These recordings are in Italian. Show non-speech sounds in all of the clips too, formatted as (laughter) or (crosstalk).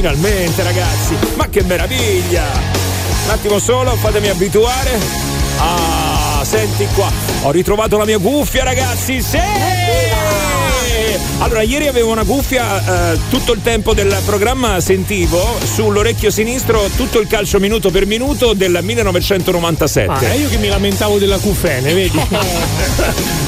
finalmente ragazzi, ma che meraviglia! Un attimo solo, fatemi abituare. Ah, senti qua, ho ritrovato la mia cuffia ragazzi, sì! Allora, ieri avevo una cuffia, eh, tutto il tempo del programma sentivo sull'orecchio sinistro tutto il calcio minuto per minuto del 1997. Ah, è io che mi lamentavo della cufene, vedi? (laughs)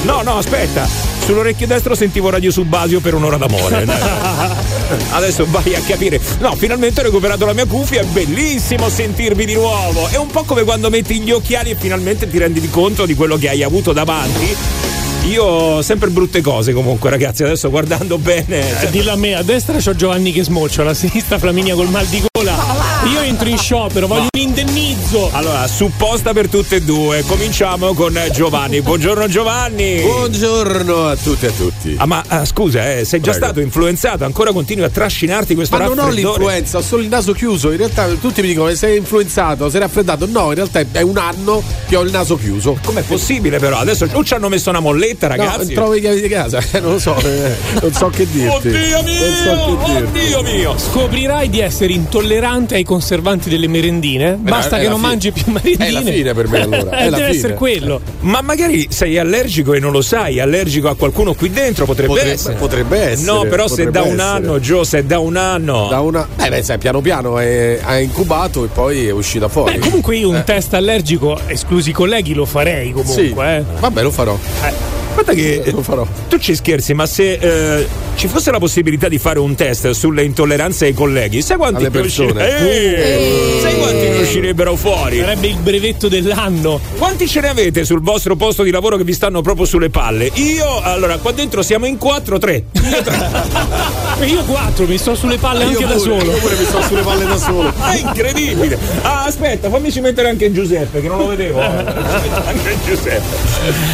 no, no, aspetta. Sull'orecchio destro sentivo Radio Subbasio per un'ora d'amore. (laughs) Adesso vai a capire. No, finalmente ho recuperato la mia cuffia, è bellissimo sentirvi di nuovo. È un po' come quando metti gli occhiali e finalmente ti rendi conto di quello che hai avuto davanti io ho sempre brutte cose comunque, ragazzi. Adesso guardando bene. Eh, dillo a me, a destra c'ho Giovanni che smoccia, a sinistra Flaminia col mal di gola. Io entro in sciopero, voglio un indennizzo. Allora, supposta per tutte e due. Cominciamo con Giovanni. Buongiorno Giovanni. Buongiorno a tutti e a tutti. Ah, ma ah, scusa, eh, sei già Prego. stato influenzato, ancora continui a trascinarti questo ma raffreddore. Ma non ho l'influenza, ho solo il naso chiuso. In realtà tutti mi dicono sei influenzato, sei raffreddato. No, in realtà è un anno che ho il naso chiuso. Com'è possibile però? Adesso o ci hanno messo una molletta, ragazzi. No, trovo i chiavi di casa, eh, (laughs) non lo so, eh, non so che dirti. Oddio mio! So Oddio mio! Scoprirai di essere intollerante ai conservanti delle merendine. Beh, Basta che non fine. mangi più merendine. (laughs) È la fine per me (laughs) allora. È Deve essere quello. Ma magari sei allergico e non lo sai, allergico a qualcuno qui dentro, potrebbe, potrebbe essere. Potrebbe essere. No, però se da un essere. anno, Gio, se da un anno. Da una. Eh beh, sai, piano piano è, è incubato e poi è uscita fuori. Beh, comunque io un eh. test allergico, esclusi i colleghi, lo farei comunque. Sì. Eh. Vabbè, lo farò. Eh. Guarda che lo farò. Tu ci scherzi, ma se eh, ci fosse la possibilità di fare un test sulle intolleranze ai colleghi, sai quanti persone? Eh, sai quanti ne uscirebbero fuori? Sarebbe il brevetto dell'anno. Quanti ce ne avete sul vostro posto di lavoro che vi stanno proprio sulle palle? Io, allora, qua dentro siamo in quattro, tre. Io, (laughs) tre. io quattro, mi sto sulle palle anche pure, da solo. Io pure mi sto sulle palle da solo. È (laughs) incredibile. Ah, aspetta, fammici mettere anche Giuseppe, che non lo vedevo. (laughs) anche Giuseppe.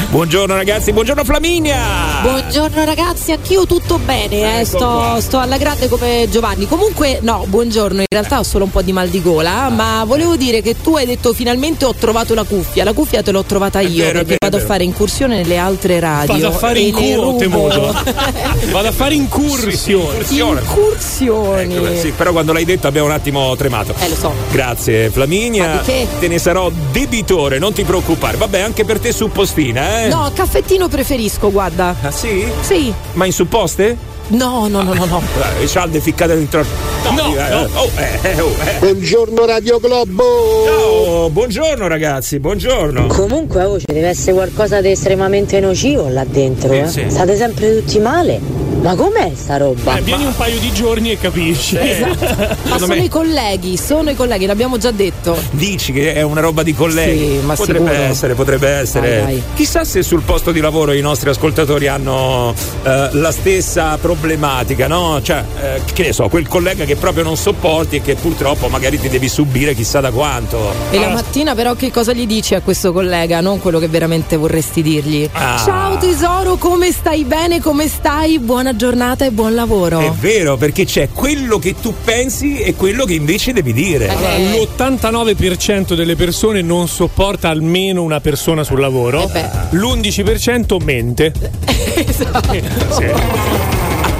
Buongiorno ragazzi, buongiorno Flaminia. Buongiorno ragazzi, anch'io tutto bene, eh. sto, sto, alla grande come Giovanni. Comunque, no, buongiorno, in realtà ho solo un po' di mal di gola, ma volevo dire che tu hai detto finalmente ho trovato la cuffia. La cuffia te l'ho trovata io vero, perché vero, vado a fare incursione nelle altre radio. Vado a fare incursione. (laughs) vado a fare incursione. Incursione. Incursioni. Ecco, sì, però quando l'hai detto abbiamo un attimo tremato. Eh, lo so. Grazie Flaminia. Te ne sarò debitore, non ti preoccupare. Vabbè, anche per te suppostina, eh? No, caffettino preferisco, guarda. Ah sì? Sì. Ma in supposte? No, no, no, no, no. Le cialde ficcate dentro. No, no, eh, no. Oh, eh, oh, eh. Buongiorno Radio Globo. Ciao, buongiorno ragazzi, buongiorno. Comunque, oh, ci deve essere qualcosa di estremamente nocivo là dentro. Eh, sì. State sempre tutti male. Ma com'è sta roba? Eh, vieni un paio di giorni e capisci. Esatto. Ma sono me... i colleghi, sono i colleghi, l'abbiamo già detto. Dici che è una roba di colleghi? Sì, ma potrebbe sicuro. essere, potrebbe essere. Dai, dai. Chissà se sul posto di lavoro i nostri ascoltatori hanno eh, la stessa problematica, no? Cioè, eh, che ne so, quel collega che proprio non sopporti e che purtroppo magari ti devi subire chissà da quanto. E la mattina però che cosa gli dici a questo collega? Non quello che veramente vorresti dirgli. Ah. Ciao tesoro, come stai bene? Come stai? Buona giornata e buon lavoro. È vero, perché c'è quello che tu pensi e quello che invece devi dire. Eh. L'89% delle persone non sopporta almeno una persona sul lavoro. Eh beh. L'11% mente. (laughs) esatto. (laughs) Sì.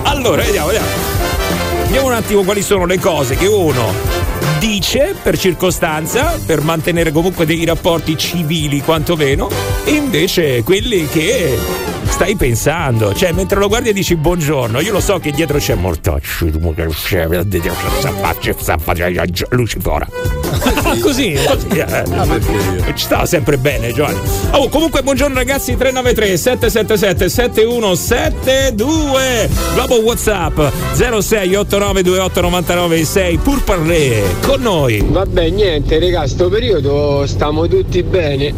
Allora, vediamo, vediamo. Vediamo un attimo quali sono le cose che uno dice per circostanza, per mantenere comunque dei rapporti civili quantomeno, e invece quelli che stai pensando. Cioè, mentre lo guardi e dici buongiorno, io lo so che dietro c'è mortacci, Lucifora. Così. Così, eh. Ci stava sempre bene, Giovanni. Oh, comunque, buongiorno ragazzi, 393 777 7172 Globo WhatsApp 0689289996 pur parlé con noi. Vabbè, niente, raga, sto periodo stiamo tutti bene.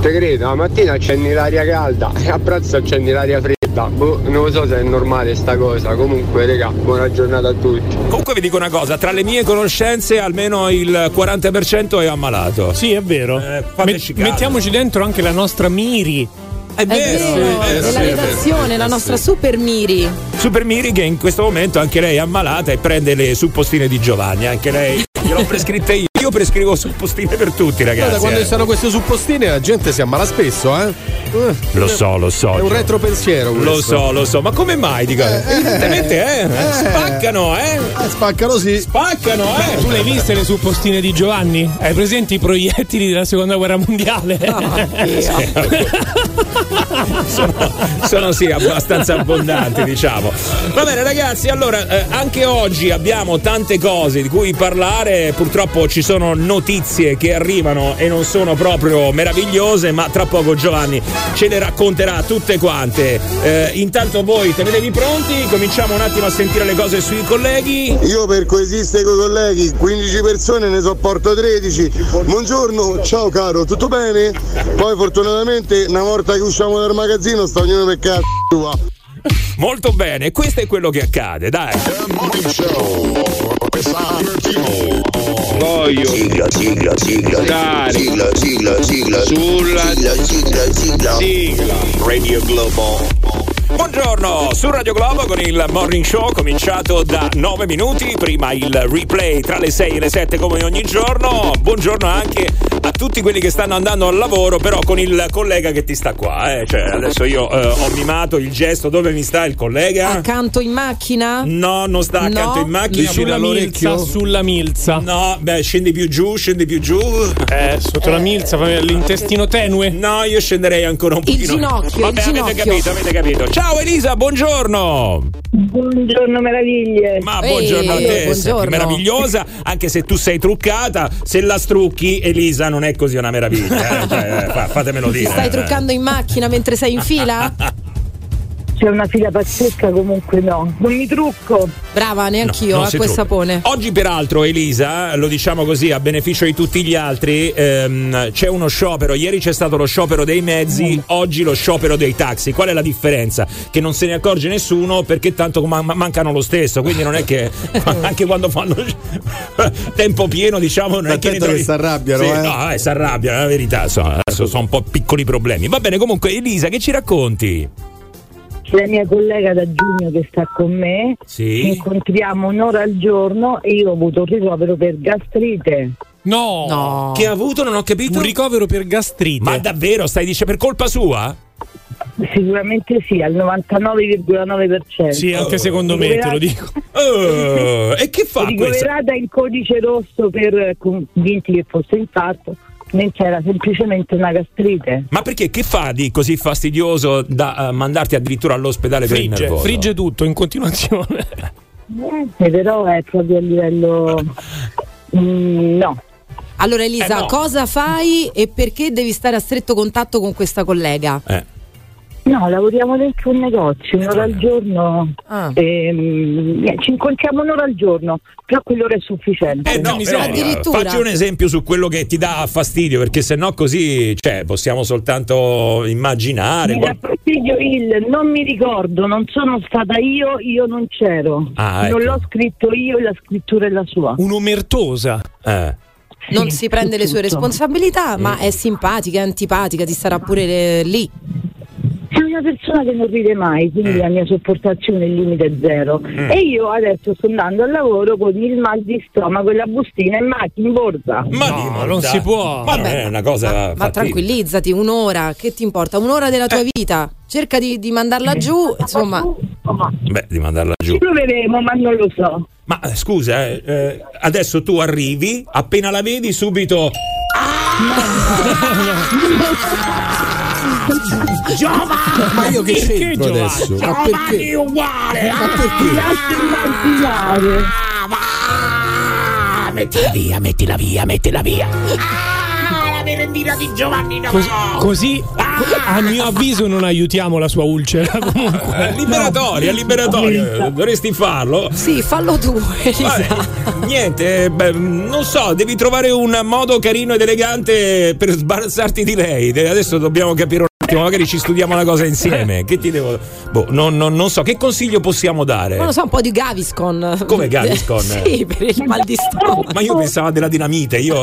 Te credo, la mattina accendi l'aria calda e a pranzo accendi l'aria fredda. Boh, non lo so se è normale sta cosa. Comunque, raga, buona giornata a tutti. Comunque vi dico una cosa, tra le mie conoscenze almeno il 40% è ammalato. Sì, è vero. Eh, caso. mettiamoci dentro anche la nostra Miri. È È vero, nella redazione, la nostra super Miri. Super Miri che in questo momento anche lei è ammalata e prende le suppostine di Giovanni, anche lei gliel'ho prescritte io. Io prescrivo suppostine per tutti, ragazzi. Guarda, quando eh. ci sono queste suppostine la gente si ammala spesso, eh? Eh, Lo so, lo so. È un retropensiero questo. Lo so, lo so, ma come mai? Dico, evidentemente, eh, eh. spaccano, eh? Eh, spaccano sì. Spaccano, eh? Tu le hai viste le suppostine di Giovanni? Hai presenti i proiettili della seconda guerra mondiale? sono, sono sì abbastanza abbondanti diciamo va bene ragazzi allora eh, anche oggi abbiamo tante cose di cui parlare purtroppo ci sono notizie che arrivano e non sono proprio meravigliose ma tra poco Giovanni ce le racconterà tutte quante Eh, intanto voi tenetevi pronti cominciamo un attimo a sentire le cose sui colleghi Io per coesistere con i colleghi, 15 persone ne sopporto 13. Buongiorno, ciao caro, tutto bene? Poi fortunatamente una volta che usciamo dal magazzino sta ognuno per cazzo. Molto bene questo è quello che accade dai Voglio Sigla, sigla, sigla, sigla, sigla, sigla, Sulla- sigla, sigla, sigla. sigla Radio Globo. Buongiorno su Radio Globo con il morning show cominciato da 9 minuti, prima il replay tra le 6 e le 7 come ogni giorno. Buongiorno anche a tutti quelli che stanno andando al lavoro, però con il collega che ti sta qua. Eh. Cioè, adesso io eh, ho mimato il gesto dove mi sta il collega. Accanto in macchina? No, non sta accanto No. in macchina. sulla milza, sulla milza. No, beh, scendi più giù, scendi più giù. Eh, sotto la milza, l'intestino tenue. No, io scenderei ancora un Il pochino. ginocchio, Vabbè, il avete ginocchio. capito, avete capito. Ciao Elisa, buongiorno. Buongiorno meraviglie. Ma Ehi, buongiorno a te, buongiorno. meravigliosa, anche se tu sei truccata, se la strucchi Elisa non è così una meraviglia, eh? Cioè, eh, fa- fatemelo Ti dire. stai eh. truccando in macchina mentre sei in fila? (laughs) C'è una fila pazzesca, comunque no. Non mi trucco. Brava, neanch'io, Non acqua si e sapone. Oggi, peraltro, Elisa, lo diciamo così a beneficio di tutti gli altri, ehm, c'è uno sciopero. Ieri c'è stato lo sciopero dei mezzi, oggi lo sciopero dei taxi. Qual è la differenza? Che non se ne accorge nessuno perché tanto ma- ma- mancano lo stesso. Quindi non è che (laughs) (laughs) anche quando fanno (laughs) tempo pieno, diciamo, non è che trovi- che si arrabbiano, Sì, eh. No, eh, si arrabbiano, è la verità. Insomma, adesso sono un po' piccoli problemi. Va bene, comunque, Elisa, che ci racconti? La mia collega da giugno che sta con me. Sì. Incontriamo un'ora al giorno e io ho avuto un ricovero per gastrite. No. No. Che ha avuto? Non ho capito. Un ricovero per gastrite. Ma davvero stai dicendo per colpa sua? Sicuramente sì, al 99,9%. Sì, anche secondo me, te lo dico. (laughs) Eh, e che fa questo? Ricoverata in codice rosso per convinti che fosse infarto, mentre era semplicemente una gastrite. Ma perché che fa di così fastidioso da eh, mandarti addirittura all'ospedale per il Frigge, nervoso? frigge tutto in continuazione. Niente, però è proprio a livello. Mm, no. Allora Elisa, Eh, no. cosa fai e perché devi stare a stretto contatto con questa collega? Eh. No, lavoriamo dentro un negozio, un'ora al giorno. Ah. Ehm, eh, ci incontriamo un'ora al giorno, però quell'ora è sufficiente. Eh no, però, Addirittura. facci un esempio su quello che ti dà fastidio, perché se no così cioè, possiamo soltanto immaginare. Mi dà fastidio il non mi ricordo, non sono stata io, io non c'ero. Ah, Non ecco. l'ho scritto io e la scrittura è la sua. Un'omertosa. Eh. Non Sì, si prende le sue tutto. responsabilità, ma è simpatica, è antipatica, ti starà pure eh, lì. È una persona che non ride mai, Mm. quindi la mia sopportazione è il limite zero. E io adesso sto andando al lavoro con il mal di stomaco e la bustina in macchina in borsa. Ma No, di- non si può. Ma non è una cosa. Ma, ma tranquillizzati, un'ora, che ti importa? Un'ora della tua vita. Cerca di, di mandarla giù, insomma. Beh, di mandarla giù. Ci proveremo, ma non lo so. Ma eh, scusa, eh, eh, adesso tu arrivi, appena la vedi, subito. (laughs) (laughs) Ma io che Perché c'entro Giovanni? adesso? Ma perché? uguale! Ma perché? Lascio immaginare. Mettila via, mettila via, mettila via. Cos- così, a mio avviso, non aiutiamo la sua ulcera. (laughs) Comunque. Liberatoria, liberatoria. Dovresti farlo. Sì, fallo tu. Vabbè, niente, eh, beh, non so, devi trovare un modo carino ed elegante per sbarazzarti di lei. De- Adesso dobbiamo capire attimo, magari ci studiamo una cosa insieme. Che ti devo. Boh, non, non- non so, che consiglio possiamo dare? Non lo so, un po' di Gaviscon. Come Gaviscon? (laughs) sì, per il mal di stomaco. Ma io pensavo della dinamite, io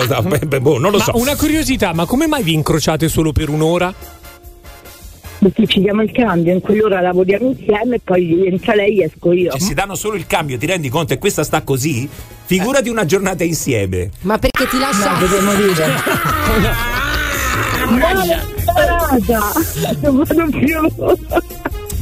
boh, non lo Ma so. una curiosità, ma come mai vi incrociate solo per un'ora? Perché ci diamo il cambio, in quell'ora lavoriamo insieme e poi entra lei e esco io. Cioè, si danno solo il cambio, ti rendi conto? E questa sta così? Figurati una giornata insieme. Ma perché ti lascia. No, devo morire. (laughs) No, non vado più.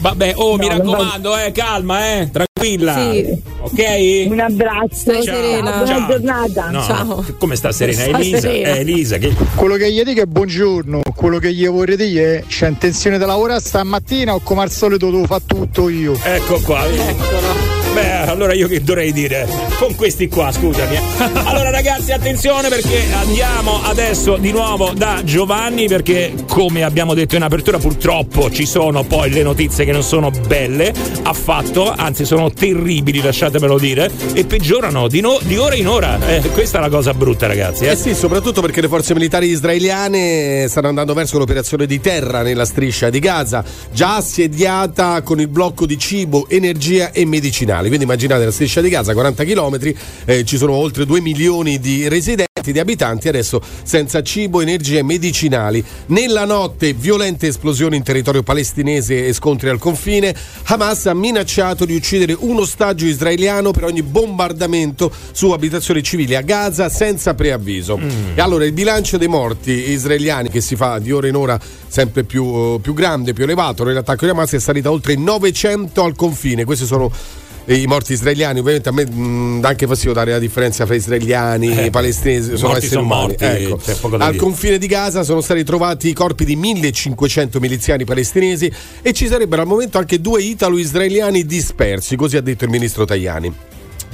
Vabbè, oh, mi No, non raccomando, eh, calma, eh, tranquilla. Sì. Ok? Un abbraccio. Ciao. serena. Buona Ciao. giornata. No, Ciao. Come sta Serena? Sta Elisa? serena. Eh, Elisa, che... Quello che gli dico è buongiorno, quello che gli vorrei dire è c'è intenzione di lavorare stamattina o come al solito devo fare tutto io. Ecco qua. Beh, allora io che dovrei dire? Con questi qua, scusami. (laughs) Allora ragazzi, attenzione perché andiamo adesso di nuovo da Giovanni perché come abbiamo detto in apertura purtroppo ci sono poi le notizie che non sono belle affatto, anzi sono terribili, lasciatemelo dire, e peggiorano di, no- di ora in ora. Eh, questa è la cosa brutta ragazzi. Eh Eh. sì, soprattutto perché le forze militari israeliane stanno andando verso l'operazione di terra nella striscia di Gaza, già assediata con il blocco di cibo, energia e medicinali. Quindi immaginate la striscia di Gaza, 40 km, ci sono oltre 2 milioni di residenti, di abitanti, adesso senza cibo, energia e medicinali. Nella notte violente esplosioni in territorio palestinese e scontri al confine. Hamas ha minacciato di uccidere un ostaggio israeliano per ogni bombardamento su abitazioni civili a Gaza senza preavviso. E allora il bilancio dei morti israeliani che si fa di ora in ora sempre più, più grande, più elevato nell'attacco di Hamas è salita oltre 900 al confine. Questi sono i morti israeliani, ovviamente a me mh, anche fastidio dare la differenza fra israeliani e palestinesi, i sono morti esseri sono umani. morti, Ecco. Al dire. confine di Gaza sono stati trovati i corpi di 1500 miliziani palestinesi e ci sarebbero al momento anche due italo-israeliani dispersi, così ha detto il ministro Tajani.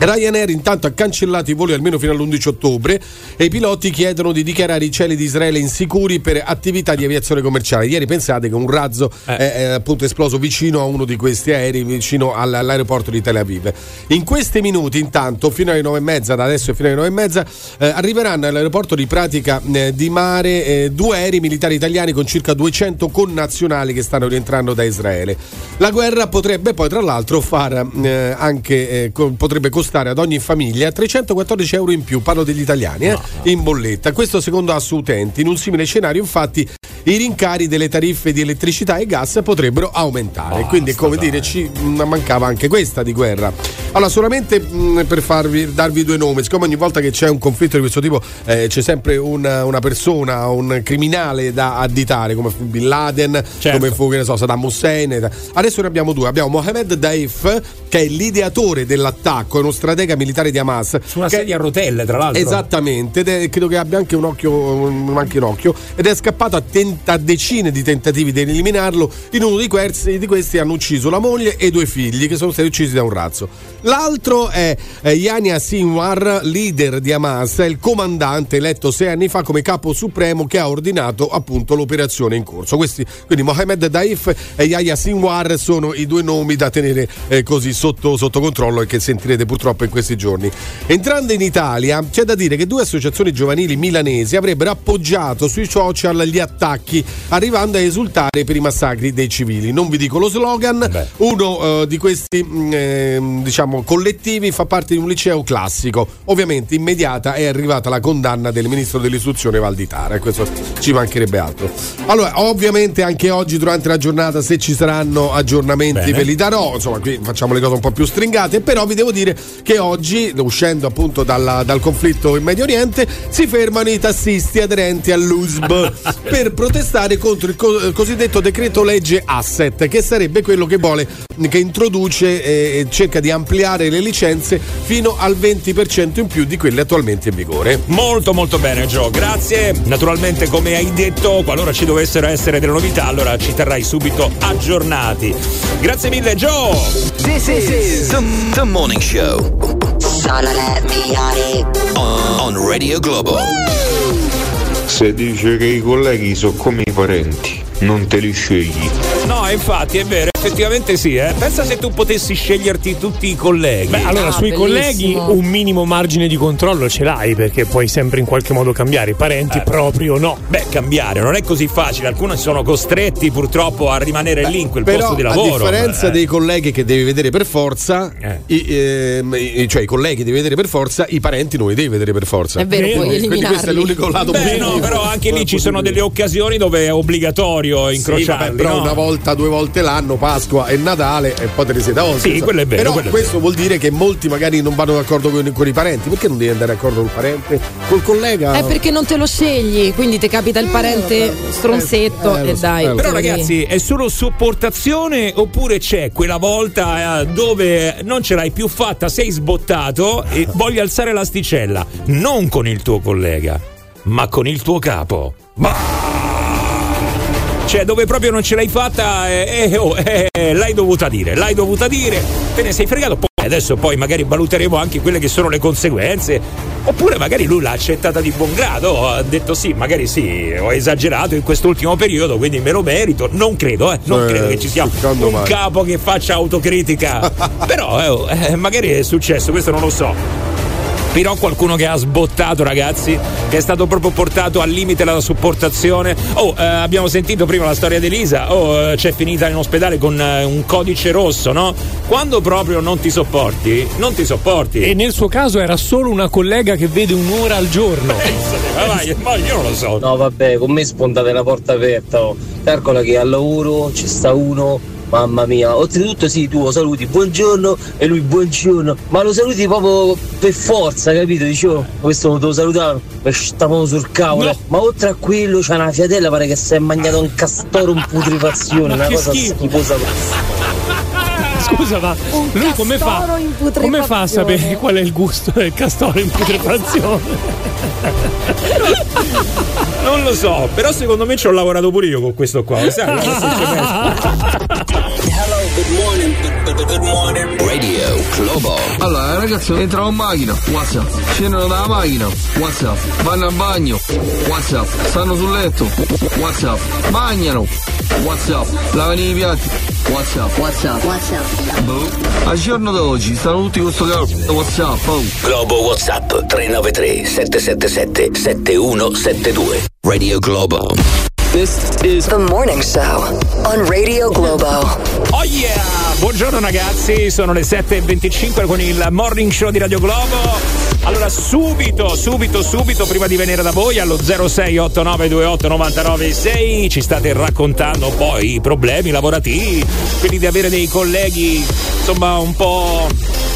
Ryanair intanto ha cancellato i voli almeno fino all'11 ottobre e i piloti chiedono di dichiarare i cieli di Israele insicuri per attività di aviazione commerciale. Ieri pensate che un razzo Eh. è, è appunto esploso vicino a uno di questi aerei, vicino all- all'aeroporto di Tel Aviv. In questi minuti intanto, fino alle 9 e mezza, da adesso fino alle 9 e mezza, eh, arriveranno all'aeroporto di Pratica eh, di Mare eh, due aerei militari italiani con circa 200 connazionali che stanno rientrando da Israele. La guerra potrebbe poi tra l'altro far eh, anche eh, co- potrebbe costare ad ogni famiglia 314 euro in più, parlo degli italiani, eh, in bolletta. Questo secondo Assu Utenti. In un simile scenario, infatti, i rincari delle tariffe di elettricità e gas potrebbero aumentare. Basta, Quindi, come dai. dire, ci mm, mancava anche questa di guerra. Allora, solamente mh, per farvi, darvi due nomi, siccome ogni volta che c'è un conflitto di questo tipo eh, c'è sempre una, una, persona, un criminale da additare, come fu Bin Laden, certo. come fu so, Saddam Hussein. Adesso ne abbiamo due. Abbiamo Mohamed Daif, che è l'ideatore dell'attacco, è uno stratega militare di Hamas. Su una che... sedia a rotelle, tra l'altro. Esattamente, è, credo che abbia anche un occhio, un, anche un occhio, ed è scappato a tentare 30 decine di tentativi di eliminarlo, in uno di questi, di questi, hanno ucciso la moglie e due figli che sono stati uccisi da un razzo. L'altro è Yania Sinwar, leader di Hamas, il comandante eletto sei anni fa come capo supremo che ha ordinato appunto l'operazione in corso. Questi, quindi Mohamed Daif e Yahya Sinwar sono i due nomi da tenere eh, così sotto, sotto controllo e che sentirete purtroppo in questi giorni. Entrando in Italia c'è da dire che due associazioni giovanili milanesi avrebbero appoggiato sui social gli attacchi arrivando a esultare per i massacri dei civili. Non vi dico lo slogan, uno eh, di questi ehm, diciamo collettivi fa parte di un liceo classico. Ovviamente immediata è arrivata la condanna del ministro dell'istruzione Valditara e questo ci mancherebbe altro. Allora, ovviamente anche oggi durante la giornata se ci saranno aggiornamenti Bene. ve li darò, insomma qui facciamo le cose un po' più stringate, però vi devo dire che oggi, uscendo appunto dalla- dal conflitto in Medio Oriente, si fermano i tassisti aderenti all'USB (laughs) per protestare contro il co- eh, cosiddetto decreto legge asset, che sarebbe quello che vuole, che introduce e cerca di ampliare le licenze fino al 20% in più di quelle attualmente in vigore. Molto molto bene Gio, grazie. Naturalmente come hai detto, qualora ci dovessero essere delle novità, allora ci terrai subito aggiornati. Grazie mille Gio! This is the, the morning show on, on Radio Globo. Se dice che i colleghi sono come i parenti, non te li scegli. No, infatti è vero, effettivamente sì, eh. Pensa se tu potessi sceglierti tutti i colleghi. Beh, allora Ah, sui bellissimo. colleghi un minimo margine di controllo ce l'hai perché puoi sempre in qualche modo cambiare. I parenti Eh. proprio no. Beh, cambiare non è così facile, alcuni sono costretti purtroppo a rimanere lì in quel Però posto di a lavoro. differenza Eh. dei colleghi che devi vedere per forza, Eh. i, ehm, i- cioè i colleghi devi vedere per forza, i parenti non li devi vedere per forza. È vero, puoi Quindi questo è eliminarli. l'unico lato Beh, positivo. no, però anche lì ci sono delle occasioni dove è obbligatorio Sì, incrociarli. vabbè, però no? una volta due volte l'anno, Pasqua e Natale, e poi te ne siete a volte. Sì, quello è vero, Però questo vuol dire che molti magari non vanno d'accordo con, con i parenti. Perché non devi andare d'accordo col parente? Col collega? È perché non te lo scegli, quindi ti capita il parente stronzetto eh, lo e so, dai. eh, lo Però ragazzi, è solo sopportazione oppure c'è quella volta eh, dove non ce l'hai più fatta, sei sbottato e voglio alzare l'asticella, non con il tuo collega, ma con il tuo capo. Cioè, dove proprio non ce l'hai fatta, eh, eh, oh, eh, l'hai dovuta dire, l'hai dovuta dire, te ne sei fregato. Poi adesso poi magari valuteremo anche quelle che sono le conseguenze. Oppure magari lui l'ha accettata di buon grado, ha detto sì, magari sì, ho esagerato in quest'ultimo periodo, quindi me lo merito. Non credo, eh, non Eh, credo che ci sia un me. capo che faccia autocritica. (laughs) Però eh, oh, eh, magari è successo, questo non lo so. Però qualcuno che ha sbottato, ragazzi, che è stato proprio portato al limite della sopportazione. Oh, eh, abbiamo sentito prima la storia di Elisa. Oh, eh, c'è finita in ospedale con eh, un codice rosso, no? Quando proprio non ti sopporti, non ti sopporti. E nel suo caso era solo una collega che vede un'ora al giorno. Ma vai, ma io non lo so. No vabbè, con me spontate la porta aperta. Oh. Calcola che al lavoro ci sta uno, mamma mia. Oltretutto sì, tu lo saluti buongiorno e lui buongiorno. Ma lo saluti proprio per forza, capito? Dicevo, questo lo devo salutare, mi stavamo sul cavolo. Ma oltre a quello c'è una fiatella, pare che si è mangiato un castoro in (laughs) putrefazione, una cosa schifo. schifosa. (laughs) Scusa, ma lui come fa? castoro in putrefazione. Come fa a sapere (laughs) qual è il gusto del castoro in putrefazione? Non lo so, però secondo me ci ho lavorato pure io con questo qua. Sai, Globo. Allora, ragazzi, entrano in macchina, WhatsApp. Scendono dalla macchina, WhatsApp. Vanno al bagno, WhatsApp. Stanno sul letto, WhatsApp. Mangiano, WhatsApp. Lavano i piatti, WhatsApp. WhatsApp. WhatsApp. Boh. Al giorno d'oggi stanno tutti con sto cazzo WhatsApp. Oh. Globo WhatsApp 393 777 7172. Radio Globo. This is the morning show on Radio Globo. Oh yeah! Buongiorno ragazzi, sono le 7.25 con il morning show di Radio Globo. Allora subito, subito, subito, prima di venire da voi allo 0689289996 ci state raccontando poi i problemi lavorativi, quelli di avere dei colleghi insomma un po'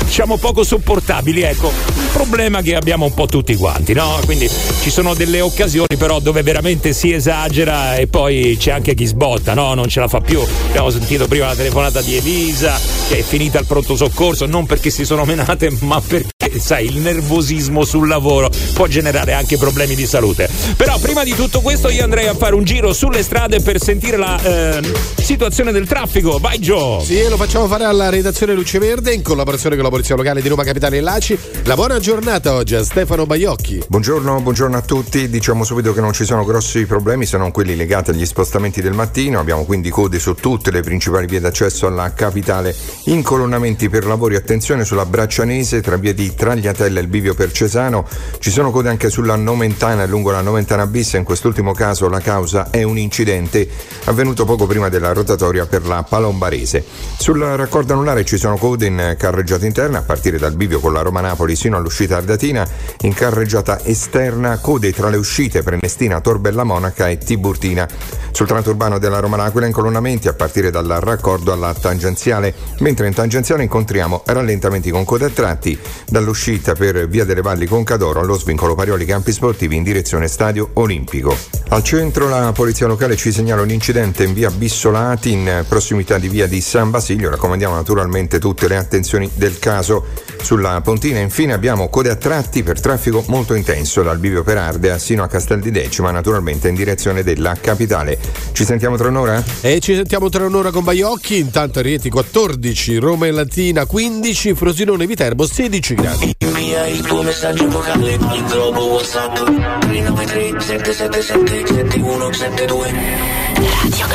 diciamo poco sopportabili, ecco, un problema che abbiamo un po' tutti quanti, no? Quindi ci sono delle occasioni però dove veramente si esagera e poi c'è anche chi sbotta, no? Non ce la fa più. Abbiamo sentito prima la telefonata di Elisa che è finita al pronto soccorso non perché si sono menate, ma perché sai, il nervosismo sul lavoro può generare anche problemi di salute. Però prima di tutto questo io andrei a fare un giro sulle strade per sentire la eh, situazione del traffico. Vai Gio! Sì, lo facciamo fare alla redazione Luce Verde in collaborazione con la Polizia Locale di Roma Capitale e Laci. La buona giornata oggi a Stefano Baiocchi. Buongiorno, buongiorno a tutti. Diciamo subito che non ci sono grossi problemi se non quelli legati agli spostamenti del mattino. Abbiamo quindi code su tutte le principali vie d'accesso alla capitale. Incolonnamenti per lavori, attenzione sulla Braccianese tra via di Tragliatella e il bivio per Cesano. Ci sono code anche sulla Nomentana e lungo la Nomentana bis. In quest'ultimo caso la causa è un incidente avvenuto poco prima della rotatoria per la Palombarese. Sul raccordo anulare ci sono code in carreggiata interna a partire dal bivio con la Roma Napoli sino all'uscita Ardatina. In carreggiata esterna code tra le uscite Prenestina, Torbella Monaca e Tiburtina. Sul tratto urbano della Roma L'Aquila incolonnamenti a partire dal raccordo alla tangenziale, mentre in tangenziale incontriamo rallentamenti con code a tratti dall'uscita per Via delle Valli Concadoro allo svincolo Parioli Campi Sportivi in direzione Stadio Olimpico. Al centro la polizia locale ci segnala un incidente in via Bissolati in prossimità di via di San Basilio, raccomandiamo naturalmente tutte le attenzioni del caso. Sulla Pontina infine abbiamo code a tratti per traffico molto intenso dal bivio per Ardea sino a Castel di Decima, naturalmente in direzione della capitale. Ci sentiamo tra un'ora? E ci sentiamo tra un'ora con Baiocchi. Intanto Rieti 14, Roma e Latina 15, Frosinone Viterbo 16 gradi. Invia il tuo messaggio vocale il globo WhatsApp 393 777 7172 Radio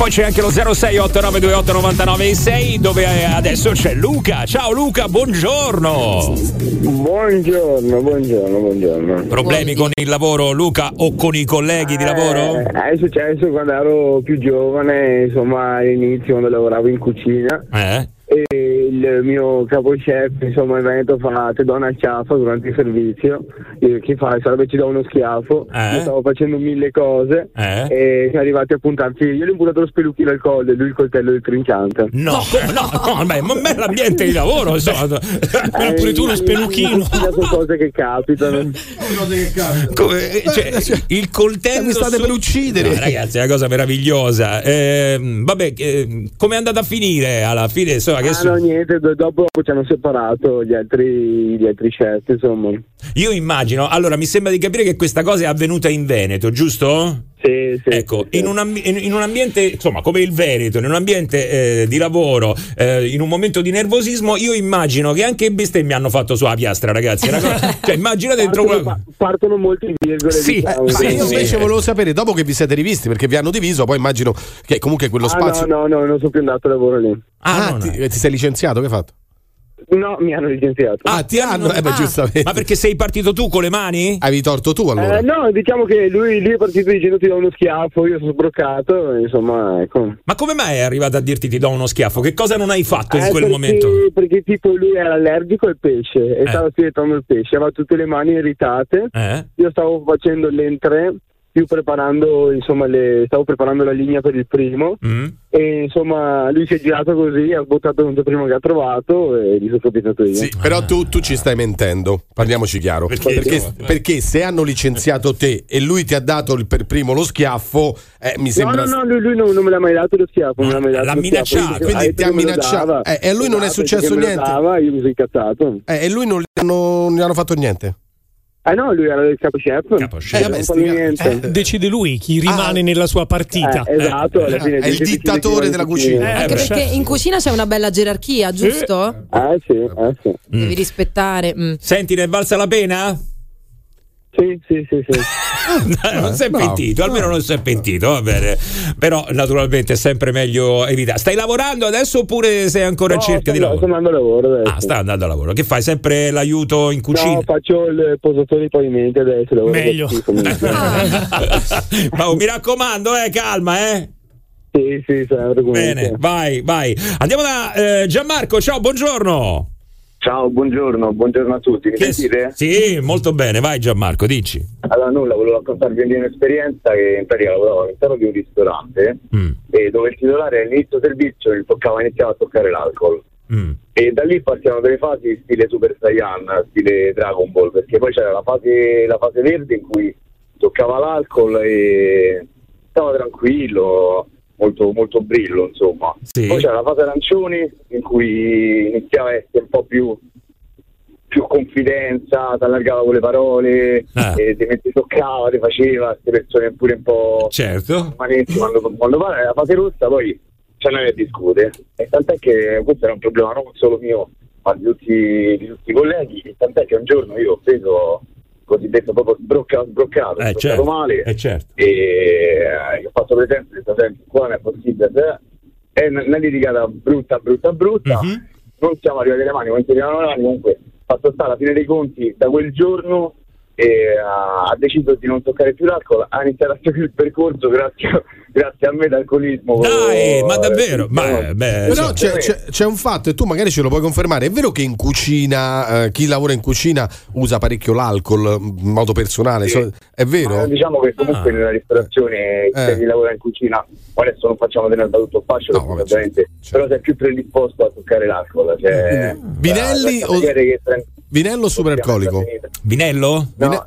Poi c'è anche lo 0689289996 dove eh, adesso c'è Luca. Ciao Luca, buongiorno. Buongiorno, buongiorno, buongiorno. Problemi con il lavoro Luca o con i colleghi di lavoro? Eh, è successo quando ero più giovane, insomma all'inizio quando lavoravo in cucina. Eh? E il mio capo chef, insomma, in Veneto fa ti do una schiaffa durante il servizio. Io, chi fa? Sarebbe ci do uno schiaffo. Eh? Io stavo facendo mille cose Eh? e siamo arrivati appunto, anzi, io gli ho imputato lo speluchino al collo e lui il coltello del trinciante. No, (laughs) no, no, ma è, ma è l'ambiente di lavoro, insomma. Eh, pure tu lo speluchino. Sono (laughs) cose che capitano. Come, eh, cioè, il coltello. Eh, mi state su- per uccidere. No, ragazzi, è una cosa meravigliosa. Ehm, vabbè, eh, come è andata a finire alla fine? Insomma, che Ah su- no, niente, do- dopo ci hanno separato gli altri, gli altri chef, insomma. Io immagino, allora mi sembra di capire che questa cosa è avvenuta in Veneto, giusto? Sì, sì. Ecco, In, un ambi- in- un ambiente, insomma, come il Veneto, in un ambiente eh, di lavoro, eh, in un momento di nervosismo, io immagino che anche i bestemmie hanno fatto sulla piastra, ragazzi. Cosa- (laughs) cioè, immaginate dentro Partono, quella- pa- partono molte virgole. Sì, diciamo, eh, Ma sì, io sì. invece volevo sapere, dopo che vi siete rivisti, perché vi hanno diviso, poi immagino che comunque quello Ah, spazio. no, no, no, non sono più andato a lavoro lì. Ah, ti, ti sei licenziato? Che hai fatto? No, mi hanno licenziato. Ah, ti hanno? Eh, beh, Ah, giustamente. Ma perché sei partito tu con le mani? Avevi torto tu allora? Eh, no, diciamo che lui, lui è partito dicendo ti do uno schiaffo, io sono sbroccato, insomma, ecco. Ma come mai è arrivato a dirti ti do uno schiaffo? Che cosa non hai fatto in Eh, quel perché, momento? Perché tipo lui era allergico al pesce e Eh. stava sfilettando il pesce, aveva tutte le mani irritate. Eh? Io stavo facendo l'entrée, più preparando, insomma, le, stavo preparando la linea per il primo. Mm? E insomma, lui si è girato così, ha buttato primo che ha trovato e gli sono capitato io. Sì, però tu, tu ci stai mentendo, parliamoci chiaro. Perché? Perché, perché se hanno licenziato te e lui ti ha dato il per primo lo schiaffo, eh, mi sembra. No, no, no, lui, lui non, non me l'ha mai dato lo schiaffo. Non me l'ha mai dato L'ha minacciato, quindi ti ha minacciato. Eh, e a lui non è successo niente. dava, io mi sono incazzato. Eh, e lui non gli, hanno, non gli hanno fatto niente. Ah no, lui era il capo chef. Capo chef. Eh, vabbè, non sti fa ca- niente. Eh, decide lui chi rimane Ah. nella sua partita. Eh, esatto, alla fine È il dittatore della cucina. Eh, Anche perché certo. in cucina c'è una bella gerarchia, giusto? Ah sì, sì. Devi rispettare. mm. Senti, ne è valsa la pena? Sì, sì, sì, sì. (laughs) Eh, non si è bravo. pentito, almeno non si è pentito, va bene. Però naturalmente è sempre meglio evitare. Stai lavorando adesso oppure sei ancora in No, cerca di lavoro? Sto andando a lavoro adesso. Ah, sta andando a lavoro. Che fai? Sempre l'aiuto in cucina? No, faccio il posatore di pavimenti adesso. lavoro Meglio. (laughs) Ma mi raccomando, eh, calma, eh. sì, sì, sempre comunque. Bene, vai, vai. Andiamo da eh, Gianmarco, ciao, buongiorno. Ciao, buongiorno, buongiorno a tutti. Mi Che- sentite? Sì, molto bene, vai Gianmarco, dici. Allora, nulla, volevo raccontarvi di un'esperienza che in pratica lavoravo all'interno di un ristorante Mm, e dove il titolare all'inizio servizio gli toccava, iniziava a toccare l'alcol. mm. E da lì partiamo delle fasi stile Super Saiyan, stile Dragon Ball, perché poi c'era la fase, la fase verde in cui toccava l'alcol e stava tranquillo, molto, molto brillo insomma. Sì. Poi c'era la fase arancioni in cui iniziava a essere un po' più, più confidenza, ti allargava con le parole, Ah. e ti, metti- toccava, ti faceva, queste persone pure un po' Certo. quando, quando parla la fase rossa poi c'è noi a discutere e tant'è che questo era un problema non solo mio ma di tutti, di tutti i colleghi e tant'è che un giorno io ho preso cosiddetto proprio sbroccato, sbroccato, Eh, certo. male Eh, certo. e eh, ho fatto presente ho detto "Senti, qua non è possibile se- è una litigata brutta brutta brutta Mhm. non siamo arrivati alle mani non si arrivano le mani comunque fatto sta alla fine dei conti da quel giorno e ha, deciso di non toccare più l'alcol ha iniziato a seguire il percorso grazie, (laughs) grazie a me d'alcolismo Dai, ma Eh, davvero? sì, Ma, beh, Però sì. c'è, c'è- c'è un fatto, e tu magari ce lo puoi confermare. È vero che in cucina, eh, chi lavora in cucina usa parecchio l'alcol in modo personale? Sì. So- è vero? Ma diciamo che comunque Ah. nella ristorazione Eh. chi lavora in cucina adesso non facciamo tenere da tutto fascio No, vabbè, ovviamente certo, però sei più predisposto a toccare l'alcol cioè, Vinelli da- o- Vinello o superalcolico? Vinello? No,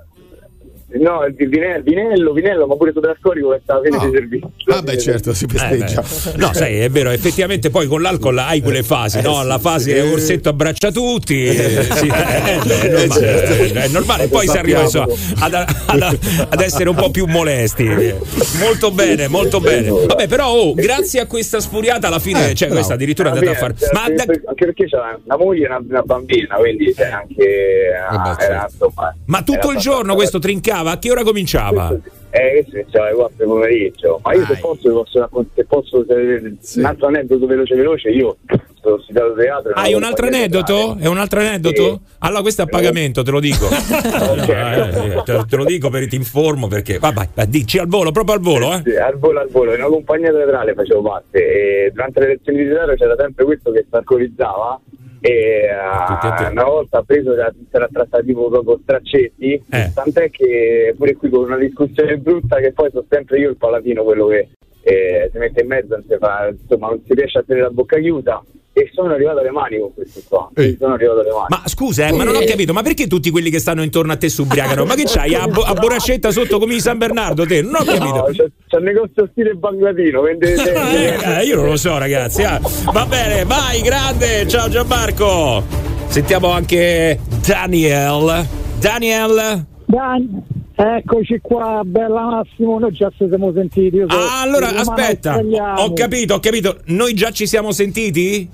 no, vinello, vinello, ma pure superalcolico che sta alla fine Ah. dei servizi. Ah, beh, certo, si Eh, festeggia. beh. no, sai, è vero, effettivamente poi con l'alcol hai quelle fasi, no? sì, La fase sì. orsetto abbraccia tutti, eh, sì, eh, è normale, eh, è normale. poi si arriva insomma, ad, ad- ad essere un po' più molesti. Molto bene, molto bene. Vabbè, però oh, grazie a questa sfuriata alla fine, Eh, cioè bravo. questa addirittura è andata a fare. Ma da- anche perché c'è una moglie e una, una bambina, quindi c'è anche ah, Vabbè, era, certo. insomma, ma tutto il giorno questo trincava? A che ora cominciava? Eh, questo iniziava alle 4 pomeriggio. Ma io se posso, posso raccontare, se posso, se- Sì. un altro aneddoto veloce veloce, io sono studiato teatro. Hai ho un altro aneddoto? È un altro aneddoto? Sì. Allora questo è a pagamento, te lo dico. (laughs) No, eh, te, te lo dico per ti informo perché. Vabbè, vai, dici al volo, proprio al volo, eh. Sì, al volo al volo, in una compagnia teatrale facevo parte e durante le lezioni di teatro c'era sempre questo che si alcolizzava E eh, una volta preso si era trattato tipo proprio straccetti, Eh. tant'è che pure qui con una discussione brutta che poi sono sempre io il paladino quello che eh, si mette in mezzo, non si, fa, insomma, non si riesce a tenere la bocca chiusa e sono arrivato alle mani con questo qua. Sì, Sono arrivato alle mani. Ma scusa, eh, ma non ho capito, ma perché tutti quelli che stanno intorno a te si ubriacano? Ma che c'hai a, bo- a borrascetta sotto come di San Bernardo te? Non ho capito. No, c'è, c'è il negozio stile Bangladino, vende (laughs) Eh, io non lo so, ragazzi. ah. Va bene, vai, grande. Ciao Gianmarco. Sentiamo anche Daniel. Daniel. Dan, eccoci qua, bella Massimo, noi già ci siamo sentiti. Io so- Ah, allora aspetta, ho capito, ho capito. Noi già ci siamo sentiti?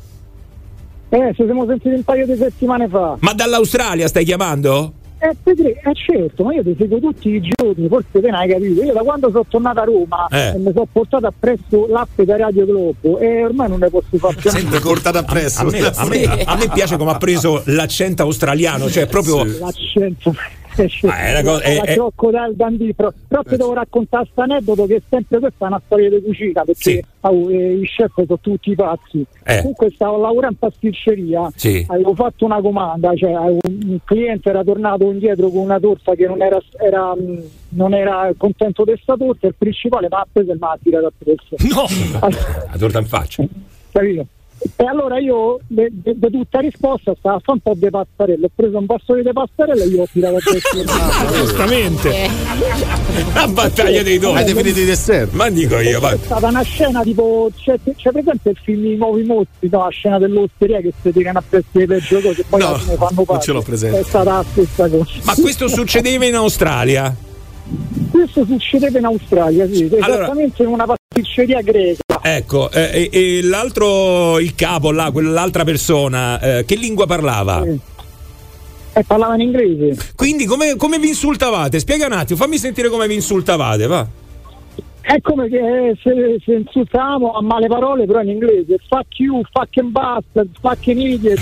Eh, ci siamo sentiti un paio di settimane fa. Ma dall'Australia stai chiamando? Eh, Pedri, eh certo, ma io ti seguo tutti i giorni, forse te ne hai capito. Io da quando sono tornato a Roma Eh. e mi sono portato appresso l'app da Radio Globo e ormai non ne posso fare più. Sempre portato appresso. A me, a me- a me piace come ha preso l'accento australiano, cioè proprio. L'accento. Ah, è una cosa- è- la è- crocodile Dundee, però, però ti devo raccontare questo aneddoto che sempre questa è una storia di cucina perché oh, eh, i chef sono tutti pazzi. Eh. comunque stavo lavorando in pasticceria Sì. avevo fatto una comanda cioè un cliente era tornato indietro con una torta che non era, era, mh, non era contento di questa torta il principale mi ha preso e mi ha tirato appresso no! La torta in faccia. capito? E allora io, da tutta risposta, stavo a fare un po' di pastarelle. Ho preso un bastone di pastarelle e io ho tirato a destra. (laughs) Giustamente. La battaglia dei doni. Avete finito i dessert? Ma dico io, ma. È stata una scena tipo. C'è, c'è presente il film I nuovi mostri, no? La scena dell'osteria che si tirano a pezzi le peggio cose e poi No, alla fine fanno parte. ce l'ho presente. È stata la stessa cosa. Ma questo succedeva in Australia? Questo succedeva in Australia, sì, Allora- esattamente in una pasticceria greca. Ecco, eh, e, e l'altro, il capo là, quell'altra persona, eh, che lingua parlava? E parlava in inglese. Quindi come, come vi insultavate? Spiega un attimo, fammi sentire come vi insultavate, va. È come che eh, se, se insultavamo a male parole, però in inglese. Fuck you, fucking bastard, fucking idiot.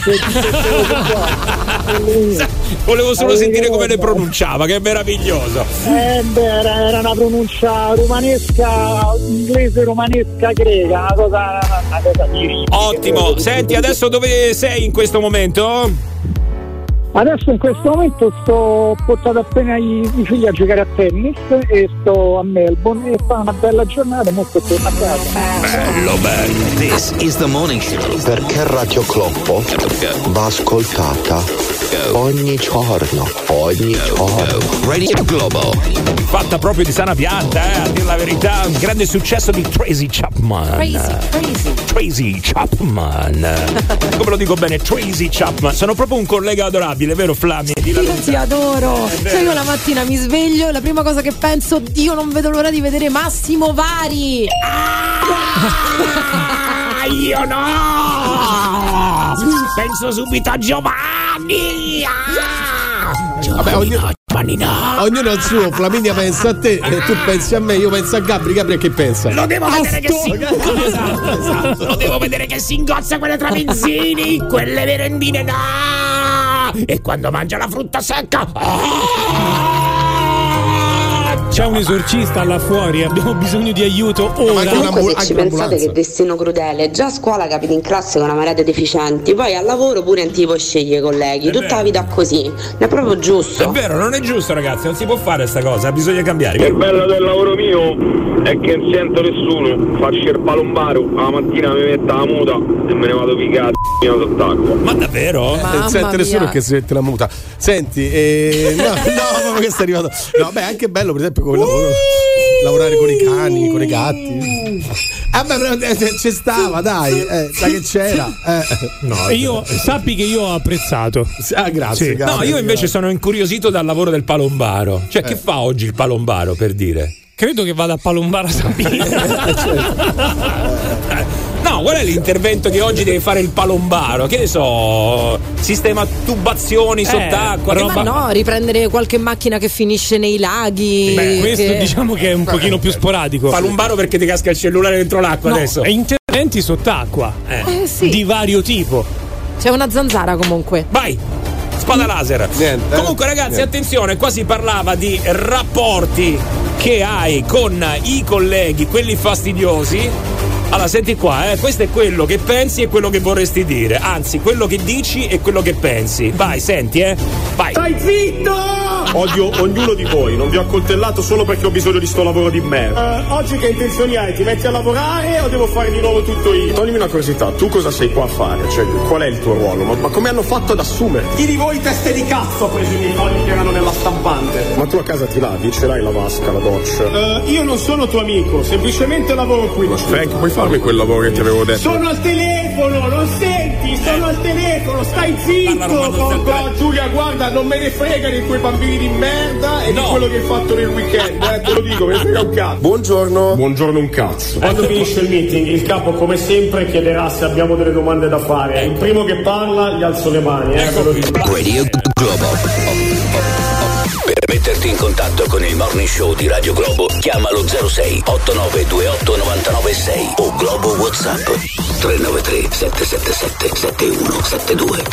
Volevo solo Eh, sentire come le pronunciava, che è meraviglioso. Eh, beh, era, era una pronuncia romanesca, inglese romanesca greca, una cosa, una cosa Ottimo, senti, adesso dove sei in questo momento? Adesso in questo momento sto ho portato appena i, i figli a giocare a tennis e sto a Melbourne e fa una bella giornata e molto torno a casa. Bello, bello. This is the morning show. Perché Radio Cloppo va ascoltata ogni giorno, ogni giorno. Radio Globo. Fatta proprio di sana pianta, eh, a dire la verità. Un grande successo di Tracy Chapman. Crazy, crazy. Tracy Chapman. (laughs) Come lo dico bene, Tracy Chapman. Sono proprio un collega adorabile, vero Flammi? Io ti adoro. Cioè io la mattina mi sveglio e la prima cosa che penso, Dio non vedo l'ora di vedere Massimo Vari. Ah, io no! Penso subito a Giovanni! Ah! Vabbè, ognuno, Giovanni no! ognuno ha il suo. Flaminia pensa a te, e tu pensi a me, io penso a Gabri. Gabri a che pensa? Lo devo vedere che si esatto, Lo devo vedere che si ingozza quelle tramezzini, quelle merendine no! E quando mangia la frutta secca. C'è un esorcista là fuori, abbiamo bisogno di aiuto ora. Comunque se ci pensate che destino crudele, già a scuola capiti in classe con una marea di deficienti, poi al lavoro pure non ti puoi scegliere i colleghi, tutta la vita così, non è proprio giusto. È vero, non è giusto, ragazzi, non si può fare sta cosa, bisogna cambiare. Il bello del lavoro mio è che non sento nessuno, faccio il palombaro, la mattina mi metto la muta e me ne vado piccato sott'acqua. Ma davvero? non sente nessuno che si mette la muta. Senti, eh, no, (laughs) no, proprio che sta arrivato. No, beh, è anche bello, per esempio, come lavoro, lavorare con i cani, con i gatti. Ah, beh, eh, ci stava, dai, eh, sai che c'era. Eh. E io sappi che io ho apprezzato. Ah, grazie. Sì. grazie. No, io invece sono incuriosito dal lavoro del palombaro. Cioè, che fa oggi il palombaro per dire? Credo che vada a palombare a Sabina. (laughs) No, qual è l'intervento che oggi deve fare il palombaro? Che ne so, sistema tubazioni sott'acqua, che Ma fa- no, riprendere qualche macchina che finisce nei laghi. Beh, questo che- diciamo che è un pochino più sporadico. Palombaro perché ti casca il cellulare dentro l'acqua No, adesso. E interventi sott'acqua. Eh, sì. Di vario tipo. C'è una zanzara comunque. Vai! Spada laser. Niente, eh? Comunque, ragazzi, Niente. attenzione, qua si parlava di rapporti che hai con i colleghi, quelli fastidiosi. Allora, senti qua, eh, questo è quello che pensi e quello che vorresti dire. Anzi, quello che dici e quello che pensi. Vai, senti, eh. Vai. Stai zitto! Odio ognuno di voi, non vi ho accoltellato solo perché ho bisogno di sto lavoro di merda. Eh, oggi che intenzioni hai? Ti metti a lavorare o devo fare di nuovo tutto io? Toglimi una curiosità, tu cosa sei qua a fare? Cioè, qual è il tuo ruolo? Ma, ma come hanno fatto ad assumerti? Chi di voi teste di cazzo ha preso i miei soldi che erano nella stampante? Ma tu a casa ti lavi? Ce l'hai la vasca, la doccia? Eh, io non sono tuo amico, semplicemente lavoro qui. Ma Frank, puoi farmi quel lavoro che ti avevo detto? Sono al telefono, non senti? Sono al telefono, stai zitto! Papà, Giulia, guarda, non me ne frega dei tuoi bambini di merda e di quello che hai fatto nel weekend, eh, te lo dico, ne frega un cazzo. Buongiorno. Buongiorno un cazzo. Quando finisce il meeting, il capo come sempre chiederà se abbiamo delle domande da fare. Il primo che parla gli alzo le mani, eh, dico. Radio Globo. Per metterti in contatto con il morning show di Radio Globo, chiamalo 06 8928 996 o Globo WhatsApp 393 777 7172.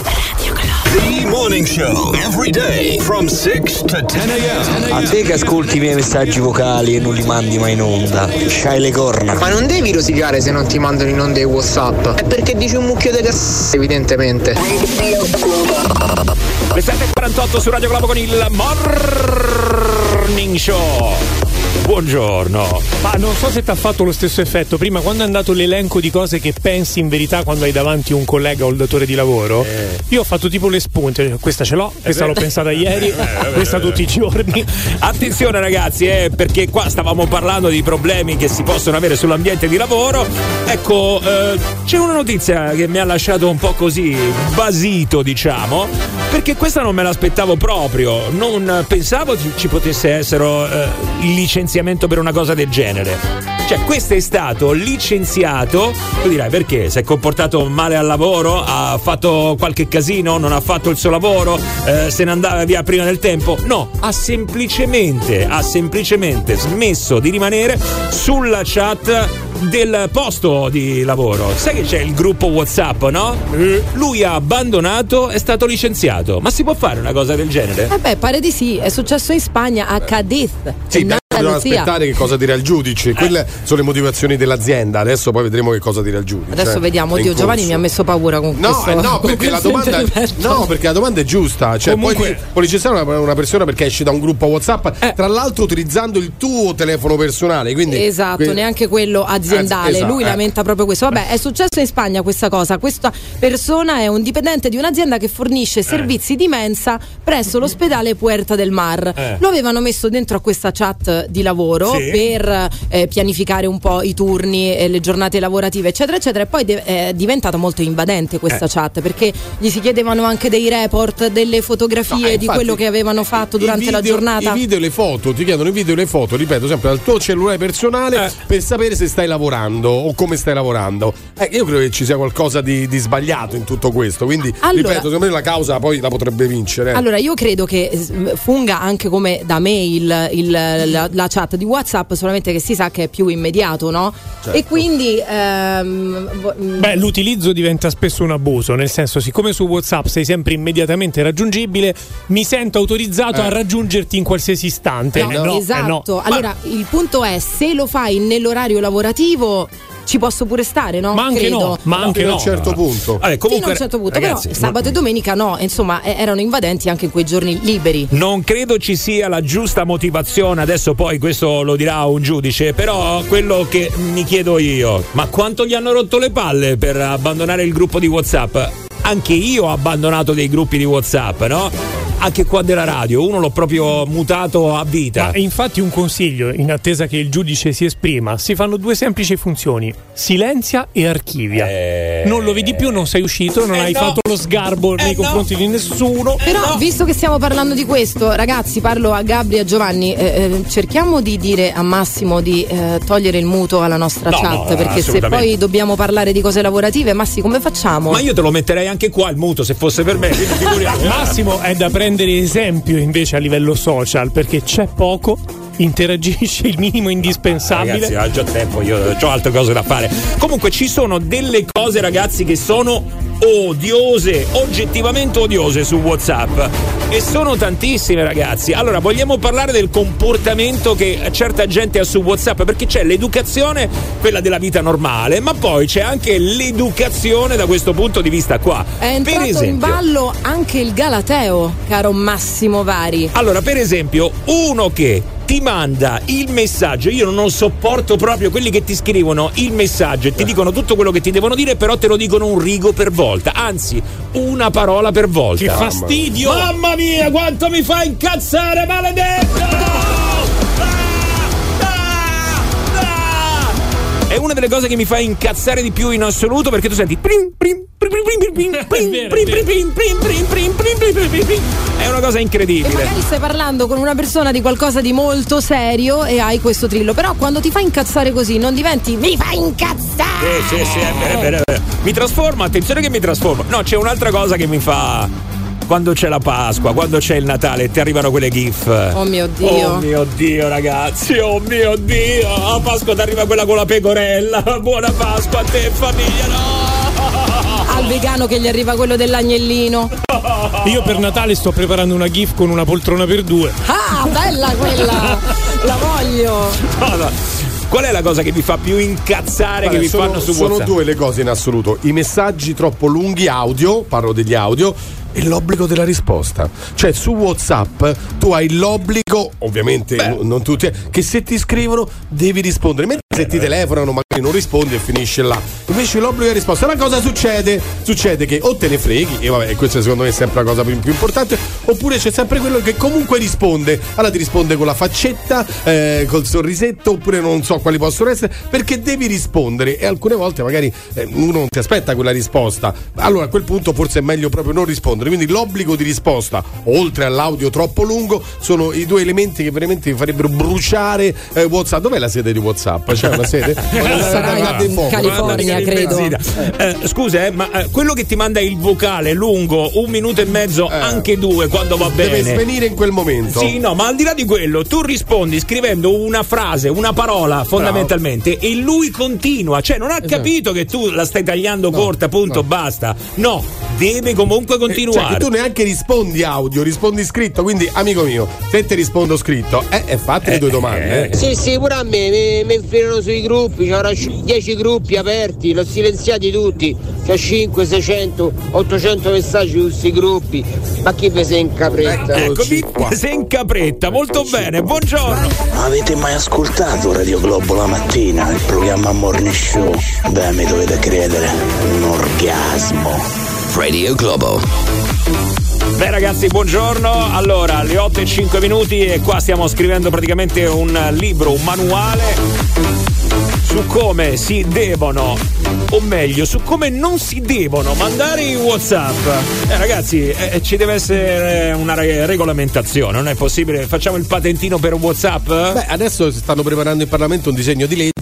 The morning show every day from 6 to 10 a.m. A te che ascolti i miei messaggi vocali e non li mandi mai in onda, c'hai le corna. Ma non devi rosicare se non ti mandano in onda i WhatsApp. È perché dici un mucchio di cazzo, evidentemente. Le 7.48 su Radio Globo con il Morning Show. Buongiorno. Ma non so se ti ha fatto lo stesso effetto. Prima, quando è andato l'elenco di cose che pensi in verità quando hai davanti un collega o il datore di lavoro, io ho fatto tipo le spunte. Questa ce l'ho, questa l'ho pensata ieri, questa tutti i giorni. Attenzione ragazzi, eh, perché qua stavamo parlando di problemi che si possono avere sull'ambiente di lavoro. Ecco, eh, c'è una notizia che mi ha lasciato un po' così basito, diciamo, perché questa non me l'aspettavo proprio. Non pensavo ci, potesse essere eh, il licenziamento per una cosa del genere. Cioè, questo è stato licenziato. Tu dirai perché? Si è comportato male al lavoro? Ha fatto qualche casino? Non ha fatto il suo lavoro? Eh, se ne andava via prima del tempo? No, ha semplicemente, ha semplicemente smesso di rimanere sulla chat del posto di lavoro. Sai che c'è il gruppo WhatsApp, no? Lui ha abbandonato, è stato licenziato. Ma si può fare una cosa del genere? Eh beh, pare di sì, è successo in Spagna a Cadiz. Sì, Andalusia. aspettare che cosa dirà il giudice. Quelle sono le motivazioni dell'azienda. Adesso poi vedremo che cosa dirà il giudice. Adesso Eh, vediamo, oddio, Giovanni mi ha messo paura con No, questo. eh, no, perché la questo domanda, no, perché la domanda è giusta. Cioè, Comunque- poi puoi licenziare una, una persona perché esce da un gruppo WhatsApp, Eh. tra l'altro utilizzando il tuo telefono personale. Quindi, Esatto, quindi- neanche quello aziendale. Eh, esatto, Lui eh. lamenta proprio questo. Vabbè, è successo in Spagna questa cosa. Questa persona è un dipendente di un'azienda che fornisce servizi di mensa presso l'ospedale Puerta del Mar. Eh. Lo avevano messo dentro a questa chat di lavoro Sì. per eh, pianificare un po' i turni, e le giornate lavorative, eccetera, eccetera. E poi de- è diventata molto invadente questa Eh. chat perché gli si chiedevano anche dei report, delle fotografie No, eh, di quello che avevano fatto durante I la video- giornata. I video e le foto, ti chiedono i video e le foto, ripeto, sempre dal tuo cellulare personale Eh. per sapere se stai lavorando o come stai lavorando. Eh, io credo che ci sia qualcosa di, di sbagliato in tutto questo. Quindi, Allora- ripeto, secondo me la causa poi la potrebbe vincere. eh. Allora, io credo che eh, funga anche come da mail il- la, la chat di WhatsApp, solamente che si sa che è più immediato, no? Certo. E quindi. ehm, mm, Beh, l'utilizzo diventa spesso un abuso, nel senso, siccome su WhatsApp sei sempre immediatamente raggiungibile, mi sento autorizzato Eh. a raggiungerti in qualsiasi istante. no, Eh, no, eh, esatto. no. Allora, il punto è: se lo fai nell'orario lavorativo, ci posso pure stare, no? Ma anche Credo. no, ma anche Fino a no. un certo punto. Vabbè, comunque, Fino a un certo punto, ragazzi, però sabato e domenica no, insomma, eh, erano invadenti anche in quei giorni liberi. Non credo ci sia la giusta motivazione, adesso poi questo lo dirà un giudice, però quello che mi chiedo io, ma quanto gli hanno rotto le palle per abbandonare il gruppo di WhatsApp? Anche io ho abbandonato dei gruppi di WhatsApp, no? Anche qua della radio, uno l'ho proprio mutato a vita. Ma infatti un consiglio, in attesa che il giudice si esprima, si fanno due semplici funzioni, silenzia e archivia. Non lo vedi più, non sei uscito, non Eh hai no. fatto lo sgarbo nei confronti di nessuno. Però, visto che stiamo parlando di questo, ragazzi, parlo a Gabri e a Giovanni. eh, eh, cerchiamo di dire a Massimo di eh, togliere il muto alla nostra No, chat. no, perché se poi dobbiamo parlare di cose lavorative, Massi, come facciamo? Ma io te lo metterei anche qua il muto se fosse per me. Massimo è da prendere esempio invece a livello social perché c'è poco, interagisce il minimo indispensabile. Ragazzi, ha già tempo, io ho altre cose da fare. Comunque ci sono delle cose, ragazzi, che sono odiose, oggettivamente odiose su WhatsApp. E sono tantissime, ragazzi. Allora, vogliamo parlare del comportamento che certa gente ha su WhatsApp? Perché c'è l'educazione, quella della vita normale, ma poi c'è anche l'educazione da questo punto di vista qua. È entrato per esempio, in ballo anche il Galateo, caro Massimo Vari. Allora, per esempio, uno che ti manda il messaggio, io non sopporto proprio quelli che ti scrivono il messaggio e ti dicono tutto quello che ti devono dire, però te lo dicono un rigo per volta, anzi, una parola per volta. Che fastidio! Mamma mia, quanto mi fa incazzare, maledetto! È una delle cose che mi fa incazzare di più in assoluto perché tu senti è una cosa incredibile. E magari stai parlando con una persona di qualcosa di molto serio e hai questo trillo, però quando ti fa incazzare così non diventi mi fa incazzare. Sì, sì, sì, è vero, è vero. Mi trasformo, attenzione che mi trasformo. No, c'è un'altra cosa che mi fa quando c'è la Pasqua, quando c'è il Natale, ti arrivano quelle gif. Oh mio Dio. Oh mio Dio, ragazzi, oh mio Dio. A Pasqua ti arriva quella con la pecorella. Buona Pasqua a te, famiglia, no! Al vegano che gli arriva quello dell'agnellino. Io per Natale sto preparando una GIF con una poltrona per due. Ah, bella quella! La voglio! No, no. Qual è la cosa che vi fa più incazzare Guarda, che vi sono, fanno su sono WhatsApp? due le cose in assoluto: i messaggi troppo lunghi audio, parlo degli audio, e l'obbligo della risposta. Cioè, su WhatsApp tu hai l'obbligo, ovviamente n- non tutti, che se ti scrivono devi rispondere. Se ti telefonano, magari non rispondi e finisce là. Invece l'obbligo della risposta. Ma cosa succede? Succede che o te ne freghi, e vabbè, questa secondo me è sempre la cosa più, più importante, oppure c'è sempre quello che comunque risponde. Allora ti risponde con la faccetta, eh, col sorrisetto, oppure non so quali possono essere, perché devi rispondere e alcune volte magari eh, uno non ti aspetta quella risposta. Allora a quel punto forse è meglio proprio non rispondere. Quindi l'obbligo di risposta, oltre all'audio troppo lungo, sono i due elementi che veramente mi farebbero bruciare eh, WhatsApp. Dov'è la sede di WhatsApp? C'è una sede? (laughs) Sarà in. California, in credo. Eh, scusa, eh, ma eh, quello che ti manda il vocale lungo un minuto e mezzo, anche due, quando va bene. Deve svenire in quel momento. Sì, no, ma al di là di quello, tu rispondi scrivendo una frase, una parola fondamentalmente, e lui continua. Cioè, non ha capito che tu la stai tagliando corta, punto, basta. No, deve comunque continuare. Cioè, che tu neanche rispondi audio, rispondi scritto. Quindi, amico mio, se ti rispondo scritto, eh, eh le due domande. eh. Sì, sì, pure a me mi, mi infilano sui gruppi, c'ho 10 gruppi aperti, l'ho silenziati tutti, c'ho 5, 600, 800 messaggi su questi gruppi, ma chi vi si incapretta? Eccomi, sei in capretta, molto bene, buongiorno. Avete mai ascoltato Radio Globo la mattina, il programma Morning Show? Beh, mi dovete credere, un orgasmo. Radio Globo. Beh ragazzi, buongiorno. Allora, le 8 e 5 minuti e qua stiamo scrivendo praticamente un libro, un manuale su come si devono, o meglio, su come non si devono mandare i WhatsApp. Eh ragazzi, eh, ci deve essere una re- regolamentazione, non è possibile. Facciamo il patentino per WhatsApp? Beh, adesso si stanno preparando in Parlamento un disegno di legge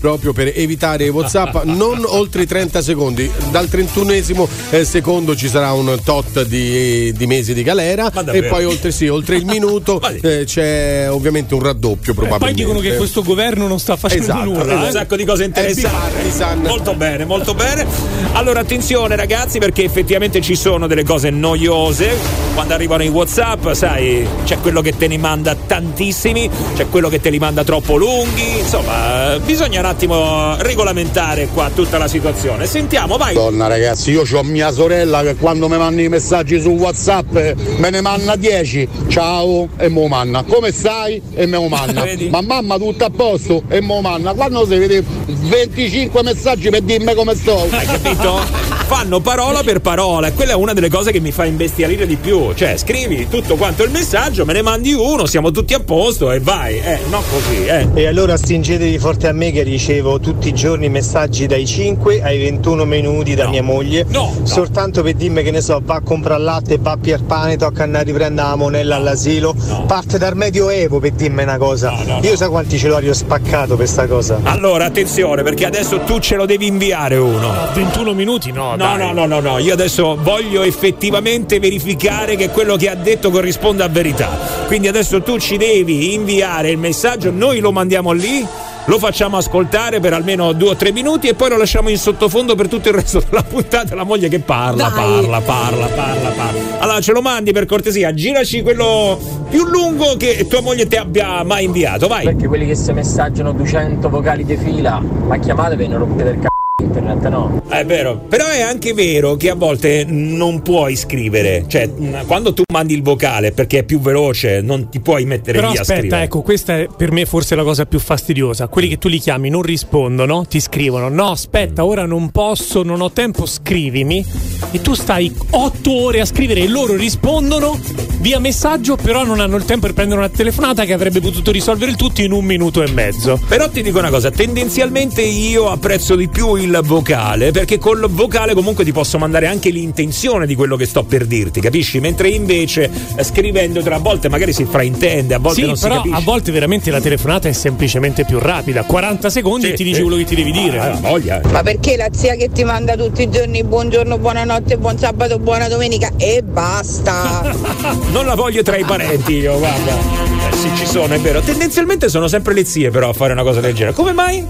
proprio per evitare i WhatsApp (laughs) non oltre i 30 secondi. Dal 31esimo eh, secondo ci sarà un tot di, di mesi di galera e poi oltre, sì, oltre il minuto (laughs) eh, c'è ovviamente un raddoppio Poi probabilmente. dicono che questo governo non sta facendo Esatto, nulla. un eh. sacco di cose interessanti. Molto bene, molto bene. Allora, attenzione ragazzi, perché effettivamente ci sono delle cose noiose. Quando arrivano i WhatsApp, sai, c'è quello che te ne manda tantissimi, c'è quello che te li manda troppo lunghi. Insomma, eh, bisogna un attimo regolamentare qua tutta la situazione. Sentiamo, vai. Donna ragazzi, io ho mia sorella che quando mi manda i messaggi su Whatsapp eh, me ne manna 10. Ciao e mo manna. Come stai? E me lo manna. (laughs) Ma mamma tutto a posto e mo manna. Quando si vede 25 messaggi per dirmi come sto. Hai capito? Fanno parola per parola e quella è una delle cose che mi fa imbestialire di più. Cioè, scrivi tutto quanto il messaggio, me ne mandi uno, siamo tutti a posto e vai. Eh, no così, eh. E allora stringetevi forte a me che ricevo tutti i giorni messaggi dai 5 ai 21 minuti da mia moglie. Soltanto per dirmi che ne so, va a comprare latte, va a pier pane, tocca andare a riprendere la monella all'asilo. Parte dal medioevo per dirmi una cosa. Io so quanti celori ho spaccato per sta cosa. Allora, attenzione, perché adesso tu ce lo devi inviare uno. 21 minuti no, No, dai. no, no, no, no, io adesso voglio effettivamente verificare che quello che ha detto corrisponda a verità. Quindi adesso tu ci devi inviare il messaggio, noi lo mandiamo lì lo facciamo ascoltare per almeno due o tre minuti e poi lo lasciamo in sottofondo per tutto il resto della (laughs) puntata. La moglie che parla, parla, parla, parla, parla. Allora ce lo mandi per cortesia, giraci quello più lungo che tua moglie ti abbia mai inviato, vai. Perché quelli che si messaggiano 200 vocali di fila, ma chiamatevi non rompete il c***o internet, no? È vero, però è anche vero che a volte non puoi scrivere, cioè mh, quando tu mandi il vocale perché è più veloce, non ti puoi mettere Però lì a aspetta, scrivere. ecco, questa è per me forse la cosa più fastidiosa. Quelli che tu li chiami non rispondono, ti scrivono: No, aspetta, ora non posso, non ho tempo, scrivimi. E tu stai otto ore a scrivere e loro rispondono via messaggio, però non hanno il tempo per prendere una telefonata che avrebbe potuto risolvere il tutto in un minuto e mezzo. Però ti dico una cosa, tendenzialmente io apprezzo di più il vocale, perché col vocale comunque ti posso mandare anche l'intenzione di quello che sto per dirti, capisci? Mentre invece eh, scrivendo tra a volte magari si fraintende, a volte sì, non si però capisce. a volte veramente la telefonata è semplicemente più rapida. 40 secondi Sì, e ti dice sì. quello che ti devi dire. Ah, voglia. Ma perché la zia che ti manda tutti i giorni buongiorno, buonanotte, buon sabato, buona domenica e basta? (laughs) Non la voglio tra i parenti io, guarda. Eh, sì, ci sono, è vero. Tendenzialmente sono sempre le zie però a fare una cosa del genere. Come mai?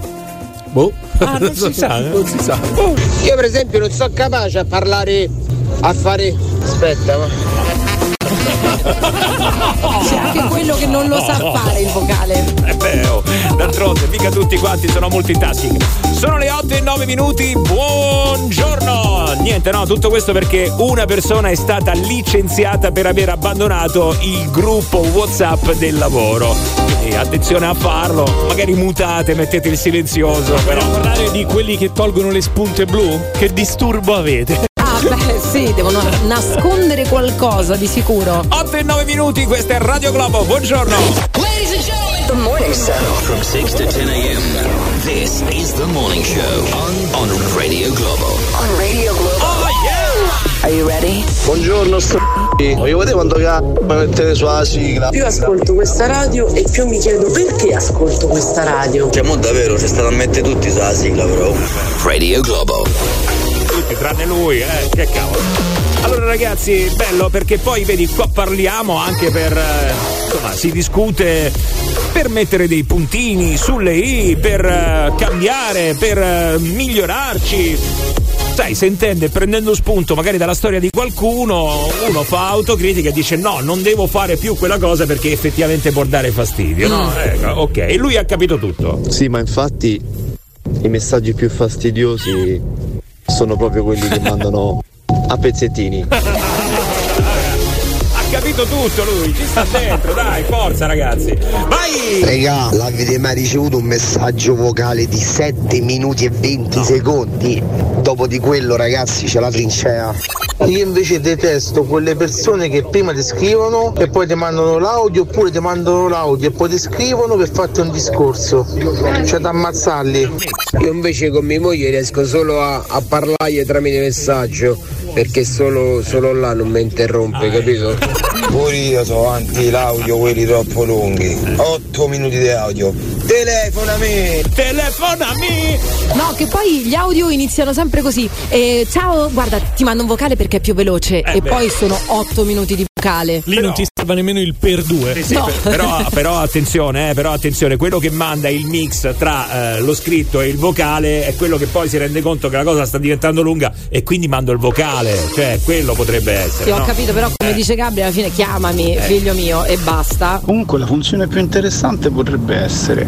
Boh. Ah, non si sa. eh? Non si sa. Io per esempio non sono capace a parlare, a fare... Aspetta, ma... C'è anche quello che non lo sa fare il vocale. È vero, d'altronde mica tutti quanti sono multitasking. Sono le 8 e 9 minuti, buongiorno! Niente, no, tutto questo perché una persona è stata licenziata per aver abbandonato il gruppo WhatsApp del lavoro. Quindi attenzione a farlo, magari mutate, mettete il silenzioso, però. Parlare di quelli che tolgono le spunte blu? Che disturbo avete? Ah, beh, sì, devono nascondere qualcosa di sicuro. 8 e 9 minuti, questa è Radio Globo, buongiorno! The morning show. From 6 to 10 a.m. This is the morning show on, on Radio Globo. On Radio Globo. Oh yeah! Are you ready? Buongiorno, sto Voglio vedere quando cazzo mi mettete sulla sigla. Più ascolto questa radio e più mi chiedo perché ascolto questa radio. Cioè, mo davvero, c'è stato a mettere tutti sulla sigla, però. Radio Globo. Tutti tranne lui, eh, che cavolo. Allora ragazzi, bello perché poi vedi qua parliamo anche per eh, insomma, si discute per mettere dei puntini sulle i, per eh, cambiare, per eh, migliorarci. Sai, si intende prendendo spunto magari dalla storia di qualcuno, uno fa autocritica e dice no, non devo fare più quella cosa perché effettivamente può dare fastidio, no? Ecco, ok, e lui ha capito tutto. Sì, ma infatti i messaggi più fastidiosi sono proprio quelli che mandano a pezzettini. (laughs) Ha capito tutto lui, ci sta dentro, dai, forza ragazzi. Vai! Regà, l'avete mai ricevuto un messaggio vocale di 7 minuti e 20 secondi? Dopo di quello, ragazzi, c'è la trincea. Io invece detesto quelle persone che prima ti scrivono e poi ti mandano l'audio oppure ti mandano l'audio e poi ti scrivono per farti un discorso. Cioè da ammazzarli. Io invece con mia moglie riesco solo a, a parlargli tramite messaggio perché solo, solo là non mi interrompe, capito? Pure io sono anti l'audio, quelli troppo lunghi. 8 minuti di audio. Telefonami! Telefonami! No, che poi gli audio iniziano sempre così. Eh, ciao, guarda, ti mando un vocale perché è più veloce. e beh. poi sono 8 minuti di vocale. Lì non ti serve nemmeno il per due. Sì, sì, No. per- però, (laughs) però attenzione, eh, però attenzione, quello che manda il mix tra eh, lo scritto e il vocale è quello che poi si rende conto che la cosa sta diventando lunga e quindi mando il vocale, cioè quello potrebbe essere. Sì, ho no? capito, però come dice Gabriele, alla fine chiamami, Eh. figlio mio, e basta. Comunque la funzione più interessante potrebbe essere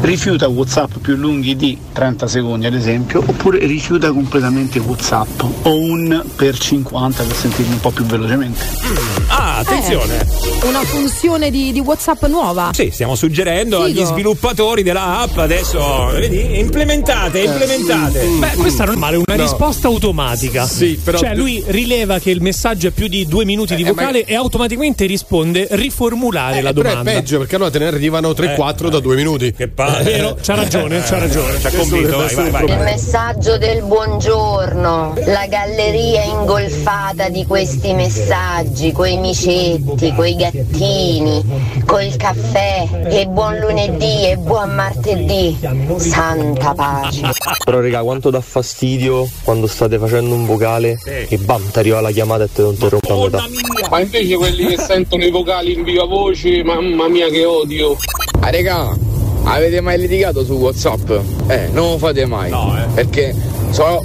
rifiuta Whatsapp più lunghi di 30 secondi ad esempio oppure rifiuta completamente Whatsapp o un per 50 per sentirmi un po' più velocemente. Ah, attenzione. Eh, una funzione di, di WhatsApp nuova. Sì, stiamo suggerendo Figo. agli sviluppatori della app adesso, vedi, implementate, implementate. Beh, questa non è male, una No. risposta automatica. Sì, però- Cioè, lui rileva che il messaggio è più di due minuti di Eh, ma- vocale e automaticamente risponde riformulare la Però è domanda. peggio perché allora te ne arrivano 3-4 da due minuti. Che palle. Vero, c'ha ragione, c'ha ragione. Ci ha convinto, vai, vai, vai. Il messaggio del buongiorno, la galleria ingolfata di questi messaggi, coi micetti, coi gattini, col caffè, e buon lunedì e buon martedì. Santa pace. Però raga, quanto dà fastidio quando state facendo un vocale e bam, ti arriva la chiamata e te lo interrompe a metà. Ma invece quelli che sentono i vocali in viva voce, mamma mia che odio. Ah regà, avete mai litigato su Whatsapp? Eh, non lo fate mai. No, eh. Perché so.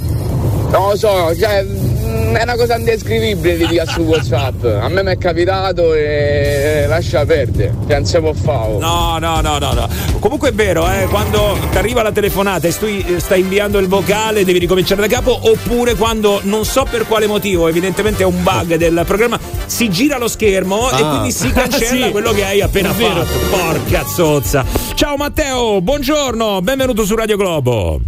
Non lo so, cioè. È una cosa indescrivibile litigare su Whatsapp. A me mi è capitato e lascia perdere. Non si può fare. No, no, no, no, no. Comunque è vero, eh, quando ti arriva la telefonata e stu- stai inviando il vocale, devi ricominciare da capo, oppure quando non so per quale motivo, evidentemente è un bug del programma, si gira lo schermo e Ah. quindi si cancella (laughs) Sì. quello che hai appena fatto. Porca zozza. Ciao Matteo, buongiorno, benvenuto su Radio Globo.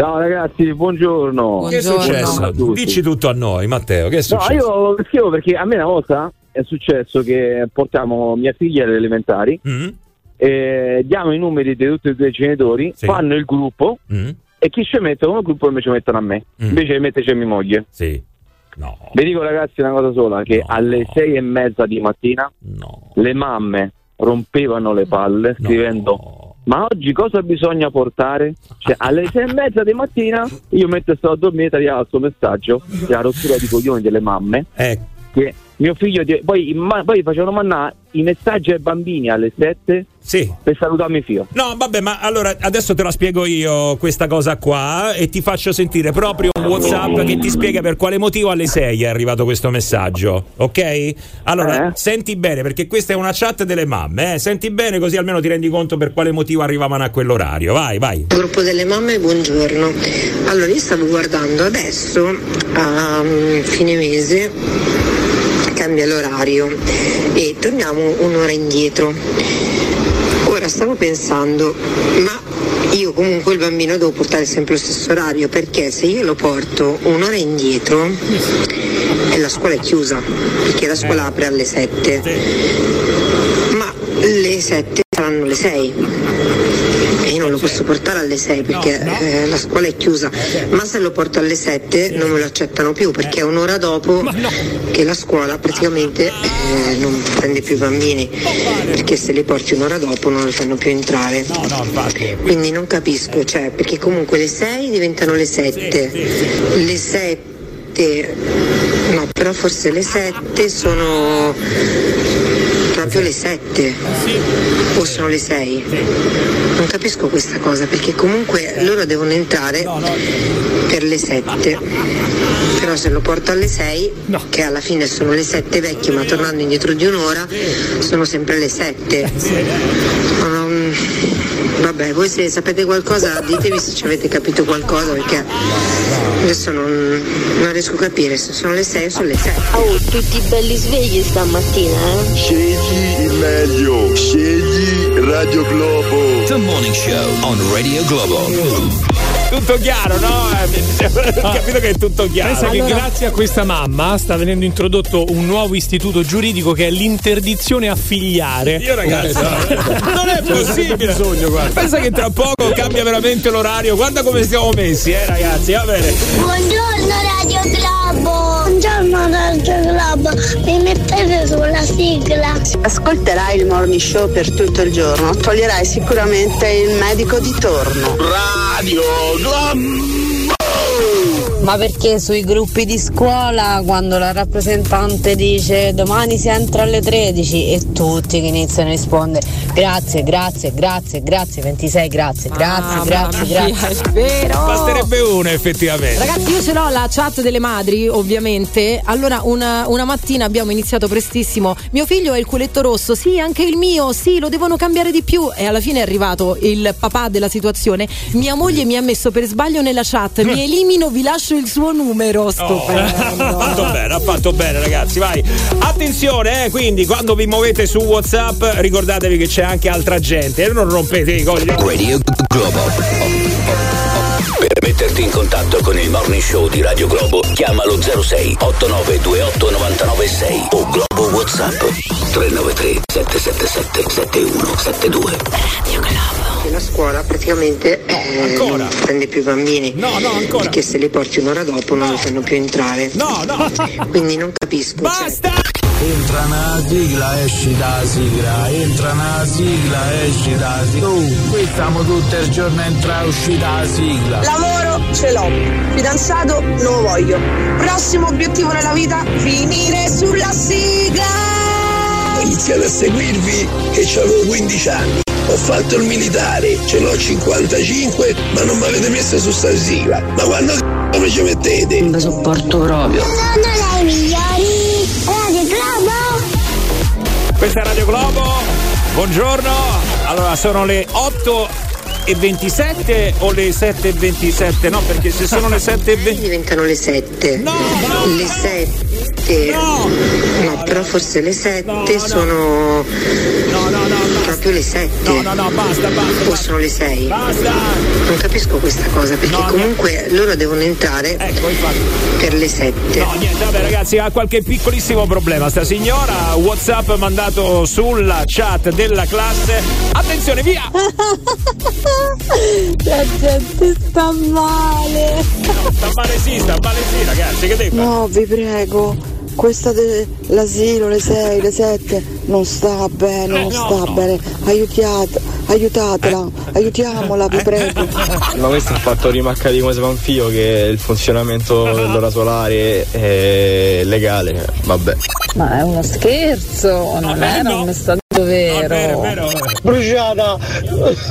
Ciao ragazzi, buongiorno. Che è successo? Dici tutto a noi, Matteo, che è No, successo? io scrivo perché a me una volta è successo che portiamo mia figlia alle elementari, Mm. e diamo i numeri di tutti e due i genitori, Sì. fanno il gruppo Mm. e chi ci mette uno gruppo invece mettono a me, invece metteci a mia moglie. Sì. No. Vi dico ragazzi una cosa sola, che alle sei e mezza di mattina le mamme rompevano le palle scrivendo ma oggi cosa bisogna portare? Cioè alle sei e mezza di mattina io mentre sto a dormire tagliavo questo messaggio, che è la rottura di coglioni delle mamme, che mio figlio, poi, ma- poi facevano mandare i messaggi ai bambini alle sette per salutare mio figlio. No, vabbè, ma allora adesso te la spiego io questa cosa qua e ti faccio sentire proprio un WhatsApp che ti spiega per quale motivo alle 6 è arrivato questo messaggio, ok? Allora, senti bene perché questa è una chat delle mamme, eh? Senti bene così almeno ti rendi conto per quale motivo arrivavano a quell'orario. Vai, vai. Gruppo delle mamme, buongiorno. Allora, io stavo guardando adesso a mm, fine mese cambia l'orario e torniamo un'ora indietro. Ora stavo pensando, ma io comunque il bambino devo portare sempre lo stesso orario perché se io lo porto un'ora indietro e la scuola è chiusa perché la scuola apre alle 7 ma le 7 saranno le 6 e io non lo posso portare alle 6 perché eh, la scuola è chiusa. Ma se lo porto alle 7 non me lo accettano più perché è un'ora dopo che la scuola praticamente eh, non prende più i bambini perché se li porti un'ora dopo non li fanno più entrare. Quindi non capisco cioè perché comunque le 6 diventano le 7 le 7 no però forse le 7 sono proprio le 7 o sono le 6 non capisco questa cosa perché comunque loro devono entrare per le 7 però se lo porto alle 6 che alla fine sono le 7 vecchie ma tornando indietro di un'ora sono sempre le 7 Ma non- vabbè voi se sapete qualcosa ditemi se ci avete capito qualcosa perché adesso non, non riesco a capire se sono le 6 o sono le 7 Oh, tutti belli svegli stamattina, eh? Scegli il meglio, scegli Radio Globo. The Morning Show on Radio Globo. Tutto chiaro, no? Eh, Ho (laughs) capito che è tutto chiaro. Pensa che grazie a questa mamma sta venendo introdotto un nuovo istituto giuridico che è l'interdizione a figliare. Io ragazzi, (laughs) non è possibile. Pensa che tra poco cambia veramente l'orario. Guarda come stiamo messi, eh, ragazzi. Va bene. Buongiorno Radio Globo! Radio Globo! Mi mettete sulla sigla? Ascolterai il morning show per tutto il giorno, toglierai sicuramente il medico di torno. Radio Ma perché sui gruppi di scuola quando la rappresentante dice domani si entra alle 13 e tutti che iniziano a rispondere grazie, grazie, grazie, grazie, 26, grazie, grazie, grazie, mia, grazie. è vero. Basterebbe uno, effettivamente. Ragazzi, io ce l'ho la chat delle madri, ovviamente. Allora, una, una mattina abbiamo iniziato prestissimo. Mio figlio è il culetto rosso, sì, anche il mio, sì, lo devono cambiare di più. E alla fine è arrivato il papà della situazione. Mia moglie mi ha messo per sbaglio nella chat. Mi (laughs) elimino, vi lascio il suo numero. Oh. Stupendo. ha (laughs) fatto bene, ha fatto bene, ragazzi. Vai. Attenzione, eh, quindi quando vi muovete su WhatsApp, ricordatevi che c'è anche altra gente. E non rompete i coglioni. Radio Globo. Per metterti in contatto con il Morning Show di Radio Globo, chiamalo 06 8928 996 o Globo WhatsApp 393 777 7172. Radio Globo. La scuola praticamente eh, non prende più i bambini. No, no, ancora. Perché se li porti un'ora dopo non li fanno più entrare. No, no. Quindi non capisco. cioè, Basta! Entra una sigla, esci da sigla, entra una sigla, esci da sigla. Oh, qui stiamo tutto il giorno entra e uscì da sigla. Lavoro ce l'ho, fidanzato non lo voglio. Prossimo obiettivo nella vita, finire sulla sigla. Ho iniziato a seguirvi che avevo 15 anni. Ho fatto il militare, ce l'ho 55, ma non mi avete messo su sta sigla. Ma quando c***o mi ci mettete? Non sopporto proprio. Sono le migliori. Radio Globo. Questa è Radio Globo. Buongiorno. Allora, sono le 8 e 27 o le 7 e 27? No, perché se sono le 7 e 20 diventano le 7. No, le 7. No. però forse le 7 sono proprio le 7. No, no, no, basta, basta. O sono le 6. Basta. Non capisco questa cosa perché No, comunque loro devono entrare per le 7. No, niente, vabbè ragazzi, ha qualche piccolissimo problema sta signora. WhatsApp mandato sulla chat della classe. Attenzione, via! (laughs) La gente sta male. Sta male sì, sta male sì, ragazzi, che devi fare? No, vi prego, questa dell'asilo, le 6, le 7, non sta bene, non sta bene. Aiutiate, aiutatela, aiutiamola, vi prego. Ma questo è un fatto rimarcati come Spanfio che il funzionamento dell'ora solare è legale, vabbè. Ma è uno scherzo, non era un messaggio vero. Bruciata,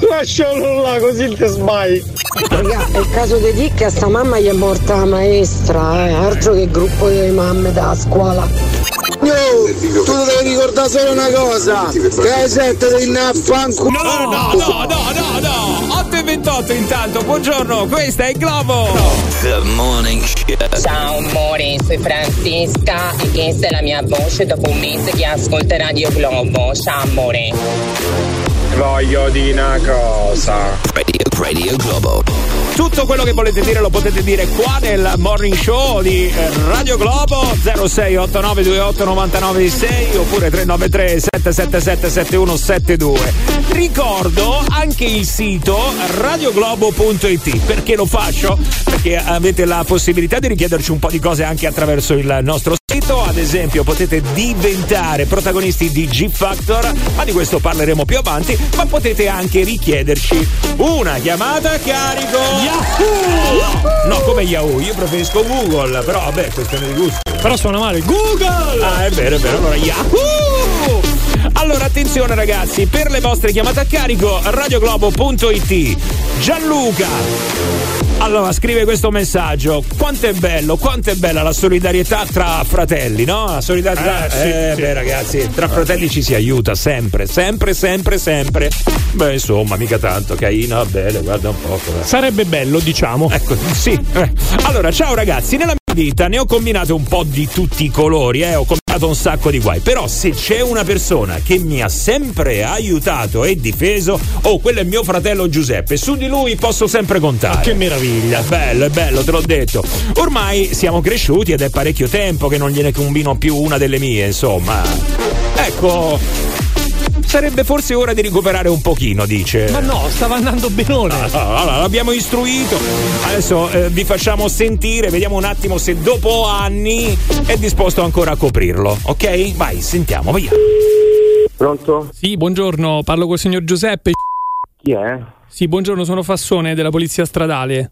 lascialo là così ti sbagli. Raga, è il caso di dire che a sta mamma gli è morta la maestra, eh, altro che gruppo di mamme da scuola. Yo, tu devi ricordare solo una cosa, che hai sette a fanculo. No, no, no, no, no, no. 8 e 28 intanto, buongiorno, questa è Globo. The Morning Show. Ciao amore, sono Francisca e questa è la mia voce dopo un mese che ascolta Radio Globo. Ciao amore. Voglio di una cosa. Radio, Radio Globo. Tutto quello che volete dire lo potete dire qua nel morning show di eh, Radio Globo 0689289996 oppure 393 777 7172. Ricordo anche il sito radioglobo.it. Perché lo faccio? Perché avete la possibilità di richiederci un po' di cose anche attraverso il nostro sito. Esempio, potete diventare protagonisti di G Factor, ma di questo parleremo più avanti. Ma potete anche richiederci una chiamata a carico. Yahoo! No, come Yahoo, io preferisco Google, però vabbè, questione di gusto. Però suona male. Google! Ah, è vero, è vero. Allora, Yahoo! Allora, attenzione ragazzi, per le vostre chiamate a carico, radioglobo.it. Gianluca. Allora, scrive questo messaggio. Quanto è bello, quanto è bella la solidarietà tra fratelli, no? La solidarietà. Eh, sì, eh, sì. beh, ragazzi, tra fratelli ci si aiuta sempre, sempre, sempre, sempre. Beh, insomma, mica tanto. Caina, bene, guarda un po'. com'è. Sarebbe bello, diciamo. Ecco, sì. Eh. Allora, ciao ragazzi, nella mia vita ne ho combinate un po' di tutti i colori, eh, ho combinato un sacco di guai, però se c'è una persona che mi ha sempre aiutato e difeso, oh, quello è mio fratello Giuseppe, su di lui posso sempre contare. Che meraviglia. È bello, è bello, te l'ho detto. Ormai siamo cresciuti ed è parecchio tempo che non gliene combino più una delle mie, insomma. Ecco, sarebbe forse ora di recuperare un pochino, dice. Ma no, stava andando benone. Ah, Allora, l'abbiamo istruito. Adesso eh, vi facciamo sentire, vediamo un attimo se dopo anni è disposto ancora a coprirlo. Ok? Vai, sentiamo, via. Pronto? Sì, buongiorno, parlo col signor Giuseppe. Chi è? Sì, buongiorno, sono Fassone della Polizia Stradale.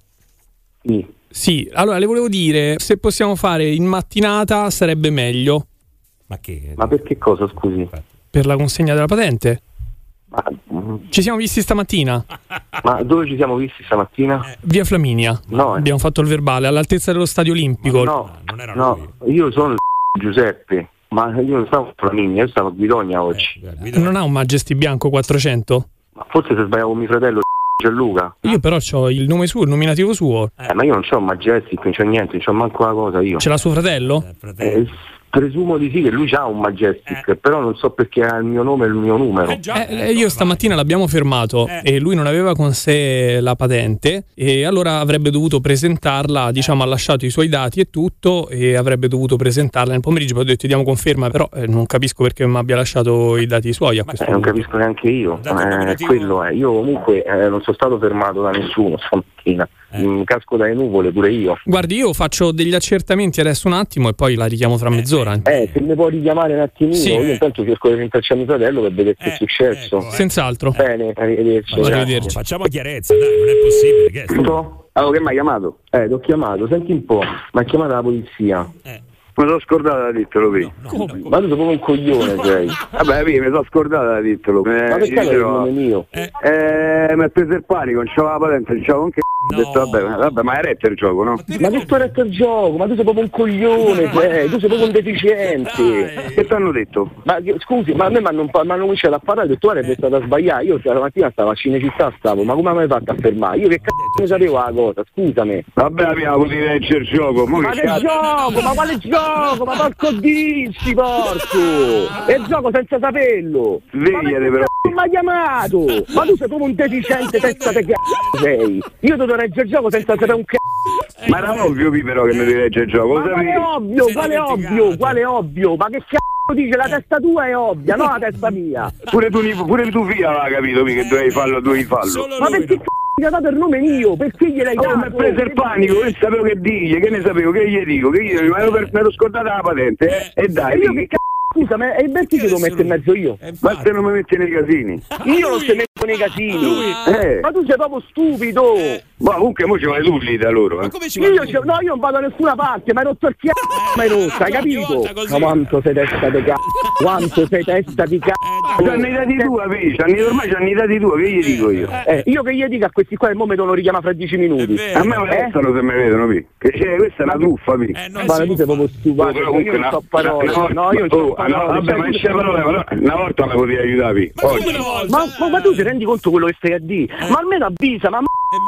Sì. Sì, allora le volevo dire, se possiamo fare in mattinata sarebbe meglio. Ma che? Ma per che cosa, scusi? Per la consegna della patente? mm, Ci siamo visti stamattina? (laughs) Ma dove ci siamo visti stamattina? Via Flaminia. No, eh. Abbiamo fatto il verbale all'altezza dello stadio olimpico. No, no, io sono il (laughs) Giuseppe, ma io non stavo a Flaminia, io stavo a Guidogna oggi. Non ha un Majesty bianco 400? Ma forse se sbagliavo mio fratello (laughs) Gianluca. Io però ho il nome suo, il nominativo suo. Eh, ma io non c'ho Majestic, non c'ho niente, non c'ho manco una cosa io. Ce l'ha suo fratello? Eh, presumo di sì che lui ha un Majestic, però non so perché ha il mio nome e il mio numero. Eh, io stamattina l'abbiamo fermato e lui non aveva con sé la patente e allora avrebbe dovuto presentarla, diciamo ha lasciato i suoi dati e tutto e avrebbe dovuto presentarla nel pomeriggio, poi ho detto diamo conferma, però eh, non capisco perché mi abbia lasciato i dati suoi a questo Eh, non punto. capisco neanche io, eh, quello è. Io comunque eh, non sono stato fermato da nessuno stamattina, Mm, casco dalle nuvole pure io. Guardi, io faccio degli accertamenti adesso un attimo e poi la richiamo fra mezz'ora. Eh, se mi puoi richiamare un attimino, Sì. io intanto cerco di rintracciare mio fratello per vedere che è successo. Senz'altro. Bene, arrivederci. Arrivederci. Facciamo chiarezza, dai, non è possibile. Che è? Allora, che mi hai chiamato? Eh, ti ho chiamato, senti un po', mi ha chiamato la polizia. Mi sono scordata di dirtelo, vi. Ma tu sei proprio un coglione, sei. Vabbè, vi, mi sono scordata di dirtelo. Eh, Ma perché è nome mio? Eh, mi ha preso il panico, non c'aveva la patente, non c'avevo anche ho detto, vabbè, vabbè, ma è retto il gioco, no? Ma che tu hai retto il gioco? Ma tu sei proprio un coglione, sei. Tu sei proprio un deficiente. Che ti hanno detto? Ma che- scusi, ma a me mi hanno mi hanno cominciato a parlare, ho detto guarda è stata sbagliata. Io la mattina stavo a Cinecittà stavo, ma come mi hai fatto a fermare? Io che cazzo ne sapevo la cosa, scusami. Vabbè, abbiamo potuto leggere il gioco, mo Ma che che gioco? Ma quale gioco? Ma porco disci, porco! È il gioco senza saperlo! Svegliate però. Non mi ha chiamato! Ma tu sei proprio un deficiente testa di cazzo sei! Io devo reggere il gioco senza sapere un cazzo! Ma era ovvio, vi, però, che mi devi leggere il gioco, lo Ma quale sapevi? ovvio? Quale ovvio? Quale ovvio? Ma che cazzo dice? La testa tua è ovvia, no la testa mia! Pure tu, pure tu via aveva capito, mi, che dovevi farlo, dovevi farlo. Ma perché cazzo gli ha dato il nome mio? Perché gliel'hai Oh, dato? mi ha preso il panico, io sapevo che digli, che ne sapevo, che gli dico, che gli mi ero, mi scordata la patente, eh? E dai, E io che cazzo scusa, ma e perché che devo mettere in mezzo io? Ma se non mi metti nei casini? Io non ti metto nei casini! Eh. Ma tu sei proprio stupido! Ma comunque mo ci vai tu lì da loro, eh. Io, ci- no, io non vado da nessuna parte, ma hai rotto il cazzo, ma hai rotto, hai capito? Ma quanto sei testa di cazzo, (laughs) quanto sei testa di cazzo. C'hanno i dati tua, vedi, ormai c'hanno i dati tua, che gli dico io? Eh, io che gli dico a questi qua, il mo mi devono richiamare fra dieci minuti. A me mi Eh? restano se mi vedono, vi. Che c'è, questa è una truffa, vi. Guarda, tu sei proprio stupido, io non so parole, no, io non so oh, no, parole. vabbè, ma tu c'è sei- parole, una volta mi potevi aiutare, vi. Ma, ma- ma tu ti rendi conto quello che stai a dire? Ma almeno avvisa, ma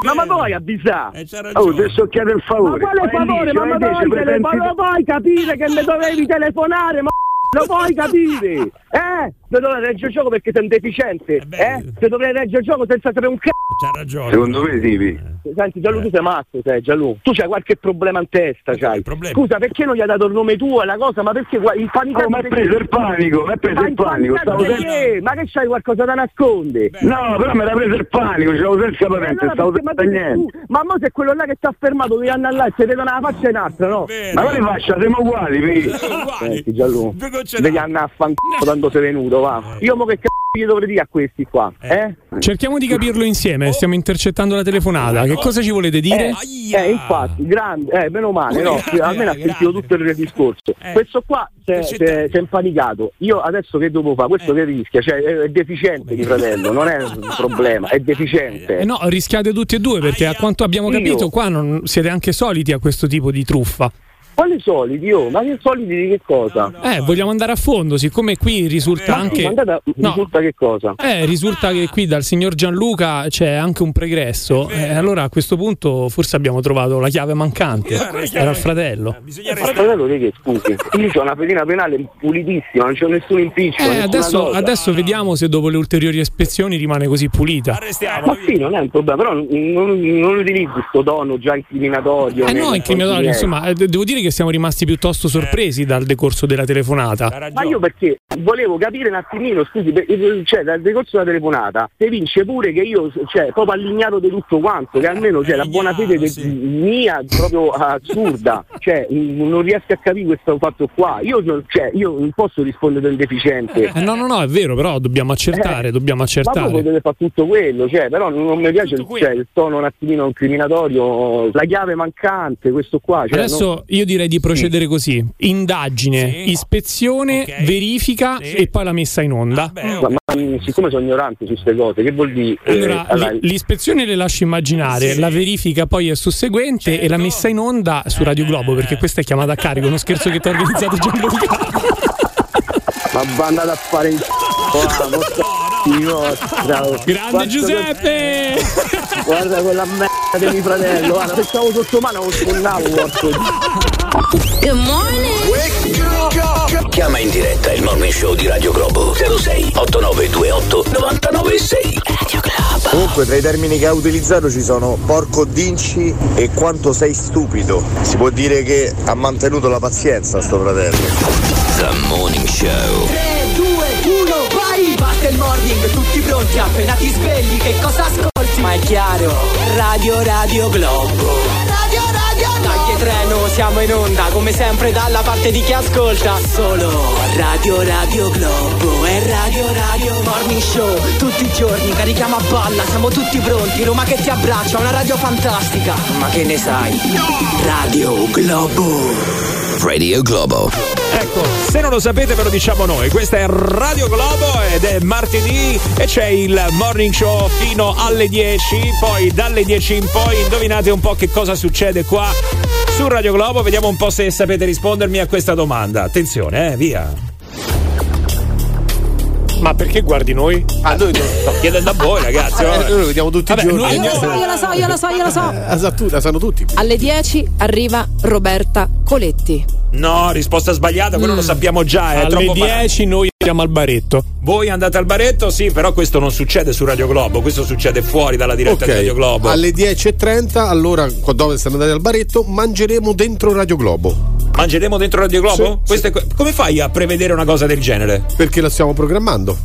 ma, ma puoi avvisare? Oh, ti sto chiedendo il Ma favore. quale Vai favore? Ma, ma tele- presenti- ma lo puoi capire che mi dovevi telefonare? Ma lo puoi capire? Eh? Ti dovrei reggere il gioco perché sei un deficiente? Eh? Ti dovrei reggere il gioco senza sapere un cazzo? C'ha ragione. Secondo me sì, vi. Senti Gianlu, tu sei matto, sei Gianlu. Tu c'hai qualche problema in testa, c'hai. problema? Scusa, perché non gli hai dato il nome tuo e la cosa? Ma perché il panico? Oh, mi ha preso il panico, mi ha preso Ma il panico, stavo perché? Ma che c'hai qualcosa da nascondere? No, però mi era preso il panico, c'avevo senza patente, Allora, stavo ma, senza niente. tu- ma mo se quello là che sta fermato devi andare là e si vedono la faccia in altra, no? Ma quale faccia? Siamo uguali, vedi? Senti Gianlu, devi andare a fanculo quando sei venuto, va. Io mo che cazzo gli dovrei dire a questi qua, eh? Cerchiamo di capirlo insieme, stiamo intercettando la telefonata. Che cosa ci volete dire? Eh, infatti, grande, eh, meno male, no? Almeno ha sentito tutto il discorso. Questo qua si è- impanicato. Io adesso che devo fare? Questo che rischia? Cioè, è, è deficiente di fratello, non è un (laughs) problema, è deficiente. Eh no, rischiate tutti e due perché a quanto abbiamo Io? capito qua non siete anche soliti a questo tipo di truffa. Quali soliti? Oh, ma che soliti di che cosa? Eh, vogliamo andare a fondo, siccome qui risulta Ma sì, anche ma andate a- No. risulta che cosa? Eh, risulta che qui dal signor Gianluca c'è anche un pregresso. Eh, allora a questo punto forse abbiamo trovato la chiave mancante. Era il fratello. Ma fratello di che scusi? Io ho una pedina penale pulitissima, non c'è nessun impiccio. Eh, adesso, adesso vediamo se dopo le ulteriori ispezioni rimane così pulita. Ma sì, non è un problema, però non, non, non utilizzi questo tono già incriminatorio. Eh no, incriminatorio, insomma, eh, devo dire che siamo rimasti piuttosto sorpresi dal decorso della telefonata. Ma io perché volevo capire un attimino, scusi, cioè dal decorso della telefonata, se vince pure che io, cioè, proprio allignato di tutto quanto, che almeno c'è la buona fede de- mia proprio assurda, cioè non riesco a capire questo fatto qua. Io, non- cioè, io non posso rispondere del deficiente. Eh, no, no, no, è vero, però dobbiamo accertare, dobbiamo Ma poi accertare. potete fare tutto quello, cioè, però non, non mi piace il, cioè, il tono un attimino incriminatorio, la chiave mancante, questo qua. Cioè, Adesso non- io direi di procedere così: indagine, ispezione, verifica e poi la messa in onda. ma, ma, mh, siccome sono ignorante su queste cose, che vuol dire? eh, Allora, allora, l- l'ispezione le lascio immaginare, la verifica poi è susseguente e la messa in onda su Radio Globo, perché questa è chiamata a carico, uno scherzo che ti ha organizzato (laughs) Gianluca. ma va andate a fare in c***o, vostra. Grande Giuseppe! (laughs) Guarda quella merda di mio fratello, guarda, se stavo sotto mano non sfondavo, porco Good morning. Chiama in diretta il morning show di Radio Globo 06 8928 996. Radio Globo. Comunque tra i termini che ha utilizzato ci sono porco dinci e quanto sei stupido. Si può dire che ha mantenuto la pazienza sto fratello. The Morning Show. 3, 2, 1, vai! Basta il morning, tutti pronti, appena ti svegli, che cosa ascolti? Ma è chiaro, Radio Radio Globo. Radio siamo in onda, come sempre dalla parte di chi ascolta. Solo Radio Radio Globo e Radio Radio Morning Show. Tutti i giorni carichiamo a balla, siamo tutti pronti, Roma che ti abbraccia, una radio fantastica. Ma che ne sai? Radio Globo. Radio Globo. Ecco, se non lo sapete ve lo diciamo noi, questa è Radio Globo ed è martedì e c'è il morning show fino alle 10, poi dalle 10 in poi indovinate un po' che cosa succede qua su Radio Globo, vediamo un po' se sapete rispondermi a questa domanda. Attenzione, eh, via. Ma perché guardi noi? Ah, noi sto chiedendo a voi, ragazzi. Eh, noi lo vediamo tutti Vabbè, i giorni. Io lo so, io lo so, io lo so, io lo so. Eh, sa tu- la sanno tutti. Alle 10 arriva Roberta Coletti. No, risposta sbagliata, quello lo sappiamo già, è Alle troppo banale. 10 noi andiamo al baretto. Voi andate al baretto? Sì, però questo non succede su Radio Globo, questo succede fuori dalla diretta di Radio Globo. alle 10.30, allora, dove siamo andati al baretto, mangeremo dentro Radio Globo. Mangeremo dentro Radio Globo? Questo è que- come fai a prevedere una cosa del genere? Perché la stiamo programmando.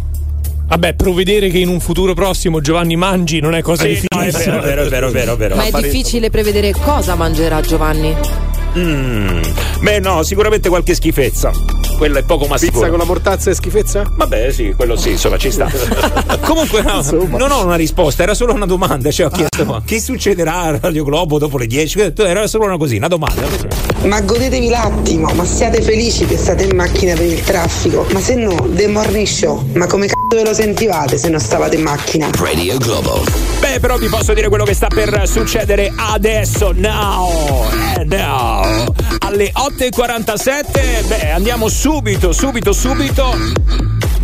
Vabbè, provvedere che in un futuro prossimo Giovanni mangi non è cosa Sì, no, è difficile. vero, è vero, è vero, è vero, è vero. Ma è difficile prevedere cosa mangerà Giovanni. Mm. Beh, no, sicuramente qualche schifezza. Quello è poco ma Pizza con la mortazza e schifezza? Vabbè, sì, quello sì, insomma, ci sta. (laughs) Comunque, no, Insomma. non ho una risposta, era solo una domanda. Cioè, ho chiesto ma che succederà a Radio Globo dopo le 10? Era solo una così, una domanda. Ma godetevi l'attimo, ma siate felici che state in macchina per il traffico. Ma se no, The Morning Show, ma come cazzo ve lo sentivate se non stavate in macchina? Radio Globo. Beh, però vi posso dire quello che sta per succedere adesso, now, eh, now. Alle 8.47, beh, andiamo subito, subito, subito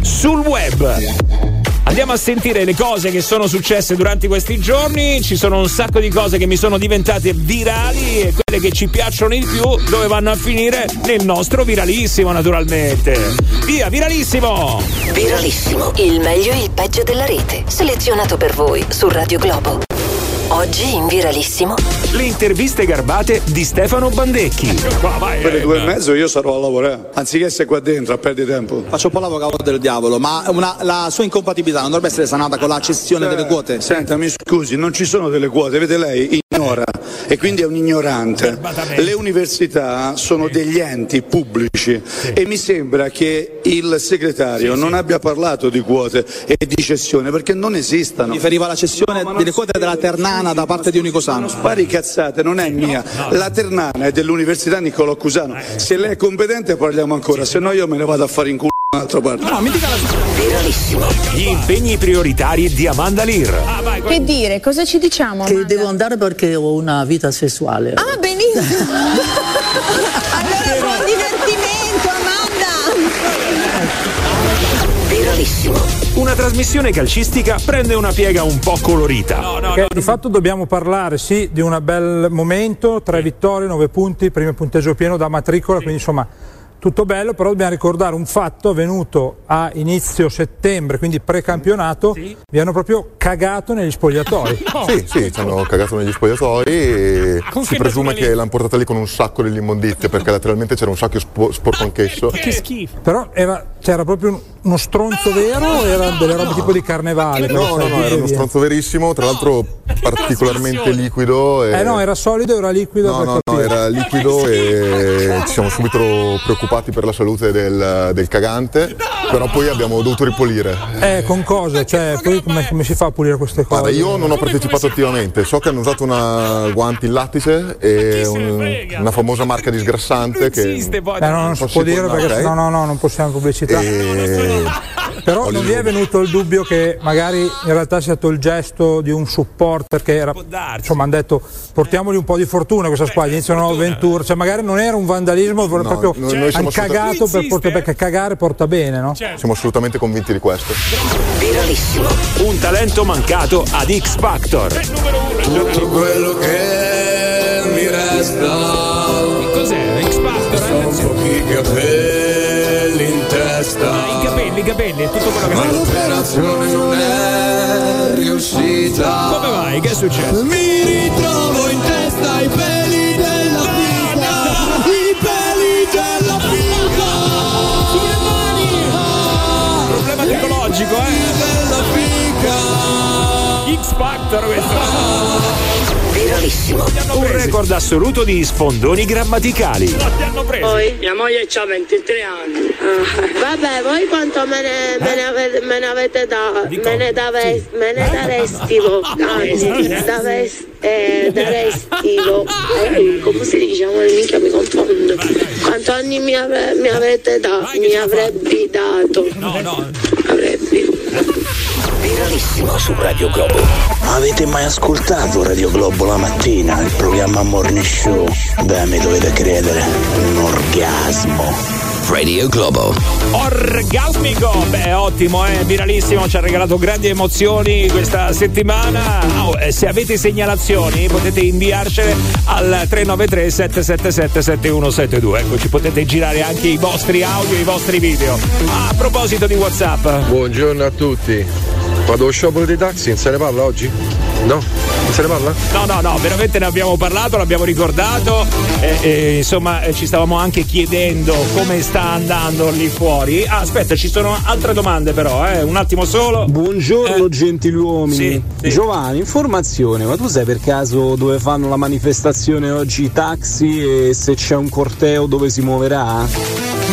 sul web. Andiamo a sentire le cose che sono successe durante questi giorni. Ci sono un sacco di cose che mi sono diventate virali e quelle che ci piacciono di più dove vanno a finire nel nostro viralissimo, naturalmente. Via, viralissimo! Viralissimo, il meglio e il peggio della rete, selezionato per voi su Radio Globo. Oggi in Viralissimo. Le interviste garbate di Stefano Bandecchi. Per le due e mezzo io sarò a lavorare, anziché essere qua dentro a perdere tempo. Faccio un po' l'avvocato del diavolo, ma una- la sua incompatibilità non dovrebbe essere sanata con la cessione delle quote? Senta, mi scusi, non ci sono delle quote, vede lei ignora e quindi è un ignorante. Le università sono degli enti pubblici e mi sembra che il segretario non abbia parlato di quote e di cessione perché non esistono. Riferiva alla cessione delle quote della Ternana da parte di Unicosano. Spari cazzate, non è mia. La Ternana è dell'Università Niccolò Cusano. Se lei è competente parliamo ancora, se no io me ne vado a fare in culo un'altra parte. No, mi dica la Viralissimo. Gli impegni prioritari di Amanda Lear. Che dire, cosa ci diciamo? Che devo andare perché ho una vita sessuale. Ah, benissimo! (laughs) allora buon divertimento, Amanda! Viralissimo. Una trasmissione calcistica prende una piega un po' colorita. Perché di fatto dobbiamo parlare sì di un bel momento, tre vittorie, nove punti, primo punteggio pieno da matricola, quindi insomma tutto bello, però dobbiamo ricordare un fatto avvenuto a inizio settembre, quindi precampionato, vi hanno proprio cagato negli spogliatoi. (laughs) Sì, sì, ci hanno cagato negli spogliatoi e Con si che presume che l'hanno portata lì con un sacco degli immondizie perché lateralmente c'era un sacco spo- sporco anch'esso. Che schifo. Però era, c'era proprio un- uno stronzo vero o erano delle robe tipo di carnevale? No, no, no, era uno stronzo verissimo, tra l'altro particolarmente liquido. E... Eh no, era solido, era liquido. No, per no, no, era liquido e ci siamo subito preoccupati per la salute del, del cagante, però poi abbiamo dovuto ripulire. Eh, con cosa? Cioè, poi come, come si fa a pulire queste cose? Guarda, io non ho partecipato attivamente, so che hanno usato una guanti in lattice e un- una famosa marca di sgrassante che... Eh, no, non si può dire perché no, no, no, non possiamo pubblicità. Però non vi è venuto il dubbio che magari in realtà sia stato il gesto di un supporter che era, insomma, hanno detto portiamoli un po' di fortuna questa squadra, inizia una nuova avventura, cioè magari non era un vandalismo, proprio noi- noi siamo hanno cagato per portare, perché cagare porta bene, no? Siamo assolutamente convinti di questo. Viralissimo. Un talento mancato ad X Factor. Tutto quello che mi resta. Cos'è? X Factor? Sono pochi capelli in testa. I capelli, i capelli, è tutto quello che Ma l'operazione non è riuscita. Come vai? Che è successo? Mi ritrovo in testa Tecnologico, eh? X Factor questo. Viralissimo. Un record assoluto di sfondoni grammaticali. Poi mia moglie ha 23 anni. Ah, Vabbè, voi quanto me ne, me ne avete, me ne avete da, me ne, dave, me ne daresti vo- (laughs) anzi, daves- eh, daresti eh, come si dice? Amore, minchia mi confondo. Quanto anni mi, ave- mi avete dato? Mi avrebbe dato? No, no. Su Radio Globo. Avete mai ascoltato Radio Globo la mattina, il programma Morning Show? Beh, mi dovete credere, un orgasmo. Radio Globo. Orgasmico! Beh, ottimo, eh? viralissimo, ci ha regalato grandi emozioni questa settimana. Oh, se avete segnalazioni potete inviarcele al 393 777 7172. Ecco, ci potete girare anche i vostri audio e i vostri video. A proposito di WhatsApp. Buongiorno a tutti. Vado allo sciopero dei taxi, non se ne parla oggi? No? Non se ne parla? No, no, no, veramente ne abbiamo parlato, l'abbiamo ricordato. E, e, insomma, eh, ci stavamo anche chiedendo come sta andando lì fuori. Ah, aspetta, ci sono altre domande, però, eh. Un attimo solo. Buongiorno gentiluomini. Sì, sì. Giovanni, informazione, ma tu sai per caso dove fanno la manifestazione oggi i taxi e se c'è un corteo dove si muoverà?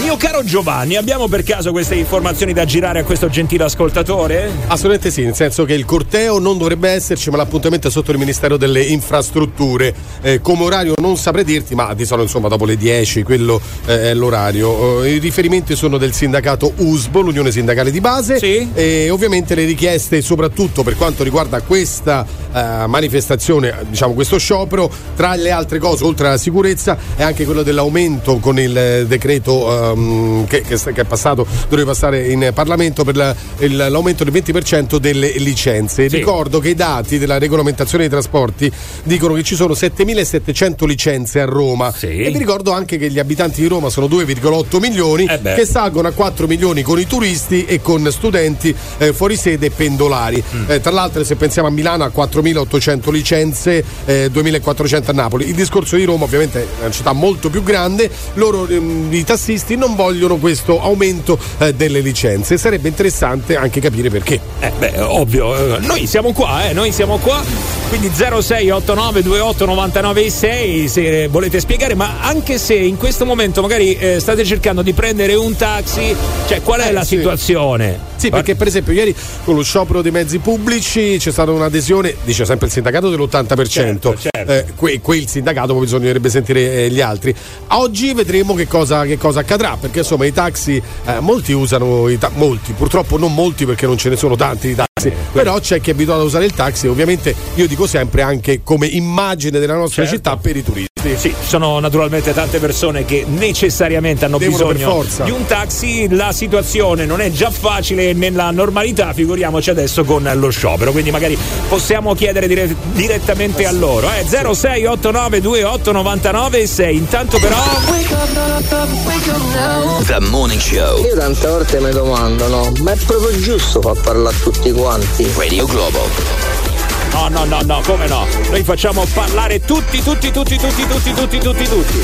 Mio caro Giovanni, abbiamo per caso queste informazioni da girare a questo gentile ascoltatore? Assolutamente sì, nel senso che il corteo non dovrebbe esserci, ma l'appuntamento è sotto il Ministero delle Infrastrutture. Eh, come orario non saprei dirti, ma di solito insomma dopo le 10 quello eh, è l'orario. Eh, I riferimenti sono del sindacato USBO, l'Unione Sindacale di Base. Sì. E ovviamente le richieste, soprattutto per quanto riguarda questa eh, manifestazione, diciamo questo sciopero, tra le altre cose, oltre alla sicurezza, è anche quello dell'aumento con il eh, decreto ehm, che, che che è passato, doveva passare in Parlamento per la- il- l'aumento del 20% delle licenze. Ricordo che i dati della regolamentazione dei trasporti dicono che ci sono 7.700 licenze a Roma e vi ricordo anche che gli abitanti di Roma sono 2,8 milioni beh. che salgono a 4 milioni con i turisti e con studenti eh, fuori sede e pendolari. Eh, tra l'altro se pensiamo a Milano ha 4.800 licenze, eh, 2.400 a Napoli. Il discorso di Roma ovviamente è una città molto più grande, loro ehm, i tassisti non vogliono questo aumento eh, delle licenze. Sarebbe interessante anche capire perché. Eh, beh, ovvio, eh, noi siamo qua, eh, noi siamo qua. Quindi 0689 28 99 6 se volete spiegare, ma anche se in questo momento magari eh, state cercando di prendere un taxi, cioè qual è Eh, la sì. situazione? Sì, perché per esempio ieri con lo sciopero dei mezzi pubblici c'è stata un'adesione, dice sempre il sindacato dell'80%. Certo, certo. Eh, que- quel sindacato poi bisognerebbe sentire eh, gli altri. Oggi vedremo che cosa, che cosa accadrà, perché insomma i taxi, eh, molti usano i ta- molti, purtroppo non molti perché non ce ne sono tanti di taxi, però c'è chi è abituato a usare il taxi, ovviamente io dico sempre anche come immagine della nostra Certo. città per i turisti. Sì, ci sono naturalmente tante persone che necessariamente hanno Devono bisogno forza. di un taxi. La situazione non è già facile nella normalità, figuriamoci adesso con lo sciopero. Quindi magari possiamo chiedere dire- direttamente a loro. Eh, 0689 28 99 6. Intanto però. The Morning Show. Io tante volte mi domando, no, ma è proprio giusto far parlare a tutti quanti? Radio Globo. No, no, no, no, come no? Noi facciamo parlare tutti, tutti, tutti, tutti, tutti, tutti, tutti, tutti.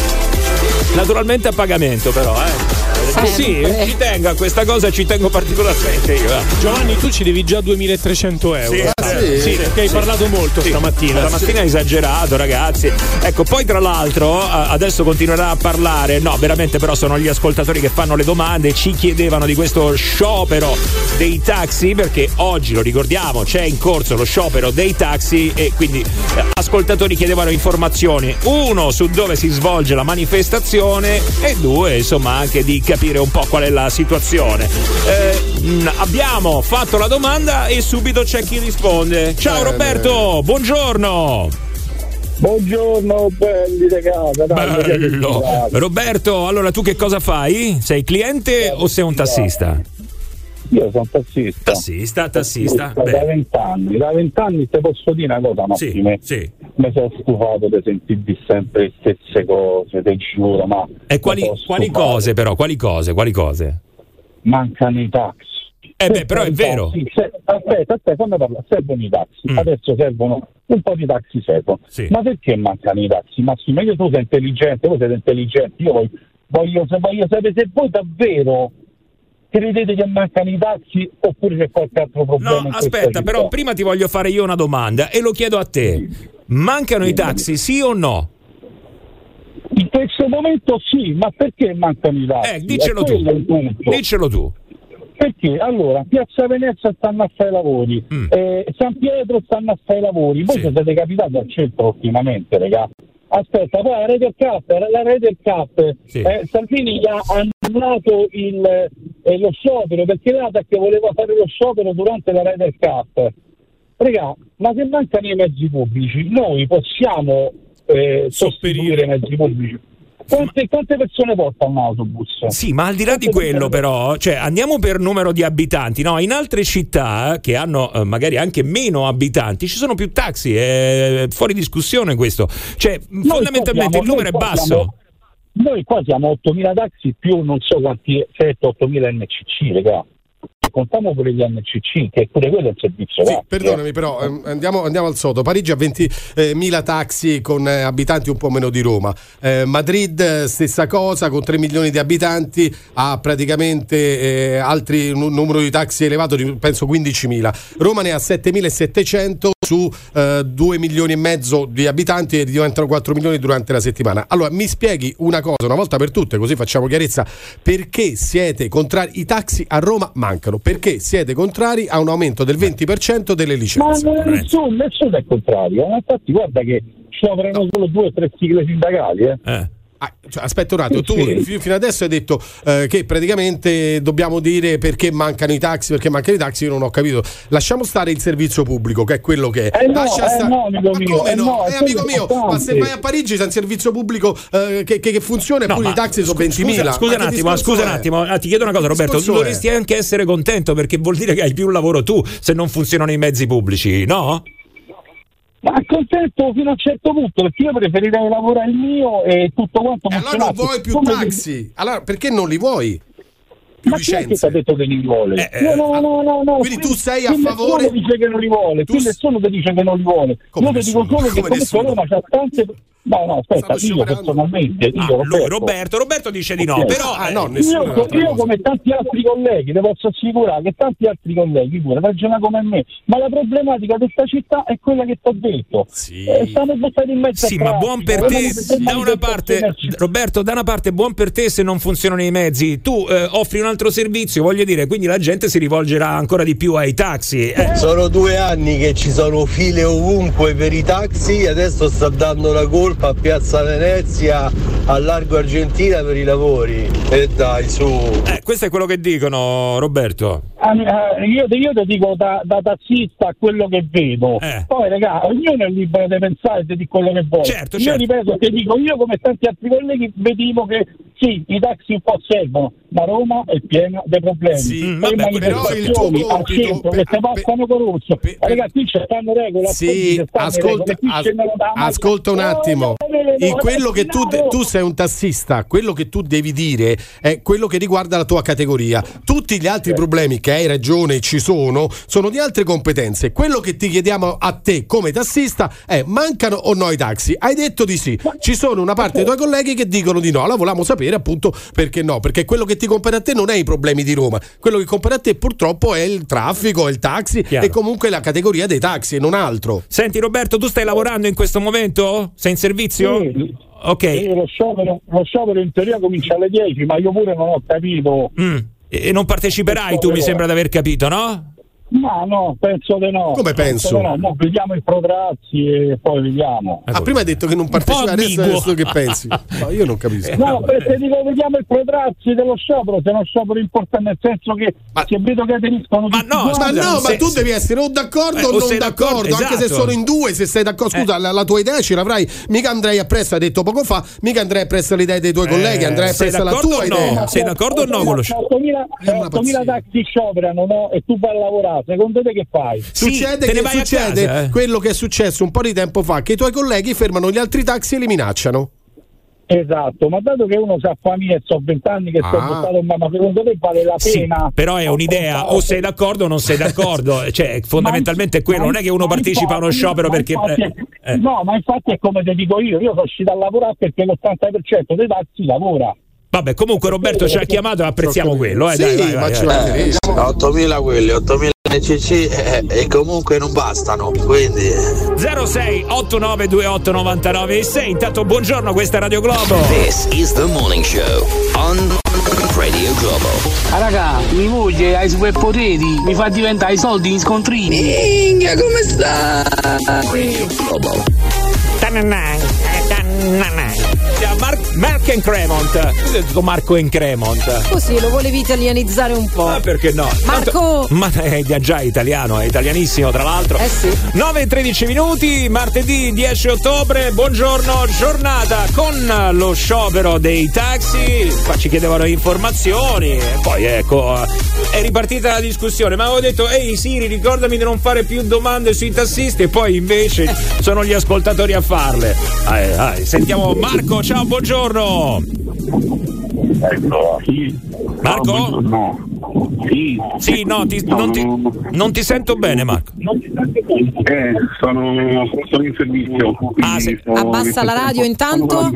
Naturalmente a pagamento, però, eh. Eh sì, Sempre. ci tengo a questa cosa, ci tengo particolarmente io. eh. Giovanni, tu ci devi già 2300 euro. Sì, Eh, sì, perché hai sì. parlato molto Sì. stamattina. Stamattina hai esagerato, ragazzi. Ecco, poi tra l'altro, adesso continuerà a parlare. No, veramente, però sono gli ascoltatori che fanno le domande. Ci chiedevano di questo sciopero dei taxi, perché oggi lo ricordiamo, c'è in corso lo sciopero dei taxi e quindi eh, ascoltatori chiedevano informazioni. Uno su dove si svolge la manifestazione e due, insomma, anche di capire un po' qual è la situazione. Eh, mh, abbiamo fatto la domanda e subito c'è chi risponde. Ciao Bene. Roberto, buongiorno. Buongiorno belli ragazzi, dai, Bello. Roberto, allora tu che cosa fai? Sei cliente o sei un tassista? Io sono tassista. Tassista, tassista. Da Beh. vent'anni, da vent'anni te posso dire una cosa, Sì, Massime. sì. Mi sono stufato di sentirvi sempre le stesse cose, te giuro, ma. E quali, quali cose però? Quali cose? Quali cose? Mancano i taxi. Eh beh, però è vero. Se- aspetta, aspetta, fammi parlare. Servono i taxi. Mm. Adesso servono un po' di taxi servono. Sì. Ma perché mancano i taxi? Massimo, io tu sei intelligente, voi siete intelligenti. Io voglio, voglio, se- voglio sapere se voi davvero credete che mancano i taxi oppure c'è qualche altro problema? No, aspetta, però prima ti voglio fare io una domanda e lo chiedo a te. Mancano i taxi, sì o no? In questo momento sì, ma perché mancano i taxi? Eh, diccelo È tu. Diccelo tu. Perché allora Piazza Venezia stanno a fare i lavori, Mm. eh, San Pietro stanno a fare i lavori, voi siete capitati al centro ultimamente, regà. Aspetta, poi la Rete Cup, la Rete Cup eh, Salvini gli ha annullato il, eh, lo sciopero perché l'ATAC voleva fare lo sciopero durante la Rete Cup. Regà, ma se mancano i mezzi pubblici, noi possiamo eh, sostituire i mezzi pubblici. Quante, quante persone porta un autobus? Sì, ma al di là di quello però, cioè andiamo per numero di abitanti, no? In altre città che hanno eh, magari anche meno abitanti ci sono più taxi, è fuori discussione questo. Cioè, Noi fondamentalmente qua il numero è siamo- basso. siamo- Noi qua siamo 8.000 taxi più non so quanti 7-8.000 NCC, raga. Contiamo pure gli NCC, che pure quello è il servizio. Sì, perdonami, però ehm, andiamo, andiamo al sodo. Parigi ha 20.000 taxi con eh, abitanti un po' meno di Roma. Eh, Madrid, eh, stessa cosa, con 3 milioni di abitanti, ha praticamente eh, altri un numero di taxi elevato, di, penso 15.000. Roma ne ha 7.700 su eh, 2 milioni e mezzo di abitanti e diventano 4 milioni durante la settimana. Allora, mi spieghi una cosa, una volta per tutte, così facciamo chiarezza, perché siete contrari? I taxi a Roma mancano, perché siete contrari a un aumento del 20% delle Ma licenze? non- nessuno, nessuno è contrario. Ma infatti guarda che scioperano solo due o tre sigle sindacali. Eh. Ah, cioè, aspetta un attimo, tu Sì. fi- fino adesso hai detto eh, che praticamente dobbiamo dire perché mancano i taxi, perché mancano i taxi, io non ho capito. Lasciamo stare il servizio pubblico, che è quello che è. Eh no, Lascia eh sta- no, amico ma mio, come eh no? Eh, amico quello mio, ma se vai a Parigi c'è un servizio pubblico eh, che, che- che funziona e No, pure i taxi sono 20.000. Scusa, scusa un attimo, scusa un attimo, ah, ti chiedo una cosa, Roberto. è? Dovresti anche essere contento perché vuol dire che hai più lavoro tu se non funzionano i mezzi pubblici, no? Ma contento fino a un certo punto, perché io preferirei lavorare il mio e tutto quanto E allora non vuoi più Come- taxi? Allora perché non li vuoi? Più Ma chi licenze? ha detto che non li vuole? Eh, No, no, no, no, no. quindi tu sei a favore- Nessuno dice che non li vuole, qui nessuno ti dice che non li vuole. Come io ti dico nessuno? solo che Come comunque nessuno? C'ha tante. No, no, aspetta, io personalmente, io Ah, lui, Roberto, Roberto, Roberto dice di no, Ok. però Ah, eh, no, io, io come tanti altri colleghi, ti posso assicurare che tanti altri colleghi pure ragionano come me, ma la problematica di questa città è quella che ti ho detto. Eh, stanno buttati in mezzo Sì, al ma buon per Roma te, da una parte, Roberto, da una parte buon per te se non funzionano i mezzi, tu eh, offri un altro servizio, voglio dire, quindi la gente si rivolgerà ancora di più ai taxi. eh. Sono due anni che ci sono file ovunque per i taxi, adesso sta dando la colpa a Piazza Venezia, a Largo Argentina per i lavori. E dai, su. Eh, questo è quello che dicono, Roberto. Ah, eh, io, io ti dico da, da tassista quello che vedo. Eh. Poi, raga, ognuno è libero di pensare di quello che vuole. Certo, io certo. ripeto, ti dico, io come tanti altri colleghi vediamo che sì, i taxi un po' servono, ma Roma è piena di problemi. Sì, vabbè, però il tuo compito centro per- che passano con rosso. Qui c'è stanno regole. Sì, ascolta, regole, ascolta un attimo. In quello che tu, tu sei un tassista, quello che tu devi dire è quello che riguarda la tua categoria. Tutti gli altri problemi che hai ragione ci sono, sono di altre competenze. Quello che ti chiediamo a te come tassista è mancano o no i taxi? Hai detto di sì. Ci sono una parte dei tuoi colleghi che dicono di no. Allora volevamo sapere appunto perché no, perché quello che ti compete a te non è i problemi di Roma. Quello che compete a te purtroppo è il traffico, è il taxi e comunque la categoria dei taxi e non altro. Senti Roberto, tu stai lavorando in questo momento? Sei in servizio? Sì. Ok. Io lo sciopero, lo sciopero in teoria comincia alle 10, ma io pure non ho capito. Mm. E non parteciperai tu, mi sembra di aver capito, no? Ma no, penso di no. Come penso? di no. Mo vediamo i protrazzi e poi vediamo. Ah, prima hai detto che non partecipa, adesso, adesso che pensi? (laughs) No, io non capisco. No, perché dico vediamo i protrazzi dello sciopero, se è uno sciopero importante nel senso che se vedo che aderiscono tutti No, ma no, ma tu devi essere o d'accordo Eh, o o non d'accordo, d'accordo, anche se esatto. sono in due, se sei d'accordo. Scusa, la, la tua idea ce l'avrai. Mica andrei appresso, hai detto poco fa, mica andrei appresso le idee dei tuoi colleghi, andrei appresso la d'accordo tua o no? idea. Sei d'accordo o no con lo sciopero? 8.000 8.000 taxi scioperano no? e tu vai a lavorare, secondo te che fai? Succede, che succede eh. quello che è successo un po' di tempo fa, che i tuoi colleghi fermano gli altri taxi e li minacciano. Esatto, ma dato che uno sa famiglia e so 20 anni che sto Ah. buttato in mano, secondo te vale la Sì, pena? però è un'idea, o sei d'accordo o non sei d'accordo, (laughs) cioè fondamentalmente è quello, non è che uno partecipa a uno sciopero perché... infatti- eh, eh. No, ma infatti è come ti dico io, io sono uscito a lavorare perché l'80% dei taxi lavora. Vabbè, comunque Roberto ci ha chiamato e apprezziamo quello. Eh, Sì, dai, vai, ma vai, ci vai. mancherebbe. 8000 quelli, 8000 NCC eh, e comunque non bastano, quindi 06 8928 99 6 intanto buongiorno questa è Radio Globo This is the morning show on Radio Globo. Ah raga, mi moglie ha i superpoteri, mi fa diventare i soldi in scontrini. Minchia, come sta? Mark, Mark and Cremont Io ho detto Marco and Cremont Così lo volevi italianizzare un po'. Ah, perché no? Marco! Ma è già italiano, è italianissimo tra l'altro. Eh sì. 9 e 13 minuti, martedì 10 ottobre, buongiorno, giornata con lo sciopero dei taxi. Qua ci chiedevano informazioni e poi ecco, è ripartita la discussione. Ma avevo detto, ehi Siri, ricordami di non fare più domande sui tassisti e poi invece (laughs) sono gli ascoltatori a farle. Dai, dai, sentiamo Marco, ciao, buongiorno. Ecco, sì. Marco? No. Sì. Sì, no, ti- non, ti, non ti sento bene, Marco. Eh, sono, sono in servizio. Ah, sto- Abbassa la radio intanto.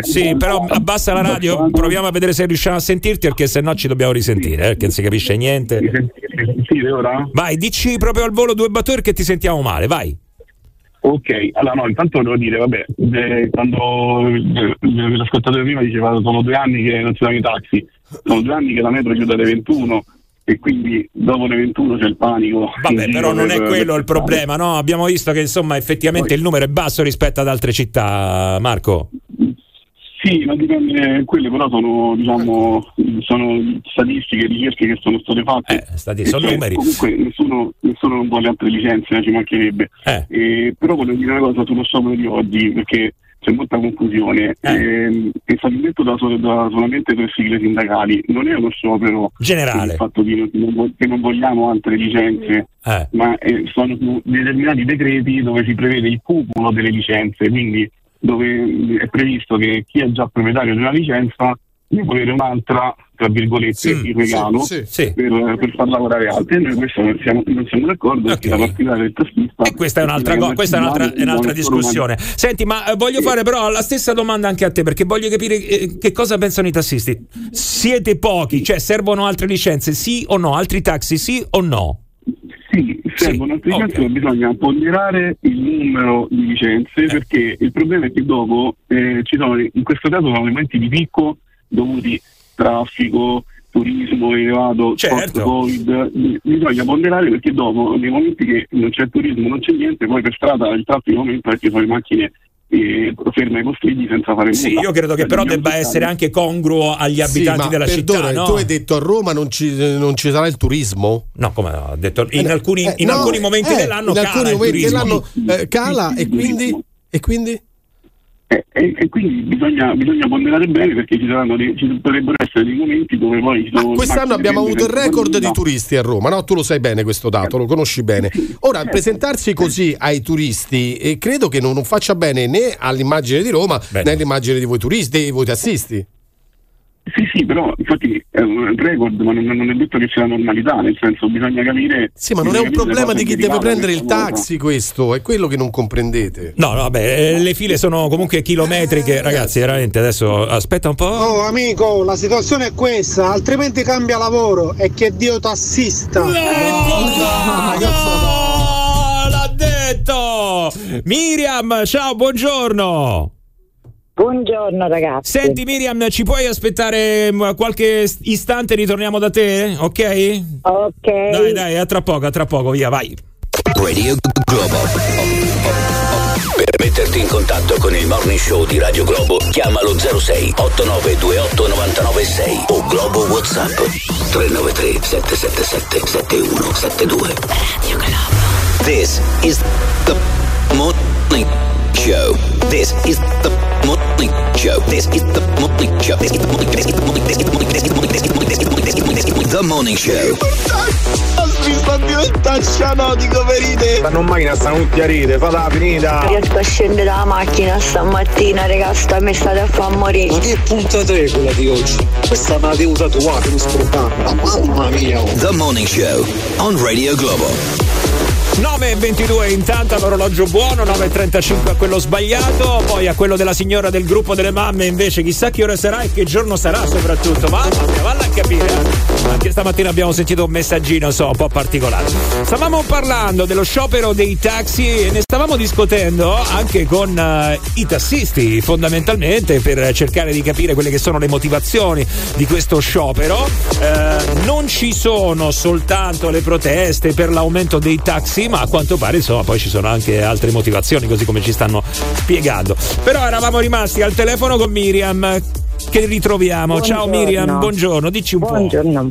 Sì, però abbassa la radio, proviamo a vedere se riusciamo a sentirti perché se no ci dobbiamo risentire, eh, perché non si capisce niente. Sentite ora? Vai, dici proprio al volo due battute che ti sentiamo male, vai. Ok, allora no, intanto volevo dire, vabbè, eh, quando eh, l'ascoltatore prima diceva sono due anni che non ci sono i taxi, sono due anni che la metro chiude alle 21 e quindi dopo le 21 c'è il panico. Vabbè, però non è quello il problema, no? Abbiamo visto che insomma effettivamente il numero è basso rispetto ad altre città, Marco. Sì, ma dipende, quelle però sono, diciamo, sono statistiche, ricerche che sono state fatte. Eh, stati- sono numeri. Comunque nessuno, nessuno non vuole altre licenze, ci mancherebbe. Eh. Eh, però volevo dire una cosa sullo sciopero di oggi, perché c'è molta confusione. Eh. Ehm, è stato detto da, da solamente tre sigle sindacali, non è uno sciopero Generale. il fatto che non che non vogliamo altre licenze, Eh. ma eh, sono determinati decreti dove si prevede il cumulo delle licenze, quindi dove è previsto che chi è già proprietario di una licenza deve avere un'altra, tra virgolette, in regalo sì, sì. Per, per far lavorare altri. Noi questo non siamo, non siamo d'accordo perché la partita del tassista. E questa è un'altra, co- questa è un'altra, è un'altra discussione. Senti, ma eh, voglio fare però la stessa domanda anche a te, perché voglio capire eh, che cosa pensano i tassisti. Siete pochi, cioè servono altre licenze, sì o no? Altri taxi, sì o no? Sì, servono altre licenze, ma bisogna ponderare il numero di licenze perché il problema è che dopo eh, ci sono, in questo caso sono momenti di picco dovuti traffico, turismo elevato, Certo. Bi- bisogna ponderare perché dopo nei momenti che non c'è turismo, non c'è niente, poi per strada il traffico aumenta perché sono le macchine eh, ferme ai postini senza fare Sì, nulla. io credo che Cioè, però debba essere anche congruo agli Sì, abitanti ma della perdona, città, no? tu hai detto a Roma non ci, non ci sarà il turismo? No, come? Ho detto in alcuni, Eh, in no, alcuni momenti eh, dell'anno in cala alcuni il momenti turismo. dell'anno eh, cala e quindi, e quindi? E, e- e quindi bisogna, bisogna ponderare bene perché ci, saranno dei- ci potrebbero essere dei momenti dove poi ci sono Quest'anno abbiamo avuto il record di turisti a Roma, no? Tu lo sai bene questo dato, lo conosci bene. Ora, presentarsi così ai turisti eh, credo che non, non faccia bene né all'immagine di Roma né all'immagine di voi turisti, di voi tassisti. Sì, sì, però infatti è un record, ma non, non è detto che sia la normalità, nel senso bisogna capire. Sì, ma non è un problema di chi deve prendere il cosa. taxi questo, è quello che non comprendete. No, no, vabbè, eh, le file sono comunque chilometriche, ragazzi, veramente adesso aspetta un po'. Oh amico, la situazione è questa, altrimenti cambia lavoro e che Dio tassista. Oh, l'ha detto! Miriam, ciao, buongiorno. Buongiorno ragazzi. Senti Miriam, ci puoi aspettare mm, qualche istante ritorniamo da te? Ok? Ok. Dai, dai, a tra poco, a tra poco, via, vai. Radio Globo. Per metterti in contatto con il morning show di Radio Globo, chiamalo 06 8928 996 o Globo WhatsApp 393 777 7172. Radio Globo. This is the morning show. This is the morning show. This is the morning show. This is the morning This is the morning This is the morning This is the morning This is the morning This is the morning This is the morning This is the morning The morning show. Mi sta diventando cianotico ferite. Stanno in macchina, stanno tutti a ride, falla finita. Riesco a scendere dalla macchina stamattina, raga, sta mi state a far morire. Ma che puntata è quella di oggi? Questa me la devo tatuare, non scordata. Mamma mia. oh. The morning show on Radio Globo. 9.22 intanto all'orologio buono, 9.35 a quello sbagliato, poi a quello della signora del gruppo delle mamme invece chissà che ora sarà e che giorno sarà soprattutto. Mamma mia, valla a capire. eh. Anche stamattina abbiamo sentito un messaggino, so, un po' particolare. Stavamo parlando dello sciopero dei taxi e ne stavamo discutendo anche con eh, i tassisti fondamentalmente per cercare di capire quelle che sono le motivazioni di questo sciopero. Eh, non ci sono soltanto le proteste per l'aumento dei taxi, ma a quanto pare insomma poi ci sono anche altre motivazioni, così come ci stanno spiegando. Però eravamo rimasti al telefono con Miriam. Che ritroviamo. Ciao Buongiorno. Miriam, buongiorno, dici un Buongiorno.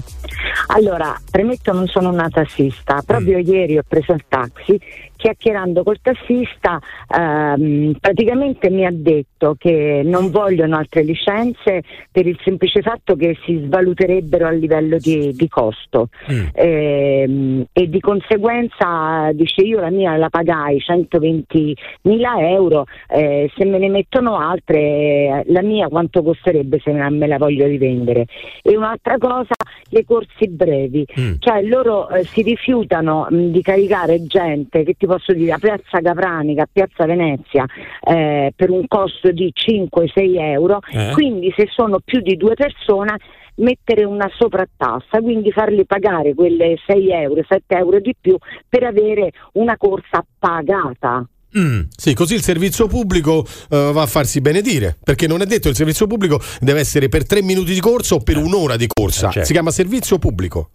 Allora, premetto non sono una tassista, proprio ieri ho preso il taxi, chiacchierando col tassista ehm, praticamente mi ha detto che non vogliono altre licenze per il semplice fatto che si svaluterebbero a livello di, di costo. Ehm, e di conseguenza dice io la mia la pagai 120 mila euro, eh, se me ne mettono altre la mia quanto costerebbe se me la voglio rivendere. E un'altra cosa, le corsi brevi, cioè loro eh, si rifiutano mh, di caricare gente che ti posso dire a Piazza Capranica, a Piazza Venezia eh, per un costo di 5-6 euro, Eh. quindi se sono più di due persone mettere una sovrattassa, quindi farli pagare quelle 6 euro, 7 euro di più per avere una corsa pagata. Mm, Sì, così il servizio pubblico eh, va a farsi benedire, perché non è detto che il servizio pubblico deve essere per tre minuti di corsa o per un'ora di corsa. Si chiama servizio pubblico.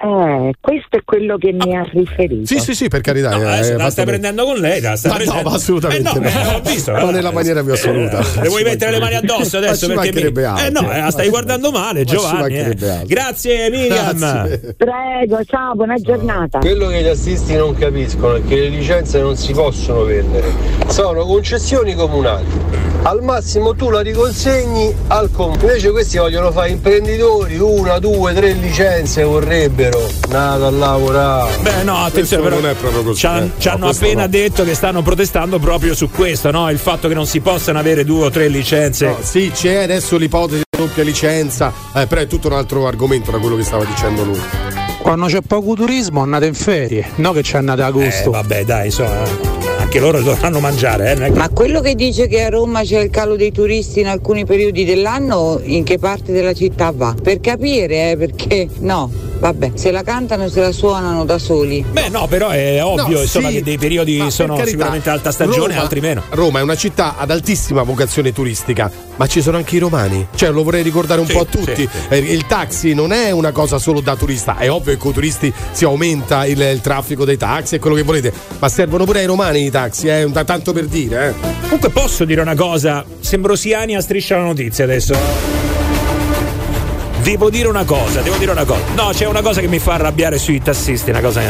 Eh, questo è quello che mi ha riferito. Sì, sì, sì, per carità. No, eh, adesso la stai prendendo con lei, la stai no, prendendo. ma assolutamente Eh no, no. eh, ho visto, eh. nella maniera più assoluta. Eh, le vuoi mettere le mani addosso adesso? Ma ci perché mi... mancherebbe altro. Eh no, eh, la stai guardando male, Giovanni. eh. Grazie Miriam. Grazie. Prego, ciao, buona giornata. Quello che gli assisti non capiscono è che le licenze non si possono vendere, sono concessioni comunali. Al massimo tu la riconsegni al comune. Invece questi vogliono fare imprenditori, una, due, tre licenze vorrebbero. Nada a lavorare. Beh, no, attenzione, però non è proprio così. ci han- eh. ci hanno appena no. detto che stanno protestando proprio su questo, no? Il fatto che non si possano avere due o tre licenze. No, sì, c'è adesso l'ipotesi di doppia licenza, eh, però è tutto un altro argomento da quello che stava dicendo lui. Quando c'è poco turismo andate in ferie, no che ci andate a agosto. Eh, vabbè, dai, insomma, anche loro dovranno mangiare, eh? Ma quello che dice che a Roma c'è il calo dei turisti in alcuni periodi dell'anno, in che parte della città va? Per capire, eh, perché no, vabbè, se la cantano se la suonano da soli. Beh, no, però è ovvio, No, insomma, sì, che dei periodi sono carità, sicuramente alta stagione, Roma- altri meno. Roma è una città ad altissima vocazione turistica, ma ci sono anche i romani. Cioè, lo vorrei ricordare un Sì, po' a tutti. sì, Eh, Il taxi non è una cosa solo da turista, è ovvio che con i turisti si aumenta il, il traffico dei taxi e quello che volete, ma servono pure ai romani i taxi, eh, tanto per dire. Eh. Comunque posso dire una cosa, Sembrosiani a striscia la notizia adesso. Devo dire una cosa, devo dire una cosa. No, c'è una cosa che mi fa arrabbiare sui tassisti, una cosa.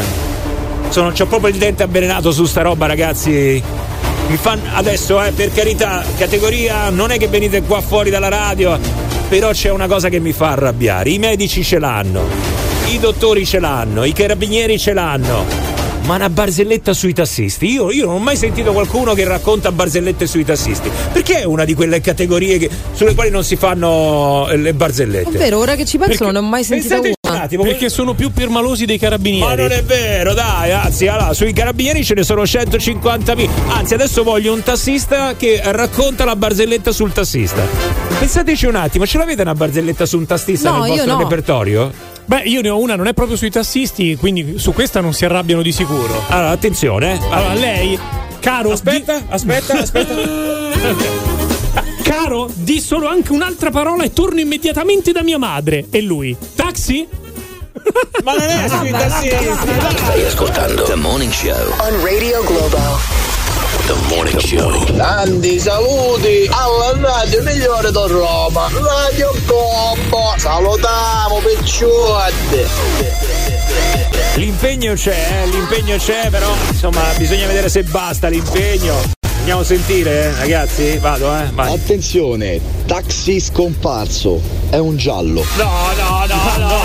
Sono, c'ho proprio il dente avvelenato su sta roba, ragazzi. Mi fanno adesso, eh, per carità, categoria, non è che venite qua fuori dalla radio, però c'è una cosa che mi fa arrabbiare. I medici ce l'hanno, i dottori ce l'hanno, i carabinieri ce l'hanno. Ma una barzelletta sui tassisti? Io, io non ho mai sentito qualcuno che racconta barzellette sui tassisti. Perché è una di quelle categorie che- sulle quali non si fanno eh, le barzellette? È vero, ora che ci penso non ne ho mai Pensateci una. un attimo, Perché sono più permalosi dei carabinieri. ma non è vero, dai, anzi, allora, sui carabinieri ce ne sono 150.000. Anzi, adesso voglio un tassista che racconta la barzelletta sul tassista. Pensateci un attimo, ce l'avete una barzelletta su un tassista No, nel vostro no. repertorio? Beh, io ne ho una, non è proprio sui tassisti, quindi su questa non si arrabbiano di sicuro. Allora, attenzione. eh. Allora, lei, caro. Aspetta, aspetta, aspetta. (laughs) Caro, di solo anche un'altra parola e torno immediatamente da mia madre. E lui, taxi? (laughs) Ma non è sui tassisti, Stai ascoltando The Morning Show. On Radio Globo. The Morning Show. Tanti saluti alla radio migliore da Roma, Radio Combo. Salutiamo picciotte. L'impegno c'è, eh, l'impegno c'è, però insomma bisogna vedere se basta l'impegno. Andiamo a sentire, eh, ragazzi? Vado, eh? Vai. Attenzione, taxi scomparso, è un giallo. No, no, no, no, no,